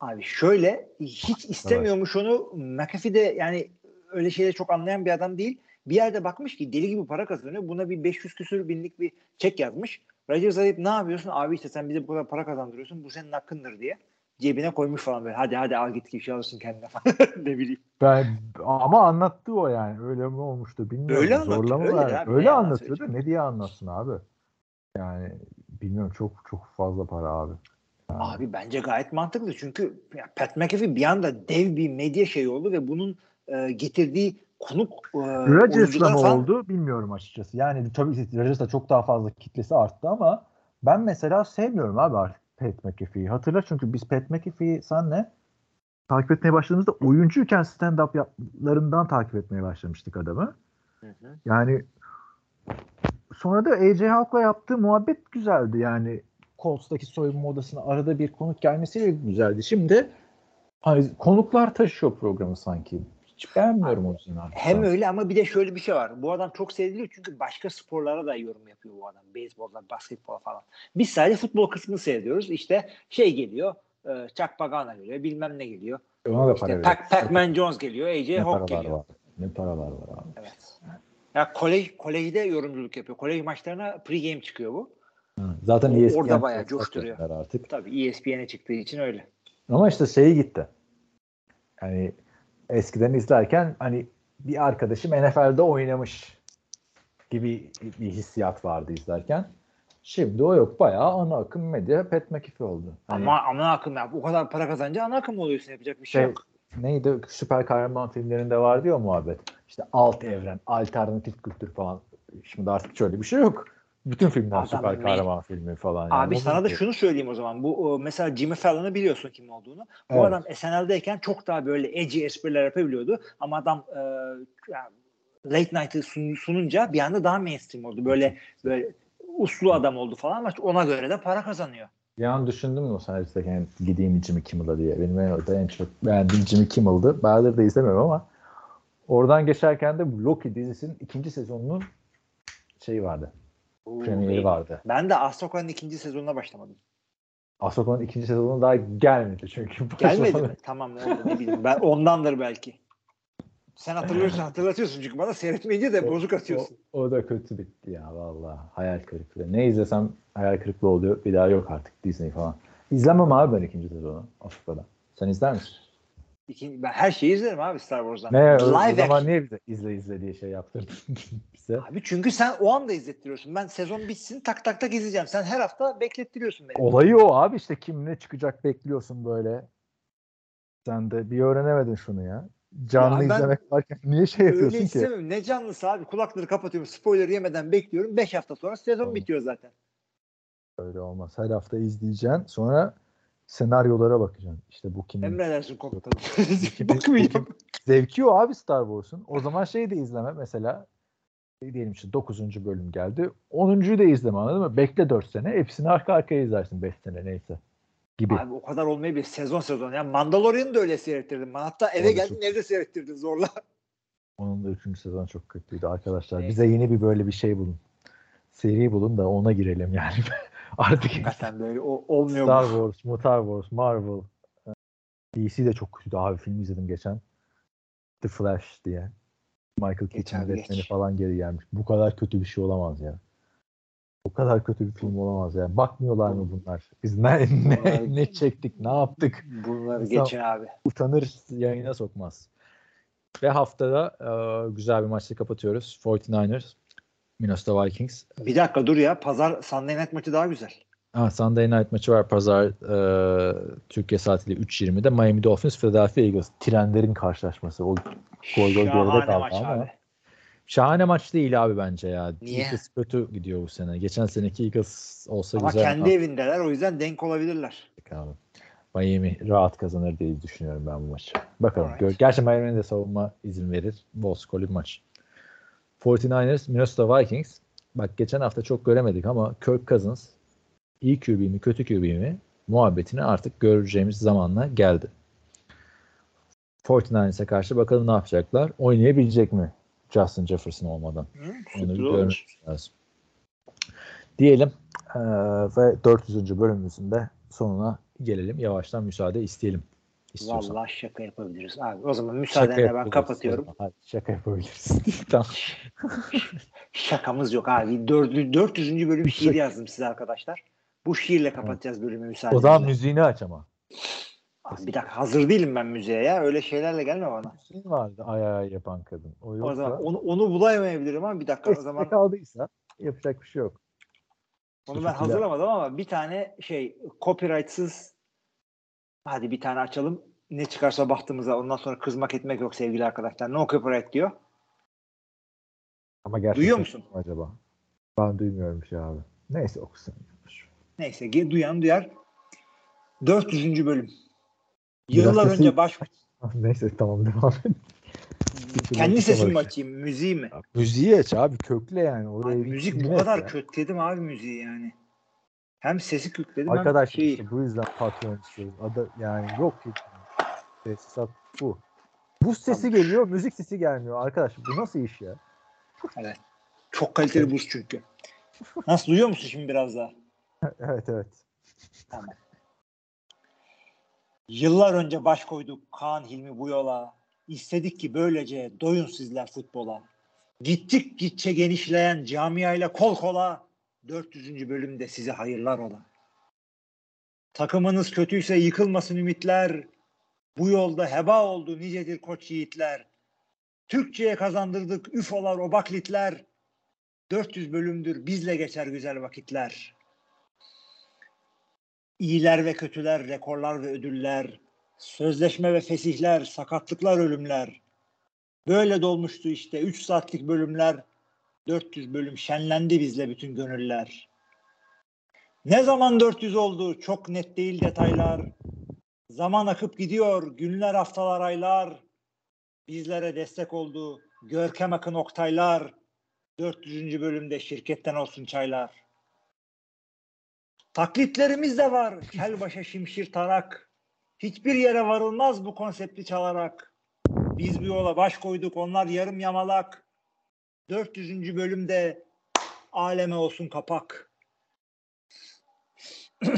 Abi şöyle hiç istemiyormuş onu McAfee de yani öyle şeyleri çok anlayan bir adam değil. Bir yerde bakmış ki deli gibi para kazanıyor. Buna bir 500 küsür binlik bir çek yazmış. Rodgers arayıp ne yapıyorsun? Abi işte sen bize bu kadar para kazandırıyorsun. Bu senin hakkındır diye. Cebine koymuş falan böyle. Hadi hadi al git bir şey alırsın kendine falan. ne bileyim. Ben ama anlattı o yani. Öyle mi olmuştu bilmiyorum. Öyle anlatıyor, öyle abi, Öyle anlatıyor da ne diye anlatsın abi. Yani bilmiyorum çok çok fazla para abi. Yani, Abi bence gayet mantıklı. Çünkü Pat McAfee bir anda dev bir medya şeyi oldu ve bunun e, getirdiği konuk e, Rodgers'la mı falan oldu bilmiyorum açıkçası. Yani tabii Rodgers'la çok daha fazla kitlesi arttı ama ben mesela sevmiyorum abi artık Pat McAfee'yi. Hatırla çünkü biz Pat McAfee'yi senle takip etmeye başladığımızda oyuncuyken stand-up yaplarından takip etmeye başlamıştık adamı. Hı hı. Yani sonra da AJ Hawk'la yaptığı muhabbet güzeldi. Yani Colts'taki soyunma odasına arada bir konuk gelmesiyle güzeldi. Şimdi hani konuklar taşıyor programı sanki. Hiç beğenmiyorum o yüzden. Hem öyle ama bir de şöyle bir şey var. Bu adam çok seviliyor çünkü başka sporlara da yorum yapıyor bu adam. Beyzbolda, basketbol falan. Biz sadece futbol kısmını seyrediyoruz. İşte şey geliyor. E, Chuck Pagano geliyor. Bilmem ne geliyor. Ona da para İşte. Pac- Pac-Man Jones geliyor. AJ Hawk geliyor. var. Ne paralar var abi. Evet. Ya kolej, kolejde yorumculuk yapıyor. Kolej maçlarına pregame çıkıyor bu. Hı. Zaten O- ESPN orada bayağı coşturuyor. artık. Tabii ESPN'e çıktığı için öyle. Ama işte şeyi gitti. Yani eskiden izlerken hani bir arkadaşım NFL'de oynamış gibi bir hissiyat vardı izlerken. Şimdi o yok. Bayağı ana akım medya Pat McAfee oldu. Hani Ama ana akım ya. O kadar para kazanınca ana akım oluyorsun. Yapacak bir şey şey, yok. Neydi? Süper kahraman filmlerinde vardı ya o muhabbet. İşte alt evren, alternatif kültür falan. Şimdi artık şöyle bir şey yok. Bütün filmler Adam süper kahraman filmi falan. yani. Abi sana da şunu söyleyeyim o zaman. Bu mesela Jimmy Fallon'ı biliyorsun kim olduğunu. Bu Evet. adam SNL'deyken çok daha böyle edgy espriler yapabiliyordu. Ama adam e, yani late night'ı sun- sununca bir anda daha mainstream oldu. Böyle böyle uslu adam oldu falan ama ona göre de para kazanıyor. Bir an düşündüm mü o sene izlerken gideyim Jimmy Kimmel'a diye. Benim en, orada en çok beğendiğim Jimmy Kimmel'dı. Bayağıdır da izlemiyorum ama oradan geçerken de Loki dizisinin ikinci sezonunun şeyi vardı. Oo, Premieri vardı. Ben de Ahsoka'nın ikinci sezonuna başlamadım. Ahsokan'ın ikinci sezonu daha gelmedi çünkü. Gelmedi mi? Tamam ne oldu ne bileyim. Ben ondandır belki. Sen hatırlıyorsun hatırlatıyorsun çünkü bana seyretmeyince de bozuk atıyorsun. O, o da kötü bitti ya vallahi. Hayal kırıklığı. Ne izlesem hayal kırıklığı oluyor. Bir daha yok artık Disney falan. İzlemem abi ben ikinci sezonu Ahsoka'da. Sen izler misin? İkinci, ben her şeyi izlerim abi Star Wars'dan. Ne? O, o Live zaman action. niye bize izle izle diye şey yaptırdın bize? Abi çünkü sen o anda izlettiriyorsun. Ben sezon bitsin tak tak tak izleyeceğim. Sen her hafta beklettiriyorsun beni. Olayı o abi işte kim ne çıkacak bekliyorsun böyle. Sen de bir öğrenemedin şunu ya. Canlı Ya izlemek varken niye şey Öyle yapıyorsun ki? istemem. Ne canlısı abi. Kulakları kapatıyorum. Spoiler yemeden bekliyorum. 5 hafta sonra sezon Tamam. bitiyor zaten. Öyle olmaz. Her hafta izleyeceksin. Sonra senaryolara bakacaksın. İşte bu kimin Emredersin komutanım. Bakmayacağım. zevki o abi Star Wars'un. O zaman şeyi de izleme mesela şey diyelim işte 9. bölüm geldi. 10.yu da izleme anladın mı? Bekle 4 sene. Hepsini arka arkaya izlersin 5 sene neyse. Gibi. Abi o kadar olmayabilir. Sezon sezon. Ya Mandalorian'ı da öyle seyrettirdim. Ben hatta eve Orada geldin çok- evde seyrettirdin zorla. Onun da 3. sezon çok kötüydü arkadaşlar. Neyse. Bize yeni bir böyle bir şey bulun. Seri bulun da ona girelim yani. Artık Hakikaten böyle o, olmuyor Star. Wars, Star Wars, Marvel. DC de çok kötüydü abi. Film izledim geçen. The Flash diye. Michael Keaton'ın Batman'i falan geri gelmiş. Bu kadar kötü bir şey olamaz ya. Bu kadar kötü bir film olamaz ya. Bakmıyorlar mı bunlar? Biz ne, ne, ne çektik, ne yaptık? Bunları geçin abi. Utanır yayına sokmaz. Ve haftada e, güzel bir maçla kapatıyoruz. 49ers, Minnesota Vikings. Bir dakika dur ya. Pazar Sunday Night maçı daha güzel. Ha, Sunday Night maçı var pazar e, Türkiye saatiyle 3.20'de Miami Dolphins Philadelphia Eagles. Trenlerin karşılaşması. O gol gol geride kaldı ama. abi. Şahane maç değil abi bence ya. Niye? Eagles kötü gidiyor bu sene. Geçen seneki Eagles olsa Ama güzel. kendi evindeler. O yüzden denk olabilirler. abi. Miami rahat kazanır diye düşünüyorum ben bu maçı. Bakalım. Alright. Gör. Gerçi Miami'nin de savunma izin verir. Bol skorlu bir maç. 49ers, Minnesota Vikings. Bak geçen hafta çok göremedik ama Kirk Cousins iyi QB mi kötü QB mi muhabbetini artık göreceğimiz zamanla geldi. 49ers'e karşı bakalım ne yapacaklar. Oynayabilecek mi Justin Jefferson olmadan? Hı? Onu görmemiz lazım. Diyelim eee, ve 400. bölümümüzün de sonuna gelelim. Yavaştan müsaade isteyelim. İstiyorsan. Vallahi şaka yapabiliriz abi. O zaman müsaadenle ben kapatıyorum. Hadi şaka yapabiliriz. tamam. Şakamız yok abi. 400. 400. bölüm şiir yazdım size arkadaşlar. Bu şiirle kapatacağız bölümü müsaadenle. O zaman müziğini aç ama. Abi bir dakika hazır değilim ben müziğe ya. Öyle şeylerle gelme bana. Müziğin vardı ay ay ay yapan kadın. O yoksa O zaman onu, onu bulamayabilirim ama bir dakika o zaman kaldıysa yapacak bir şey yok. onu ben hazırlamadım ama bir tane şey copyrightsız hadi bir tane açalım. Ne çıkarsa bahtımıza ondan sonra kızmak etmek yok sevgili arkadaşlar. No copyright diyor. Ama gerçekten Duyuyor musun? acaba? Ben duymuyorum bir şey abi. Neyse okusun. Neyse duyan duyar. 400. bölüm. Biraz Yıllar sesi- önce baş Neyse tamam devam et. kendi sesimi açayım, müziği mi? Müziği aç abi kökle yani. Abi Oraya bir müzik bu kadar ya. kötledim abi müziği yani. Hem sesi kökledim hem Arkadaş şeyi. işte bu yüzden patron istiyoruz. Adı yani yok ki. Tesisat bu. Bu sesi geliyor, müzik sesi gelmiyor. Arkadaş bu nasıl iş ya? Evet. Çok kaliteli buz çünkü. Nasıl duyuyor musun şimdi biraz daha? evet evet. Yıllar önce baş koyduk Kaan Hilmi bu yola. İstedik ki böylece doyun sizler futbola. Gittik gitçe genişleyen camiayla kol kola. 400. bölümde size hayırlar ola. Takımınız kötüyse yıkılmasın ümitler. Bu yolda heba oldu nicedir koç yiğitler. Türkçe'ye kazandırdık üfolar o baklitler. 400 bölümdür bizle geçer güzel vakitler. İyiler ve kötüler, rekorlar ve ödüller, sözleşme ve fesihler, sakatlıklar, ölümler. Böyle dolmuştu işte 3 saatlik bölümler. 400 bölüm şenlendi bizle bütün gönüller. Ne zaman 400 oldu çok net değil detaylar. Zaman akıp gidiyor günler haftalar aylar. Bizlere destek oldu Görkem Akın Oktaylar. 400. bölümde şirketten olsun çaylar. Taklitlerimiz de var. Kelbaşa şimşir tarak. Hiçbir yere varılmaz bu konsepti çalarak. Biz bir yola baş koyduk onlar yarım yamalak. 400. bölümde aleme olsun kapak.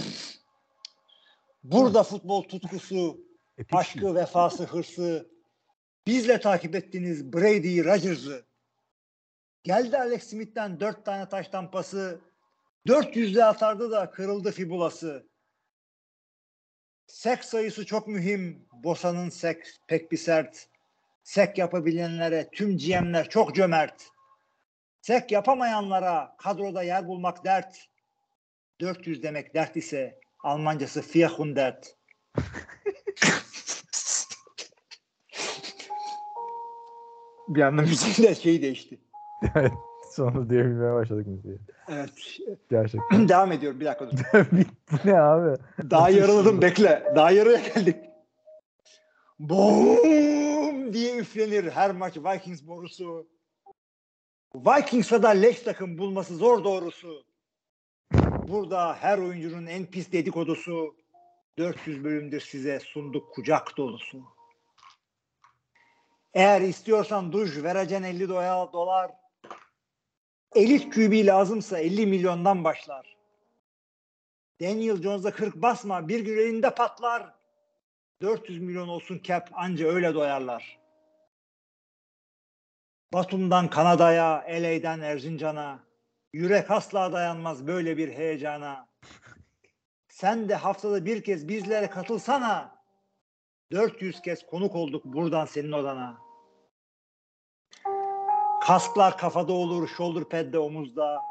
Burada futbol tutkusu, aşkı, vefası, hırsı. Bizle takip ettiniz Brady'yi, Rodgers'ı. Geldi Alex Smith'ten dört tane taş tampası. 400'de atardı da kırıldı fibulası. Sek sayısı çok mühim. Bosa'nın sek pek bir sert. Sek yapabilenlere tüm GM'ler çok cömert. Sek yapamayanlara kadroda yer bulmak dert. 400 demek dert ise Almancası Vierhundert. bir anda müziğin de şeyi değişti. Sonra diyebilmeye başladık müziği. Evet. Gerçekten. Devam ediyorum bir dakika dur. bu ne abi? Daha yarıladım bekle. Daha yarıya geldik. Boom diye üflenir her maç Vikings borusu. Vikings'a da leş takım bulması zor doğrusu. Burada her oyuncunun en pis dedikodusu. 400 bölümdür size sunduk kucak dolusu. Eğer istiyorsan duş vereceksin 50 doya dolar. Elit QB lazımsa 50 milyondan başlar. Daniel Jones'a 40 basma bir gün elinde patlar. 400 milyon olsun cap anca öyle doyarlar. Batum'dan Kanada'ya, LA'den Erzincan'a. Yürek asla dayanmaz böyle bir heyecana. Sen de haftada bir kez bizlere katılsana. 400 kez konuk olduk buradan senin odana. Kasklar kafada olur, shoulder pad de omuzda.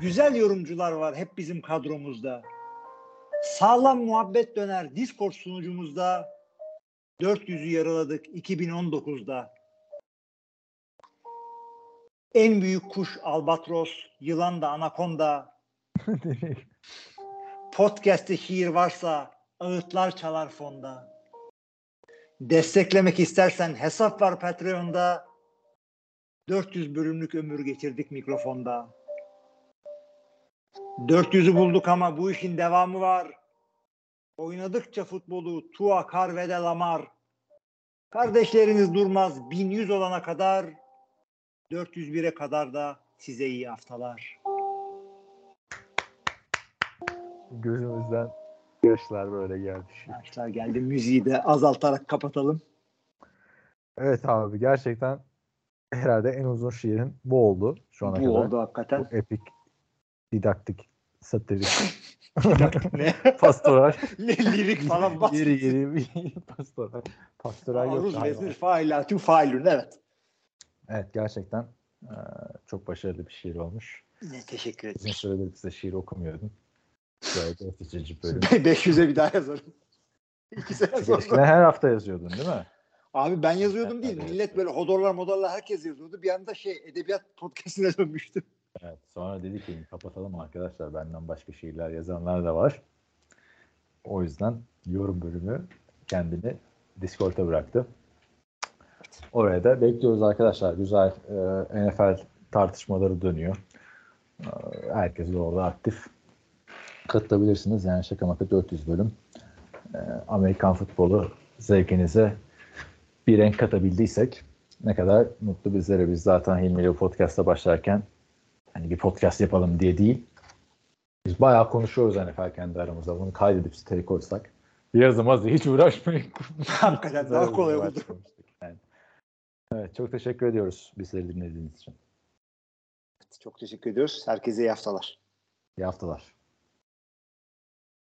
Güzel yorumcular var hep bizim kadromuzda. Sağlam muhabbet döner Discord sunucumuzda. 400'ü yaraladık 2019'da. En büyük kuş albatros, yılan da anakonda. Podcast'te şiir varsa ağıtlar çalar fonda. Desteklemek istersen hesap var Patreon'da. 400 bölümlük ömür geçirdik mikrofonda. 400'ü bulduk ama bu işin devamı var. Oynadıkça futbolu Tua, Kar ve de Lamar. Kardeşleriniz durmaz 1100 olana kadar 401'e kadar da size iyi haftalar. Gözümüzden Yaşlar böyle geldi. Yaşlar geldi. Müziği de azaltarak kapatalım. Evet abi gerçekten herhalde en uzun şiirin bu oldu şu ana Bu kadar. oldu Bu hakikaten. epik, didaktik, satirik, ne? pastoral, ne lirik falan bas. geri geri pastoral. Pastoral yok. Aruz galiba. vezir failatü failün evet. Evet gerçekten eee, çok başarılı bir şiir olmuş. Ne teşekkür Uzun ederim. süredir size şiir okumuyordum. Dört üçüncü bölüm. 500'e bir daha yazarım. İki sene Eskiden sonra. her hafta yazıyordun değil mi? Abi ben yazıyordum değil. Evet. Millet böyle hodorlar modorlar herkes yazıyordu. Bir anda şey edebiyat podcastine dönmüştü. Evet. Sonra dedi ki kapatalım arkadaşlar. Benden başka şiirler yazanlar da var. O yüzden yorum bölümü kendini Discord'a bıraktı. Oraya da bekliyoruz arkadaşlar. Güzel e, NFL tartışmaları dönüyor. E, herkes de orada aktif. Katılabilirsiniz. Yani şaka maka 400 bölüm. E, Amerikan futbolu zevkinize bir renk katabildiysek ne kadar mutlu bizlere. Biz zaten Hilmi ile podcast'a başlarken hani bir podcast yapalım diye değil. Biz bayağı konuşuyoruz NFL kendi aramızda. Bunu kaydedip siteye koysak. Yazımaz hiç uğraşmayın. Hakikaten daha kolay oldu. Yani. Evet çok teşekkür ediyoruz bizleri dinlediğiniz için. Çok teşekkür ediyoruz. Herkese iyi haftalar. İyi haftalar.